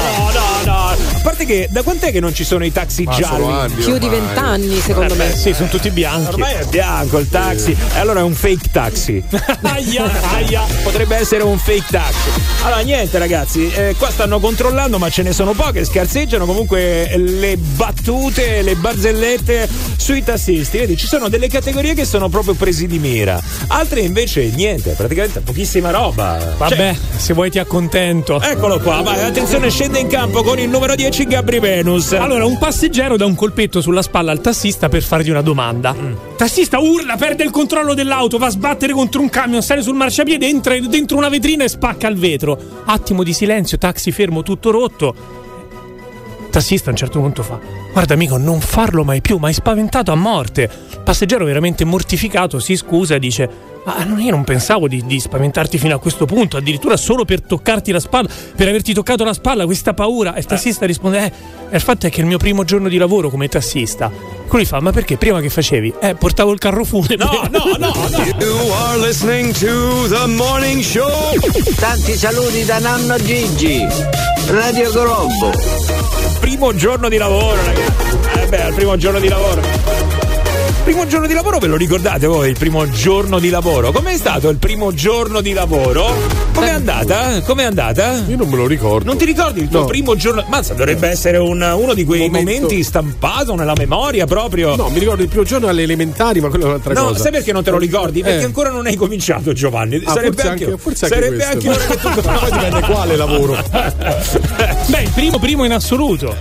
parte che da quant'è che non ci sono i taxi Ma gialli? anni Più di vent'anni, secondo Eh me. beh, sì, sono tutti bianchi. Ormai è bianco il taxi. E allora è un fake taxi. (laughs) Aia, aia. Potrebbe essere un fake taxi. Allora, niente, ragazzi, eh, qua stanno controllando, ma ce ne sono poche. Scarseggiano comunque le battute, le barzellette sui tassisti. Vedi, ci sono delle categorie che sono proprio presi di mira, altre invece niente, praticamente pochissima roba. Vabbè, se vuoi ti accontento. Eccolo qua, vai, attenzione, scende in campo con il numero 10 Gabri Venus. Allora, un passeggero dà un colpetto sulla spalla al tassista per fargli una domanda. Mm. Tassista urla, perde il controllo dell'auto, va a sbattere contro un camion, sale sul marciapiede, entra dentro una vetrina e spacca il vetro. Attimo di silenzio, taxi fermo, tutto rotto. Tassista a un certo punto fa: Guarda, amico, non farlo mai più, mi hai spaventato a morte. Passeggero veramente mortificato si scusa e dice: Ma io non pensavo di, di spaventarti fino a questo punto, addirittura solo per toccarti la spalla, per averti toccato la spalla, questa paura. E il tassista risponde: Eh, il fatto è che è il mio primo giorno di lavoro come tassista. Quello gli fa: Ma perché prima che facevi? Eh, portavo il carro funebre. No, no, no, You are listening to the morning show. Tanti saluti da nonno Gigi. Radio Globo. Primo giorno di lavoro, ragazzi. Eh beh, al primo giorno di lavoro. Primo giorno di lavoro ve lo ricordate voi? Il primo giorno di lavoro? Com'è stato il primo giorno di lavoro? Com'è andata? Com'è andata? Io non me lo ricordo. Non ti ricordi il tuo No. primo giorno? Mazza, dovrebbe essere un- uno di quei Momento- momenti stampato nella memoria proprio. No, mi ricordo il primo giorno alle elementari, ma quello è un'altra No, cosa. sai perché non te lo ricordi? Perché Eh. ancora non hai cominciato, Giovanni. Ah, sarebbe forse anche, anche- forse anche sarebbe questo. anche ora che tu (laughs) Ma poi dipende quale lavoro. (laughs) Beh, il primo primo in assoluto.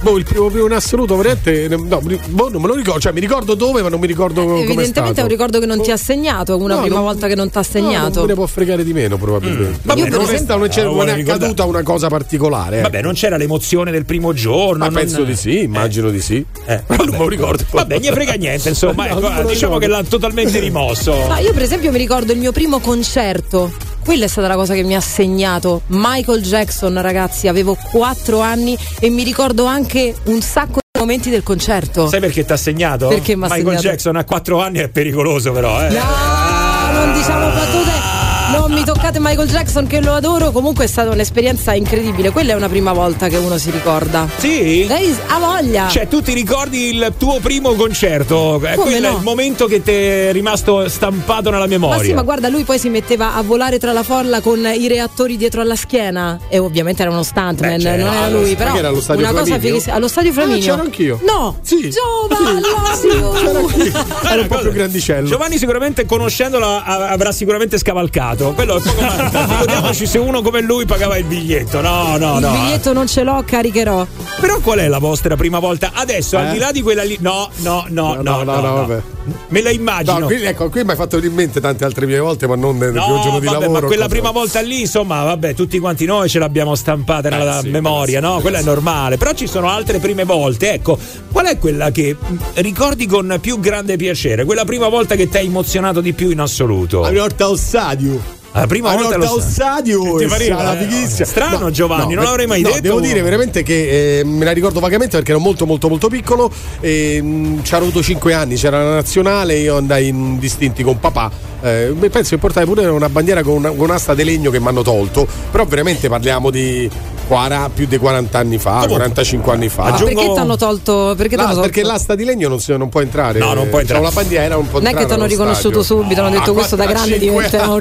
Boh, il primo primo in assoluto, veramente. No, boh, non me lo ricordo. Cioè, mi ricordo dove, ma non mi ricordo come Evidentemente è un ricordo che non ti ha segnato, una No, prima non- volta che non ti ha No, non segnato. me ne può fregare di meno, probabilmente. Vabbè, Io per non, esempio- non Ah, non è accaduta una cosa particolare. eh. Vabbè, non c'era l'emozione del primo giorno. Ma non- penso di sì, immagino di sì. Eh, (laughs) Ma non me lo ricordo. Vabbè, ne frega niente, insomma. (laughs) No, ecco, diciamo ricordo. che l'ha totalmente rimosso. No, io per esempio mi ricordo il mio primo concerto. Quella è stata la cosa che mi ha segnato. Michael Jackson, ragazzi, avevo 4 anni e mi ricordo anche un sacco di momenti del concerto. Sai perché ti ha segnato? Perché Michael segnato? Jackson a 4 anni è pericoloso, però. Eh. No, non diciamo battute. Non mi toccate Michael Jackson che lo adoro. Comunque è stata un'esperienza incredibile. Quella è una prima volta che uno si ricorda. Sì? Lei ha voglia. Cioè, tu ti ricordi il tuo primo concerto? Eh, Come quello è no? il momento che ti è rimasto stampato nella memoria. Ma sì, ma guarda, lui poi si metteva a volare tra la folla con i reattori dietro alla schiena. E ovviamente era uno stuntman, Beh, certo. non era lui. Ma Però era allo stadio una cosa Flaminio? fighissima. Allo stadio Flaminio? Ah, c'ero anch'io. No! Sì. Giovanni! C'era anch'io. (laughs) Era un po' cosa- più grandicello. Giovanni sicuramente conoscendolo a- avrà sicuramente scavalcato. Quello è poco ma figuriamoci se uno come lui pagava il biglietto. No, no, Il no. biglietto non ce l'ho, caricherò. Però qual è la vostra prima volta? Adesso, al Eh? di là di quella lì. No, no, no, no, No, no, no, vabbè. Me la immagino. No, qui, ecco, qui mi hai fatto in mente tante altre mie volte, ma non nel primo giorno di vabbè, lavoro. ma quella cosa- prima volta lì, insomma, vabbè, tutti quanti noi ce l'abbiamo stampata nella Eh, sì, memoria, no? Quella è normale. Però ci sono altre prime volte. Ecco, qual è quella che mh, ricordi con più grande piacere? Quella prima volta che ti ha emozionato di più in assoluto? La volta al stadio. La prima La volta lo stadio Ti è pareva, eh? fighissima. Strano, Giovanni, non per- l'avrei mai no, detto. Devo dire veramente che eh, me la ricordo vagamente perché ero molto molto molto piccolo e mh, c'era avuto 5 anni, c'era la nazionale, io andai in distinti con papà. Eh, penso che portai pure una bandiera con, una, con un'asta di legno che mi hanno tolto, però veramente parliamo di 40 più di 40 anni fa, 45 anni fa. Ma perché ti hanno tolto? Perché La- t'hanno tolto? perché l'asta di legno non, si- non può entrare. No, non può entrare. C'è una bandiera, non può Non è che t'hanno allo riconosciuto stadio. subito, hanno detto A questo da grande diventerà un anni.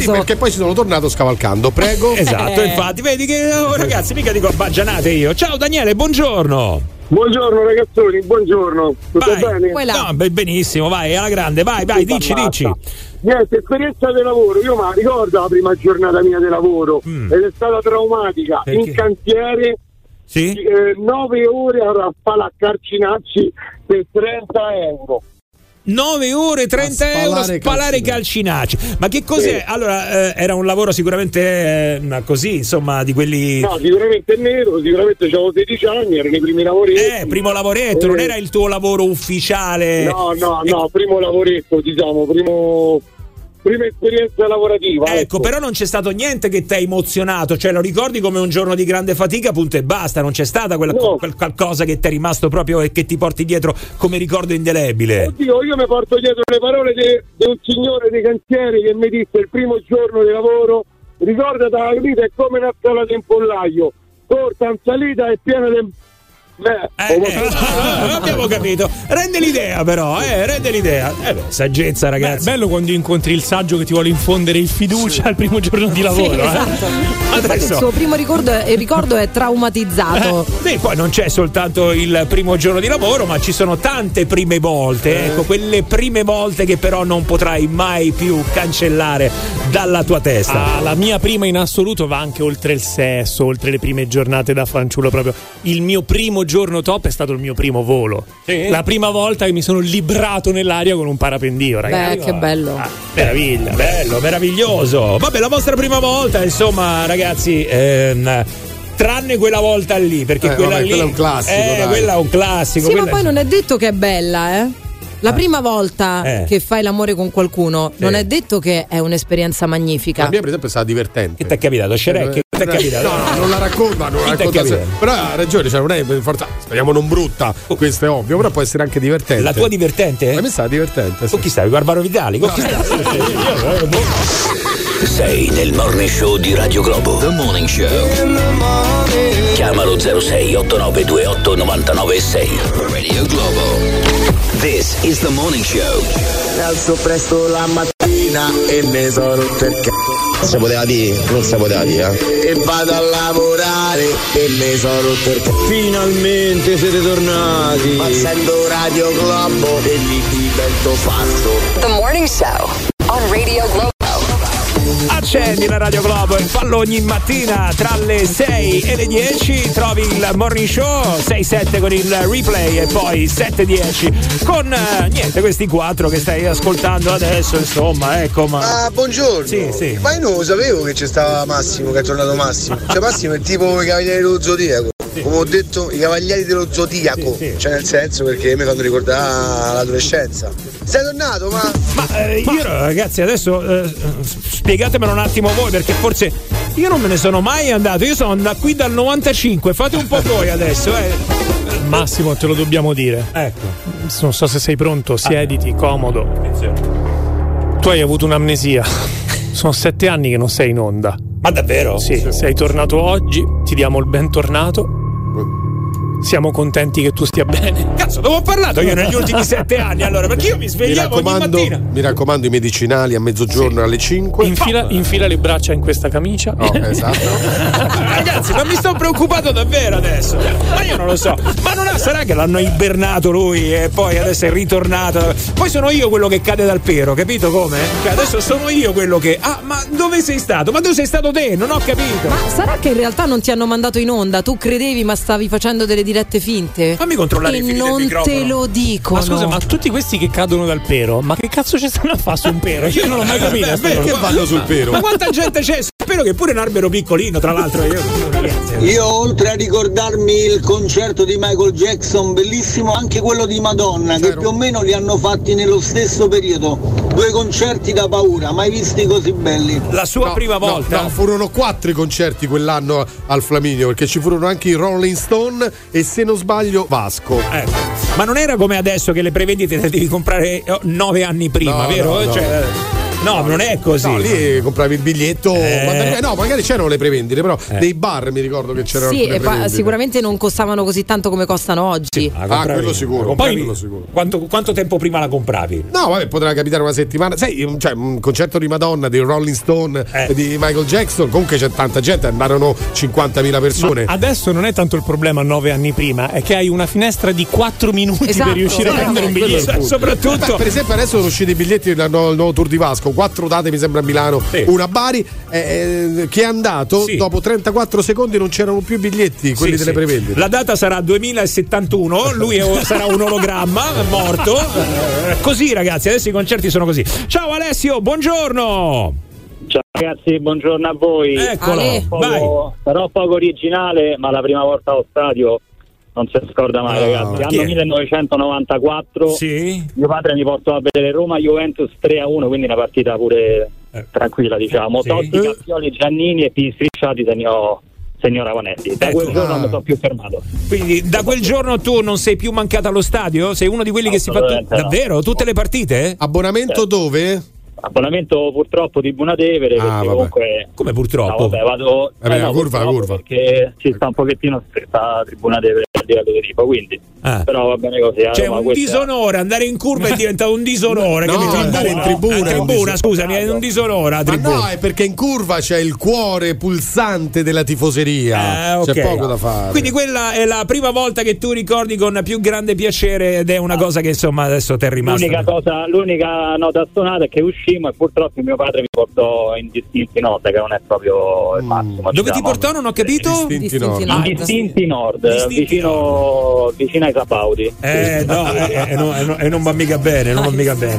Sì, perché poi ci sono tornato scavalcando. Prego. (laughs) Esatto, Eh. infatti, vedi che oh, ragazzi, mica dico baggianate io. Ciao Daniele, buongiorno. Buongiorno ragazzoni, buongiorno. Tutto Vai. bene? No, benissimo, vai, alla grande, vai, vai, dici, Ammazza. dici. Niente, esperienza di lavoro, io me la ricordo la prima giornata mia di lavoro ed è stata traumatica. Mm. Perché? In cantiere, Sì? 9 ore a fare a carcinacci per 30 euro. 9 ore 30 A euro spalare spalare calcinacci. Ma che cos'è? Allora, eh, era un lavoro sicuramente eh, così, insomma, di quelli. No, sicuramente è nero, sicuramente avevo 16 anni, erano i primi lavoretti. Eh, primo lavoretto, non Eh. era il tuo lavoro ufficiale. No, no, E- no, primo lavoretto, diciamo, primo, prima esperienza lavorativa. Ecco, però non c'è stato niente che ti ha emozionato, cioè lo ricordi come un giorno di grande fatica, punto e basta, non c'è stata quella, No. quel qualcosa che ti è rimasto proprio e che ti porti dietro come ricordo indelebile. Oddio, io mi porto dietro le parole di un signore dei cantieri che mi disse il primo giorno di lavoro, ricordati la vita è come una scala di impollaio, corta, in salita e piena di... Eh, eh, (laughs) abbiamo capito. Rende l'idea, però, eh, rende l'idea. Eh beh, saggezza, ragazzi. Beh, bello quando incontri il saggio che ti vuole infondere il fiducia al primo giorno di lavoro. Sì, eh. esatto. Infatti Adesso- il suo primo ricordo è, il ricordo è traumatizzato. Eh, Sì, poi non c'è soltanto il primo giorno di lavoro, ma ci sono tante prime volte. Ecco, quelle prime volte che però non potrai mai più cancellare dalla tua testa. Ah, la mia prima in assoluto va anche oltre il sesso, oltre le prime giornate da fanciullo proprio. Il mio primo giorno top è stato il mio primo volo. Sì? La prima volta che mi sono librato nell'aria con un parapendio, ragazzi. Beh, che bello. Meraviglia. Bello, meraviglioso. Vabbè, la vostra prima volta, insomma, ragazzi. ehm, Tranne quella volta lì, perché Eh, quella vabbè, lì. quello è un classico, Eh, dai. quella è un classico. Sì, ma quella- poi non è detto che è bella, eh. La prima volta Eh. che fai l'amore con qualcuno non è detto che è un'esperienza magnifica. La mia, per esempio, è stata divertente. Che ti è capitato, Shrek? È capitato? No, no, non la racconta, non la racconta. Però ha ragione, cioè non è per forza. Speriamo non brutta, questo è ovvio, però può essere anche divertente. La tua divertente? La mia è stata divertente. Con chi stavi? Barbaro Vitali? Con chi stavi? Sei nel morning show di Radio Globo. The Morning Show. Chiamalo 06 8928 996. Radio Globo. This is the morning show. Alzo presto la mattina e mi sono rotto il c***o. Si poteva dire? Non si poteva dire, eh? E vado a lavorare e mi sono rotto il c***o. Finalmente siete tornati! Ma sento Radio Globo e lì divento pazzo. The Morning Show on Radio Globo. Accendi la Radio Globo e fallo ogni mattina tra le 6 e le 10. Trovi il morning show 6-7 con il replay e poi 7-10 con eh, niente, questi quattro che stai ascoltando adesso. Insomma, ecco, ma. Ah, buongiorno. Sì, sì. Ma io non lo sapevo che c'è stava Massimo, che è tornato Massimo. Cioè Massimo è tipo i cavalieri dello zodiaco. Come ho detto, i cavalieri dello zodiaco. Cioè nel senso perché mi fanno ricordare l'adolescenza. Sei tornato, ma. Ma eh, io ragazzi adesso eh, spiegatemelo un attimo voi perché forse io non me ne sono mai andato, io sono da qui dal 95, fate un po' voi adesso, eh. Massimo, te lo dobbiamo dire. Ecco. Non so se sei pronto, siediti, comodo. Tu hai avuto un'amnesia. (laughs) Sono sette anni che non sei in onda. Ma davvero? Sì, sei tornato oggi, ti diamo il bentornato. Siamo contenti che tu stia bene. Cazzo, dove ho parlato io negli ultimi sette anni allora? Perché io mi Mi svegliavo ogni raccomando, mattina. mi raccomando i medicinali a mezzogiorno e alle 5. Infila, infila le braccia in questa camicia. Oh, esatto. (laughs) Ragazzi, ma mi sto preoccupato davvero adesso. Ma io non lo so. Ma non è, sarà che l'hanno ibernato lui e poi adesso è ritornato. Poi sono io quello che cade dal pero, capito come? Cioè adesso sono io quello che. Ah, ma dove sei stato? Ma dove sei stato te? Non ho capito. Ma sarà che in realtà non ti hanno mandato in onda? Tu credevi, ma stavi facendo delle dirette finte? Fammi controllare e i fili del non te lo dicono. Ma scusa, ma tutti questi che cadono dal pero, ma che cazzo ci stanno a fare su un pero? Io non l'ho mai capito. (laughs) Che vanno sul pero? Ma quanta gente c'è? Spero che pure un albero piccolino, tra l'altro. Io, Io oltre a ricordarmi il concerto di Michael Jackson, bellissimo anche quello di Madonna, che più o meno li hanno fatti nello stesso periodo. Due concerti da paura, mai visti così belli. La sua No, prima no, volta. No, furono quattro i concerti quell'anno al Flaminio, perché ci furono anche i Rolling Stone e se non sbaglio Vasco. Ecco. Ma non era come adesso che le prevendite le devi comprare eh, nove anni prima, No, vero? no, no. Cioè, no, non è così. No, lì compravi il biglietto. Eh. ma- no, magari c'erano le prevendite, però Eh. nei bar mi ricordo che c'erano Sì, e pa- sicuramente non costavano così tanto come costano oggi. La Ah, compravi- quello sicuro. compravi- quello sicuro. Quanto, quanto tempo prima la compravi? No, vabbè, potrà capitare una settimana. Sai, un- cioè, un concerto di Madonna, di Rolling Stone, Eh. di Michael Jackson. Comunque c'è tanta gente, andarono 50.000 persone. Ma adesso non è tanto il problema nove anni prima, è che hai una finestra di 4 minuti Esatto. per riuscire a Eh, prendere un biglietto. Soprattutto. Beh, per esempio, adesso sono usciti i biglietti del nuovo tour di Vasco. Quattro date, mi sembra a Milano, Sì. una a Bari. eh, che è andato Sì. dopo 34 secondi, non c'erano più i biglietti, quelli Sì, delle sì. prevendite. La data sarà 2071, lui è- sarà un ologramma morto. Eh, Così ragazzi, adesso i concerti sono così. Ciao Alessio, buongiorno. Ciao ragazzi, buongiorno a voi. Eccolo. Poco- Sarò poco originale, ma la prima volta allo stadio non si scorda mai, Ah, ragazzi. Anno è? 1994. Sì. Mio padre mi portò a vedere Roma Juventus 3 a 1, quindi una partita pure Eh. tranquilla, diciamo. Sì. Totti. Cazzioli, Giannini e P strisciati segnò, segnò Ravanelli. Da Ecco. quel giorno Ah. non mi sono più fermato. Quindi da quel giorno tu non sei più mancato allo stadio? Sei uno di quelli che si fa tu- no. davvero tutte le partite? Abbonamento Certo. dove? abbonamento purtroppo di Bunatevere Ah, comunque come purtroppo no, vabbè, vado Vabbè, eh, no, curva, curva. perché ci sta un pochettino stretta Tribuna Tevere a livello di tipo quindi Ah. però va bene così eh, C'è ma un questa- disonore, andare in curva è diventato un disonore. No, capito? andare in Ah, tribuna un tribuna, scusami, è un disonore. a Ma no, è perché in curva c'è il cuore pulsante della tifoseria. Eh, ok. C'è poco da fare. Quindi quella è la prima volta che tu ricordi con più grande piacere ed è una cosa che insomma adesso ti è rimasta. L'unica, cosa, l'unica nota stonata è che uscimmo e purtroppo mio padre mi portò in distinti nord, che non è proprio il massimo. Dove ti diciamo. portò? Non ho capito. Distinti In distinti nord, vicino, vicino ai Sabaudi. Eh no, (laughs) eh, eh, no, eh, no, eh, non va mica bene, non va mica bene.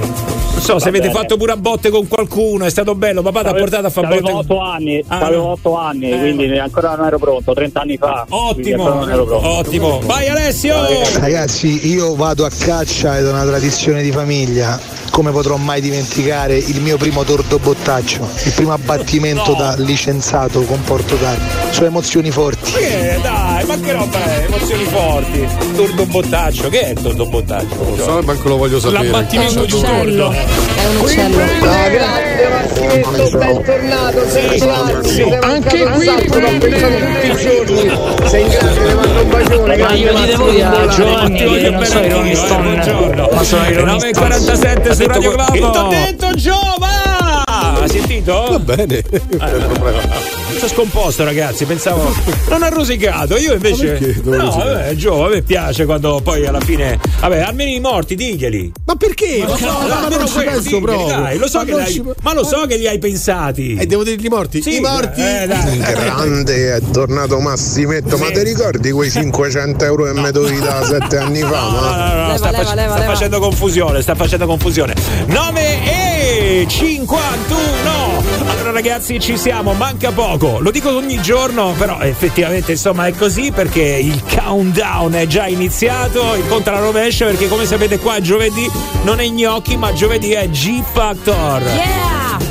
Non so, se Va avete bene. fatto pure a botte con qualcuno, è stato bello, papà ti ha portato a fare botte. Avevo 8 anni, Ah, avevo no. 8 anni, quindi ancora non ero pronto, 30 anni fa. Ottimo, ancora non ero pronto. ottimo. Vai Alessio! Ragazzi, io vado a caccia ed è una tradizione di famiglia. Come potrò mai dimenticare il mio primo tordo bottaccio, il primo abbattimento da licenziato con Porto d'Armi. Sono emozioni forti. Ma che dai, ma che roba è? Emozioni forti. Tordo bottaccio, che è il tordo bottaccio? Non so, manco lo voglio sapere. L'abbattimento di un tordo. È un uccello. grazie Massimento, bentornato, sei Sì. Anche qui l'ho pensato tutti i giorni. Sei in grande, le mando un bacione. Ma io dite voi a Giovanni che non sono Rolling Stone, ma sono i Rolling Stones. 9.47 su Ha Radio Globo. Che t'ho detto Giova! Hai sentito? Va bene. Sono scomposto ragazzi, pensavo non ha rosicato, io invece No, rosicare? vabbè, Gio, a me piace quando poi alla fine vabbè, almeno i morti diglieli. Ma perché? Ma, no, no, non ci quelli, penso diglieli, proprio. Dai, lo so Ma che non li hai- ci- ma lo so che li hai pensati. E devo dirgli morti? Sì, I morti? eh, dai. Grande, è tornato Massimetto, ma ti ricordi quei 500 euro che mi dovevi da sette anni fa? No, no, no, no, sta, fac- sta facendo confusione, sta facendo confusione. 9 e 51. Allora ragazzi, ci siamo, manca poco. Lo dico ogni giorno, però effettivamente insomma è così perché il countdown è già iniziato, il rovescia perché come sapete qua giovedì non è gnocchi, ma giovedì è G Factor.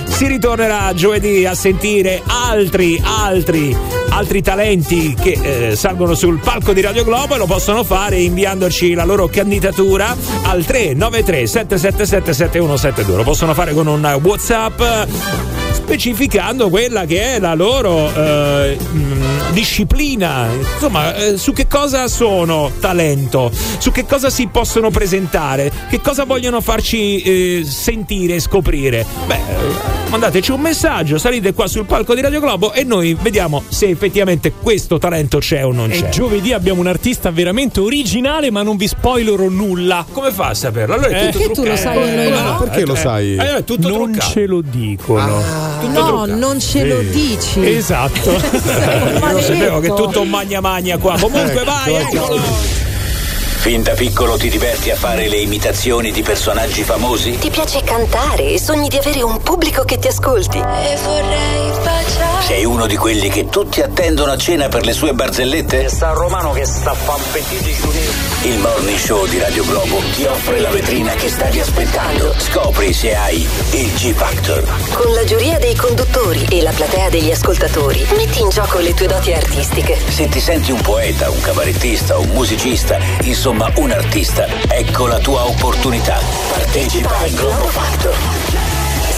Si ritornerà giovedì a sentire altri, altri, altri talenti che eh, salgono sul palco di Radio Globo e lo possono fare inviandoci la loro candidatura al 393 777 7172. Lo possono fare con un WhatsApp specificando quella che è la loro eh, mh, disciplina, insomma, eh, su che cosa sono talento, su che cosa si possono presentare, che cosa vogliono farci eh, sentire e scoprire. Beh, eh, mandateci un messaggio, salite qua sul palco di Radio Globo e noi vediamo se effettivamente questo talento c'è o non E c'è. giovedì abbiamo un artista veramente originale, ma non vi spoilerò nulla. Come fa a saperlo? Allora è tutto Perché tu lo sai e noi no? Perché lo sai? Eh, è tutto non truccato. ce lo dicono. No, non ce lo dici. Esatto. (laughs) Io sapevo che è tutto un magna magna qua. Comunque vai, eccolo. Fin da piccolo ti diverti a fare le imitazioni di personaggi famosi? Ti piace cantare e sogni di avere un pubblico che ti ascolti. E vorrei baciare. Sei uno di quelli che tutti attendono a cena per le sue barzellette? Sta romano che sta a fan pentiti Il morning show di Radio Globo ti offre la vetrina che stavi aspettando. Scopri se hai il G Factor. Con la giuria dei conduttori e la platea degli ascoltatori, metti in gioco le tue doti artistiche. Se ti senti un poeta, un cabarettista, un musicista, insomma un artista, ecco la tua opportunità. Partecipa al Globo Factor.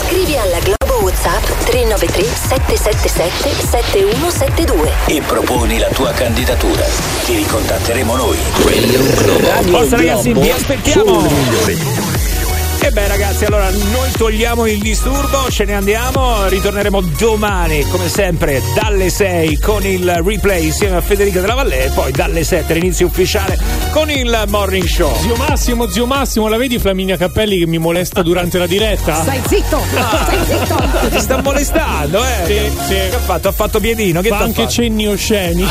Scrivi alla Globo WhatsApp 393 777 7172. e proponi la tua candidatura. Ti ricontatteremo noi. Radio Globo. Forza ragazzi, vi aspettiamo. E beh ragazzi, allora noi togliamo il disturbo, ce ne andiamo, ritorneremo domani come sempre dalle 6 con il replay insieme a Federica della Valle e poi dalle 7 l'inizio ufficiale con il morning show. Zio Massimo, zio Massimo, la vedi Flaminia Cappelli che mi molesta durante la diretta? Stai zitto! Stai zitto! Ti sta molestando, eh? Sì, sì. Che ha fatto? Ha fatto piedino, che Fa anche fatto? cenni osceni. (laughs)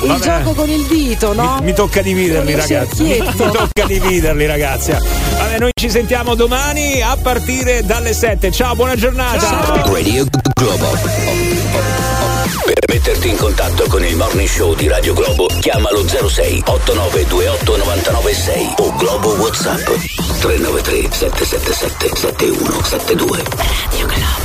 Il Vabbè. gioco con il dito, no? Mi tocca dividerli, il ragazzi. Mi, mi tocca dividerli, ragazzi. Vabbè, noi ci sentiamo domani a partire dalle 7. Ciao, buona giornata. Radio Globo. Per metterti in contatto con il morning show di Radio Globo, chiamalo 06 8928 996 o Globo WhatsApp 393 777 7172. Radio Globo.